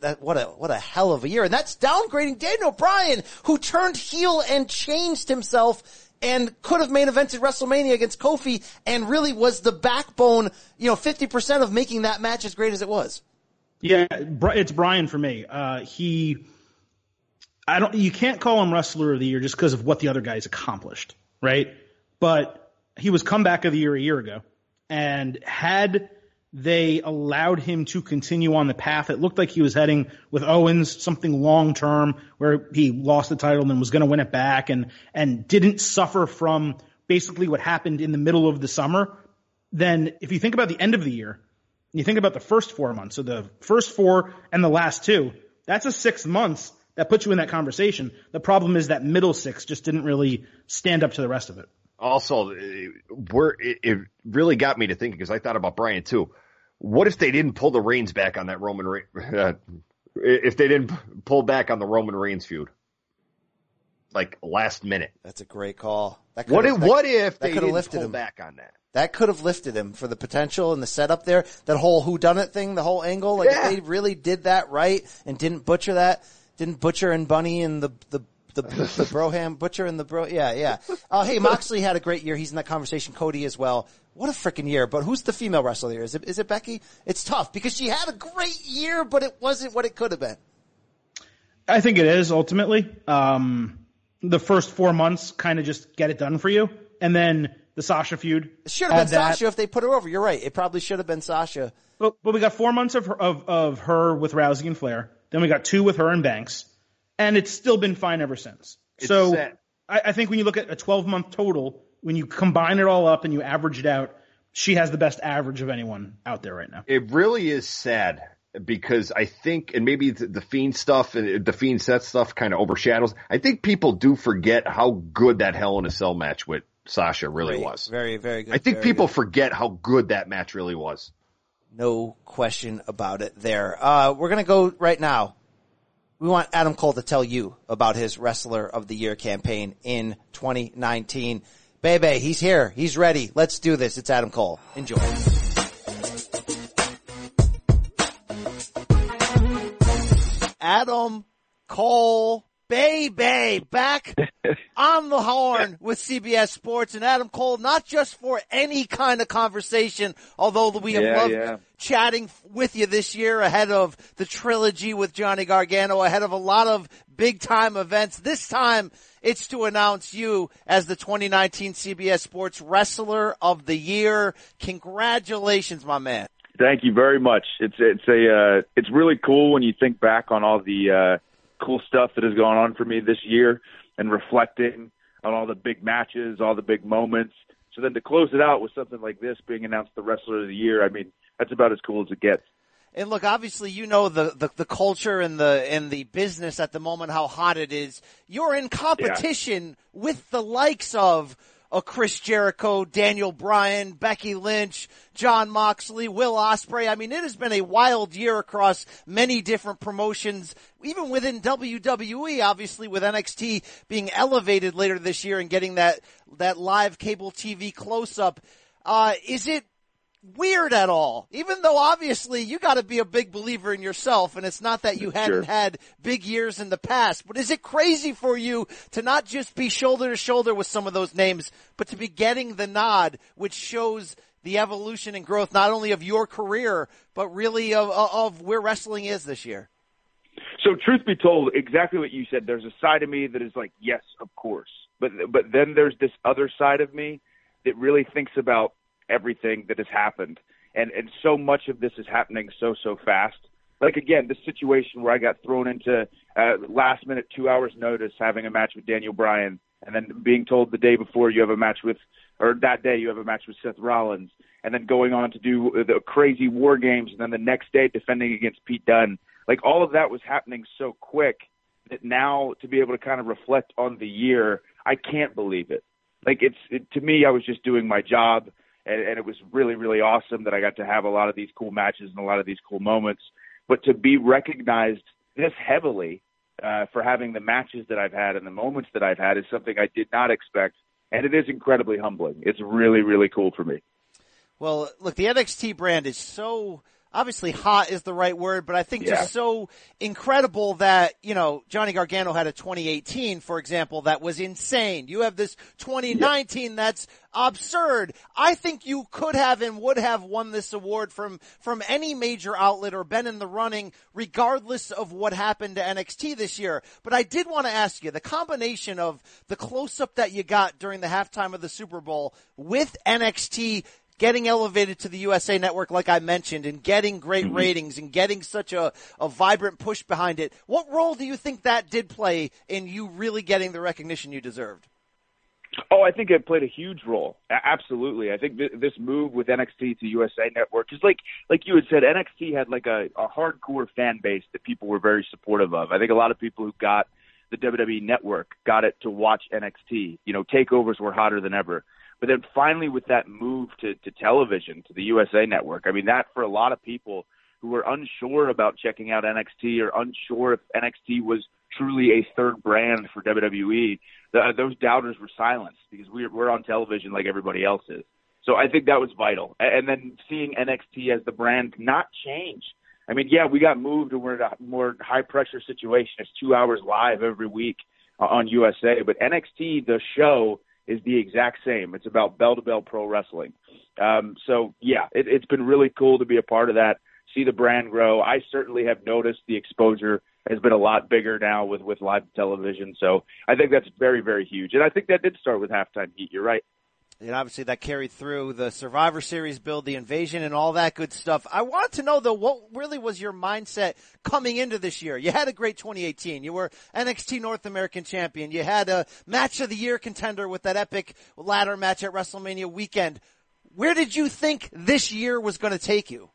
That, what a, what a hell of a year. And that's downgrading Daniel Bryan, who turned heel and changed himself and could have main evented WrestleMania against Kofi and really was the backbone, you know, 50% of making that match as great as it was. Yeah, it's Bryan for me. Uh, he, I don't, you can't call him wrestler of the year just because of what the other guys accomplished, right? But he was comeback of the year a year ago. And had they allowed him to continue on the path, it looked like he was heading with Owens, something long term where he lost the title and was going to win it back and, and didn't suffer from basically what happened in the middle of the summer. Then if you think about the end of the year, you think about the first four months, so the first four and the last two, that's a six months that puts you in that conversation. The problem is that middle six just didn't really stand up to the rest of it. Also, it, it really got me to thinking because I thought about Bryan too. What if they didn't pull the reins back on that Roman Reigns? <laughs> Uh, if they didn't pull back on the Roman Reigns feud, like last minute. That's a great call. That What if? that- What if they could've lifted him. back on that? That could have lifted him for the potential and the setup there. That whole who done it thing, the whole angle. Like Yeah. if they really did that right and didn't butcher that, didn't butcher and Bunny and the the the, the Broham butcher and the bro. Yeah, yeah. Uh, hey, Moxley had a great year. He's in that conversation. Cody as well. What a freaking year! But who's the female wrestler here? Is it is it Becky? It's tough because she had a great year, but it wasn't what it could have been. I think it is ultimately. Um, the first four months kind of just get it done for you, and then the Sasha feud. It should have been that. Sasha if they put her over. You're right. It probably should have been Sasha. But, but we got four months of her, of, of her with Rousey and Flair. Then we got two with her and Banks. And it's still been fine ever since. It's so. I, I think when you look at a 12 month total, when you combine it all up and you average it out, she has the best average of anyone out there right now. It really is sad because I think, and maybe the, the fiend stuff and the fiend set stuff kind of overshadows. I think people do forget how good that Hell in a Cell match with Sasha really Great. was. Very, very good. I think people good. forget how good that match really was. No question about it there. Uh, we're gonna go right now. We want Adam Cole to tell you about his Wrestler of the Year campaign in 2019. Bay Bay, he's here. He's ready. Let's do this. It's Adam Cole. Enjoy. Adam Cole Bay Bay back <laughs> on the horn with CBS Sports and Adam Cole, not just for any kind of conversation, although we have Yeah, loved yeah. chatting with you this year ahead of the trilogy with Johnny Gargano, ahead of a lot of big time events. This time it's to announce you as the 2019 CBS Sports Wrestler of the Year. Congratulations, my man. Thank you very much. It's it's a uh, it's really cool when you think back on all the uh, cool stuff that has gone on for me this year and reflecting on all the big matches, all the big moments. So then to close it out with something like this being announced the wrestler of the year, I mean that's about as cool as it gets. And look, obviously, you know the, the, the culture and the and the business at the moment, how hot it is. You're in competition with the likes of a Chris Jericho, Daniel Bryan, Becky Lynch, Jon Moxley, Will Ospreay. I mean, it has been a wild year across many different promotions, even within WWE. Obviously, with NXT being elevated later this year and getting that that live cable TV close up. Uh, is it weird at all. Even though obviously you got to be a big believer in yourself, and it's not that you hadn't Sure. had big years in the past, but is it crazy for you to not just be shoulder to shoulder with some of those names, but to be getting the nod, which shows the evolution and growth not only of your career, but really of, of where wrestling is this year? So truth be told, exactly what you said. There's a side of me that is like, yes, of course, but but then there's this other side of me that really thinks about everything that has happened, and and so much of this is happening so so fast. Like again, the situation where I got thrown into uh, last minute, two hours notice, having a match with Daniel Bryan, and then being told the day before you have a match with, or that day you have a match with Seth Rollins, and then going on to do the crazy war games, and then the next day defending against Pete Dunne. Like all of that was happening so quick that now to be able to kind of reflect on the year, I can't believe it. Like it's it, to me, I was just doing my job, and, and it was really really awesome that I got to have a lot of these cool matches and a lot of these cool moments. But to be recognized this heavily uh, for having the matches that I've had and the moments that I've had is something I did not expect, and it is incredibly humbling. It's really really cool for me. Well, look, the NXT brand is so obviously hot is the right word, but I think Yeah. just so incredible that, you know, Johnny Gargano had a 2018, for example, that was insane. You have this 2019 that's absurd. I think you could have and would have won this award from, from any major outlet or been in the running regardless of what happened to NXT this year. But I did want to ask you, the combination of the close up that you got during the halftime of the Super Bowl with NXT getting elevated to the USA network, like I mentioned, and getting great mm-hmm. ratings and getting such a, a vibrant push behind it. What role do you think that did play in you really getting the recognition you deserved? Oh, I think it played a huge role. Absolutely, I think th- this move with NXT to USA Network is like, like you had said, NXT had like a, a hardcore fan base that people were very supportive of. I think a lot of people who got the WWE Network got it to watch NXT. You know, takeovers were hotter than ever. But then finally, with that move to, to television, to the USA Network, I mean, that for a lot of people who were unsure about checking out NXT or unsure if NXT was truly a third brand for WWE, the, those doubters were silenced because we're, we're on television like everybody else is. So I think that was vital. And then seeing NXT as the brand not change. I mean, yeah, we got moved and we're in a more high pressure situation. It's two hours live every week uh, on USA, but NXT, the show, is the exact same. It's about bell to bell pro wrestling. Um, so yeah, it, it's been really cool to be a part of that, see the brand grow. I certainly have noticed the exposure has been a lot bigger now with, with live television. So I think that's very, very huge. And I think that did start with halftime heat. You're right. And obviously that carried through the Survivor Series build, the invasion and all that good stuff. I want to know though, what really was your mindset coming into this year? You had a great 2018. You were NXT North American champion. You had a match of the year contender with that epic ladder match at WrestleMania weekend. Where did you think this year was going to take you?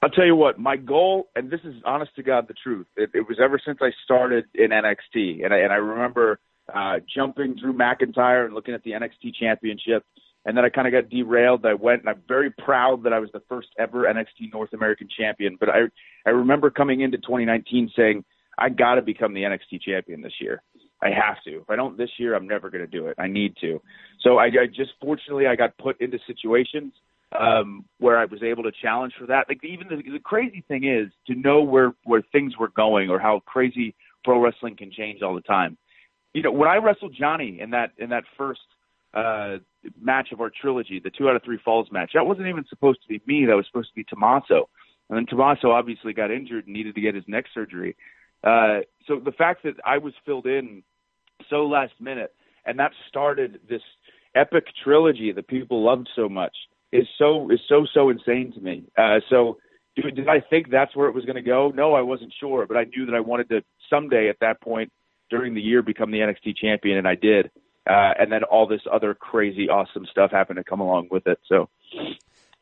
I'll tell you what, my goal, and this is honest to God the truth, it, it was ever since I started in NXT, and I, and I remember uh, jumping Drew McIntyre and looking at the NXT Championship, and then I kind of got derailed. I went, and I'm very proud that I was the first ever NXT North American champion. But I, I remember coming into 2019 saying, I got to become the NXT champion this year. I have to. If I don't this year, I'm never going to do it. I need to. So I, I just fortunately I got put into situations um, where I was able to challenge for that. Like even the, the crazy thing is to know where where things were going or how crazy pro wrestling can change all the time. You know, when I wrestled Johnny in that in that first uh, match of our trilogy, the two out of three falls match, that wasn't even supposed to be me. That was supposed to be Tommaso. And then Tommaso obviously got injured and needed to get his neck surgery. Uh, so the fact that I was filled in so last minute and that started this epic trilogy that people loved so much is so is so so insane to me. Uh, so did I think that's where it was going to go? No, I wasn't sure, but I knew that I wanted to someday at that point during the year become the NXT champion, and I did. Uh, and then all this other crazy, awesome stuff happened to come along with it. So.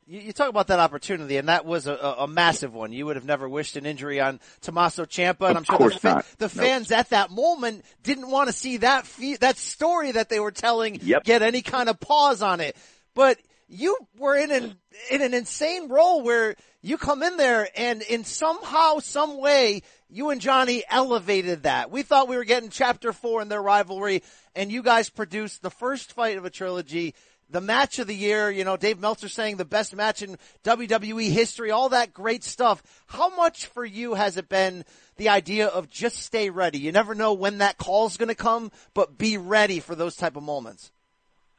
You, you talk about that opportunity, and that was a, a, massive one. You would have never wished an injury on Tommaso Ciampa, and I'm sure the, the nope. fans at that moment didn't want to see that fe- that story that they were telling yep. get any kind of pause on it. But you were in an in an insane role where you come in there and in somehow, some way, you and Johnny elevated that. We thought we were getting chapter four in their rivalry and you guys produced the first fight of a trilogy, the match of the year, you know, Dave Meltzer saying the best match in WWE history, all that great stuff. How much for you has it been the idea of just stay ready? You never know when that call's going to come, but be ready for those type of moments.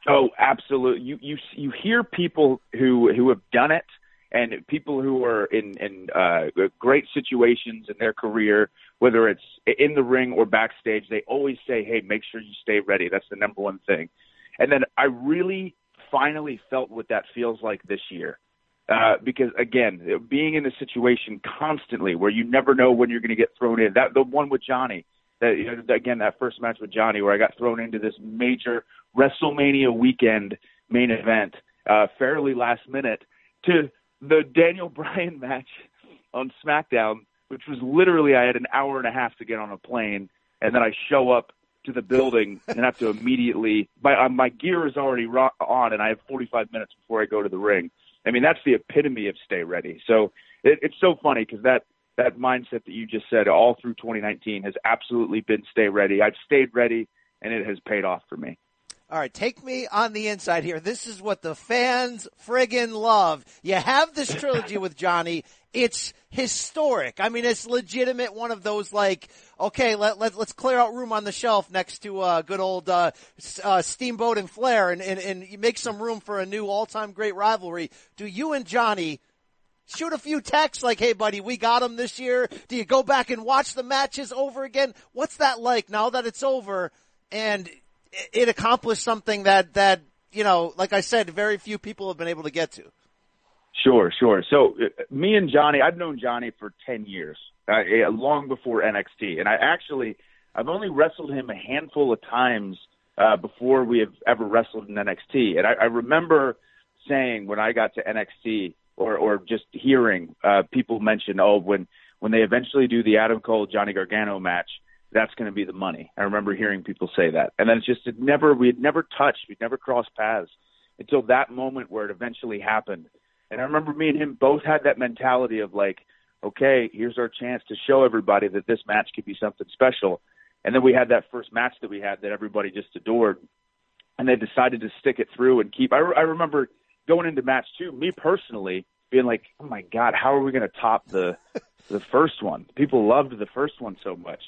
Oh, absolutely. You you you hear people who who have done it and people who are in in uh, great situations in their career, whether it's in the ring or backstage, they always say, "Hey, make sure you stay ready." That's the number one thing. And then I really finally felt what that feels like this year. Uh, because again, being in a situation constantly where you never know when you're going to get thrown in. That the one with Johnny, that you know, again that first match with Johnny where I got thrown into this major WrestleMania weekend main event uh, fairly last minute to the Daniel <laughs> Bryan match on SmackDown, which was literally I had an hour and a half to get on a plane, and then I show up to the building <laughs> and have to immediately my uh, my gear is already ro- on, and I have 45 minutes before I go to the ring. I mean, that's the epitome of stay ready. So it, it's so funny because that that mindset that you just said all through 2019 has absolutely been stay ready. I've stayed ready, and it has paid off for me. All right, take me on the inside here. This is what the fans friggin' love. You have this trilogy with Johnny. It's historic. I mean, it's legitimate. One of those like, okay, let, let let's clear out room on the shelf next to uh, good old uh, uh, Steamboat and Flair, and, and and make some room for a new all-time great rivalry. Do you and Johnny? Shoot a few texts like, hey buddy, we got him this year. Do you go back and watch the matches over again? What's that like now that it's over? And it accomplished something that that you know, like I said, very few people have been able to get to. Sure, sure. So uh, me and Johnny, I've known Johnny for ten years, uh, eh, long before NXT, and I actually I've only wrestled him a handful of times uh, before we have ever wrestled in NXT, and I, I remember saying when I got to NXT or or just hearing uh, people mention, oh, when when they eventually do the Adam Cole Johnny Gargano match, that's going to be the money. I remember hearing people say that, and then it's just it never we had never touched, we'd never crossed paths until that moment where it eventually happened. And I remember me and him both had that mentality of like, okay, here's our chance to show everybody that this match could be something special. And then we had that first match that we had that everybody just adored, and they decided to stick it through and keep. I, I remember going into match two, me personally being like, oh my god, how are we going to top the the first one? People loved the first one so much.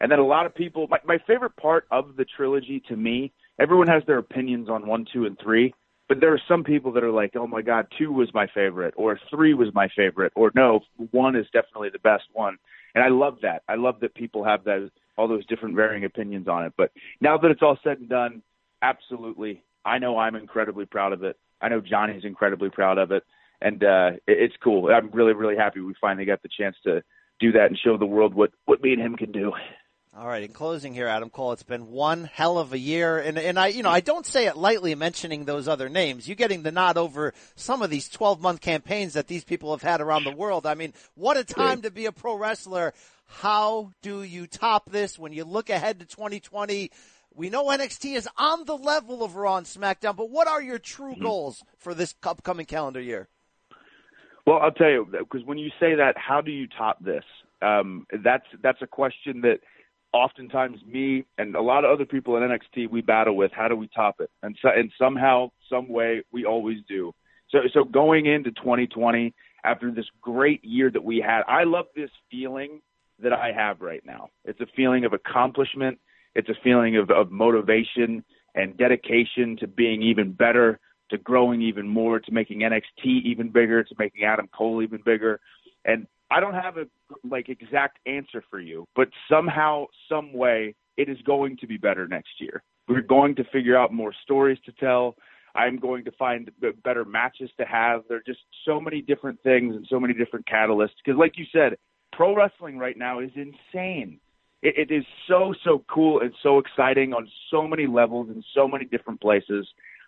And then a lot of people, my, my favorite part of the trilogy to me, everyone has their opinions on one, two, and three, but there are some people that are like, oh my God, two was my favorite, or three was my favorite, or no, one is definitely the best one. And I love that. I love that people have that, all those different varying opinions on it. But now that it's all said and done, absolutely. I know I'm incredibly proud of it. I know Johnny's incredibly proud of it. And uh, it's cool. I'm really, really happy we finally got the chance to do that and show the world what, what me and him can do. All right. In closing here, Adam Cole, it's been one hell of a year. And, and I, you know, I don't say it lightly mentioning those other names. You getting the nod over some of these 12 month campaigns that these people have had around the world. I mean, what a time to be a pro wrestler. How do you top this when you look ahead to 2020? We know NXT is on the level of Raw and SmackDown, but what are your true mm-hmm. goals for this upcoming calendar year? Well, I'll tell you, because when you say that, how do you top this? Um, that's that's a question that oftentimes me and a lot of other people in NXT we battle with how do we top it and so and somehow some way we always do so so going into 2020 after this great year that we had I love this feeling that I have right now. It's a feeling of accomplishment. It's a feeling of, of motivation and dedication to being even better, to growing even more, to making NXT even bigger, to making Adam Cole even bigger. And I don't have a like exact answer for you, but somehow, some way, it is going to be better next year. We're going to figure out more stories to tell. I'm going to find better matches to have. There are just so many different things and so many different catalysts. Because, like you said, pro wrestling right now is insane. It, it is so so cool and so exciting on so many levels in so many different places.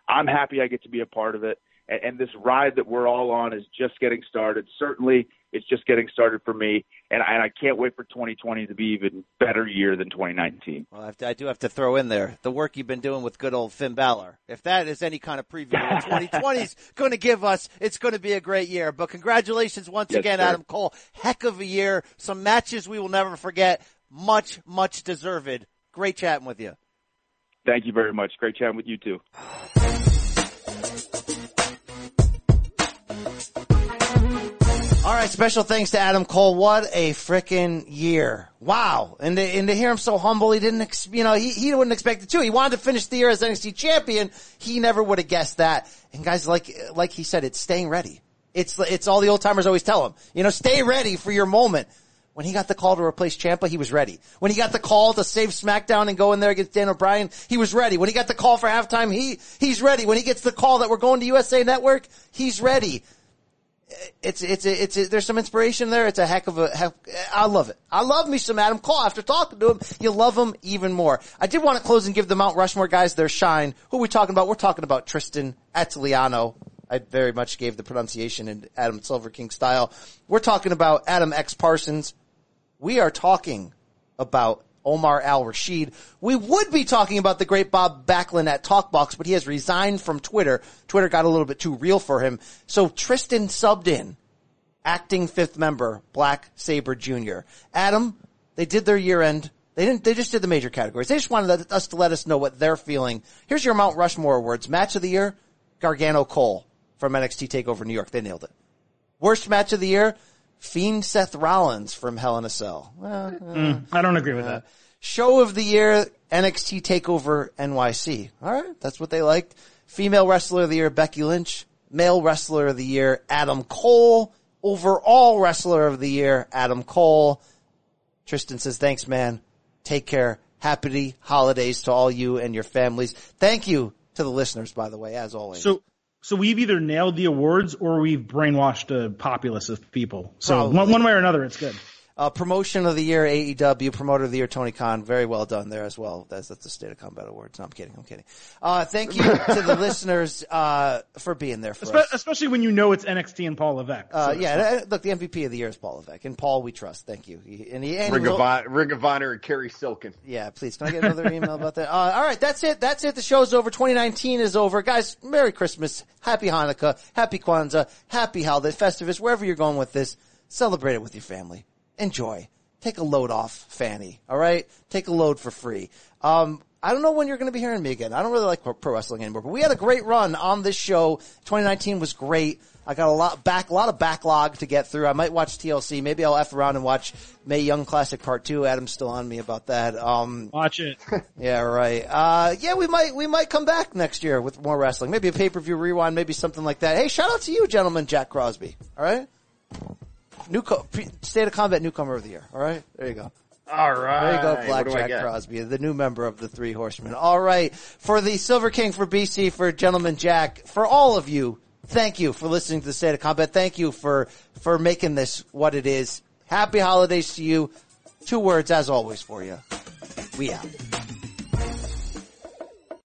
I'm happy I get to be a part of it and, and this ride that we're all on is just getting started. Certainly, it's just getting started for me, and I, and I can't wait for 2020 to be even better year than 2019. Well, I, have to, I do have to throw in there the work you've been doing with good old Finn Balor. If that is any kind of preview <laughs> of what 2020 is going to give us, it's going to be a great year. But congratulations once Yes, again, sir. Adam Cole. Heck of a year. Some matches we will never forget. Much, much deserved. Great chatting with you. Thank you very much. Great chatting with you too. <sighs> All right, special thanks to Adam Cole. What a freaking year! Wow, and to, and to hear him so humble, he didn't, ex- you know, he he wouldn't expect it too. He wanted to finish the year as NXT champion. He never would have guessed that. And guys, like like he said, it's staying ready. It's it's all the old timers always tell him. You know, stay ready for your moment. When he got the call to replace Ciampa, he was ready. When he got the call to save SmackDown and go in there against Daniel Bryan, he was ready. When he got the call for halftime, he he's ready. When he gets the call that we're going to USA Network, he's ready it's it's it's there's some inspiration there. It's a heck of a heck. I love it. I love me some Adam Cole. After talking to him, you love him even more. I did want to close and give the Mount Rushmore guys their shine. Who are we talking about? We're talking about Tristan Atiliano. I very much gave the pronunciation in Adam Silver King style. We're talking about Adam X Parsons. We are talking about Omar Al Rashid. We would be talking about the great Bob Backlund at Talkbox, but he has resigned from Twitter. Twitter got a little bit too real for him. So Tristan subbed in, acting fifth member, Black Saber Jr. Adam, they did their year end. They didn't, they just did the major categories. They just wanted us to let us know what they're feeling. Here's your Mount Rushmore awards. Match of the year, Gargano Cole from NXT TakeOver New York. They nailed it. Worst match of the year, Fiend Seth Rollins from Hell in a Cell. Well, uh, Mm, I don't agree with that. Show of the year, NXT TakeOver NYC. All right, that's what they liked. Female Wrestler of the Year, Becky Lynch. Male Wrestler of the Year, Adam Cole. Overall Wrestler of the Year, Adam Cole. Tristan says, thanks man. Take care. Happy holidays to all you and your families. Thank you to the listeners, by the way, as always. So, so we've either nailed the awards or we've brainwashed a populace of people. So Probably. one, one way or another, it's good. Uh, promotion of the year, AEW. Promoter of the year, Tony Khan. Very well done there as well. That's, that's the State of Combat Awards. No, I'm kidding. I'm kidding. Uh, thank you to the <laughs> listeners, uh, for being there for Espe- us. especially when you know it's NXT and Paul Levesque. Uh, So- yeah, uh, look, the MVP of the year is Paul Levesque, and Paul we trust. Thank you. He, and he, and he Ring of, Hon- Ring of Honor and Cary Silkin. yeah, please. Can I get another email about that? Uh, all right, that's it. That's it. The show's over. 2019 is over, guys. Merry Christmas, Happy Hanukkah, Happy Kwanzaa, Happy Holiday Festivus. Wherever you're going with this, celebrate it with your family. Enjoy. Take a load off, Fanny. All right, take a load for free. Um, I don't know when you're going to be hearing me again. I don't really like pro- wrestling anymore, but we had a great run on this show. 2019 was great. I got a lot back, a lot of backlog to get through. I might watch TLC. Maybe I'll f around and watch Mae Young Classic Part Two. Adam's still on me about that. Um, Watch it. <laughs> yeah, right. Uh, yeah, we might, we might come back next year with more wrestling. Maybe a pay-per-view rewind, maybe something like that. Hey, shout out to you, gentlemen, Jack Crosby. All right. New co- state of combat newcomer of the year. All right. There you go. All right. There you go, What Black Jack? Crosby, the new member of the Three Horsemen. All right. For the Silver King, for BC, for Gentleman Jack, for all of you, thank you for listening to the State of Combat. Thank you for, for making this what it is. Happy holidays to you. Two words as always for you. We out.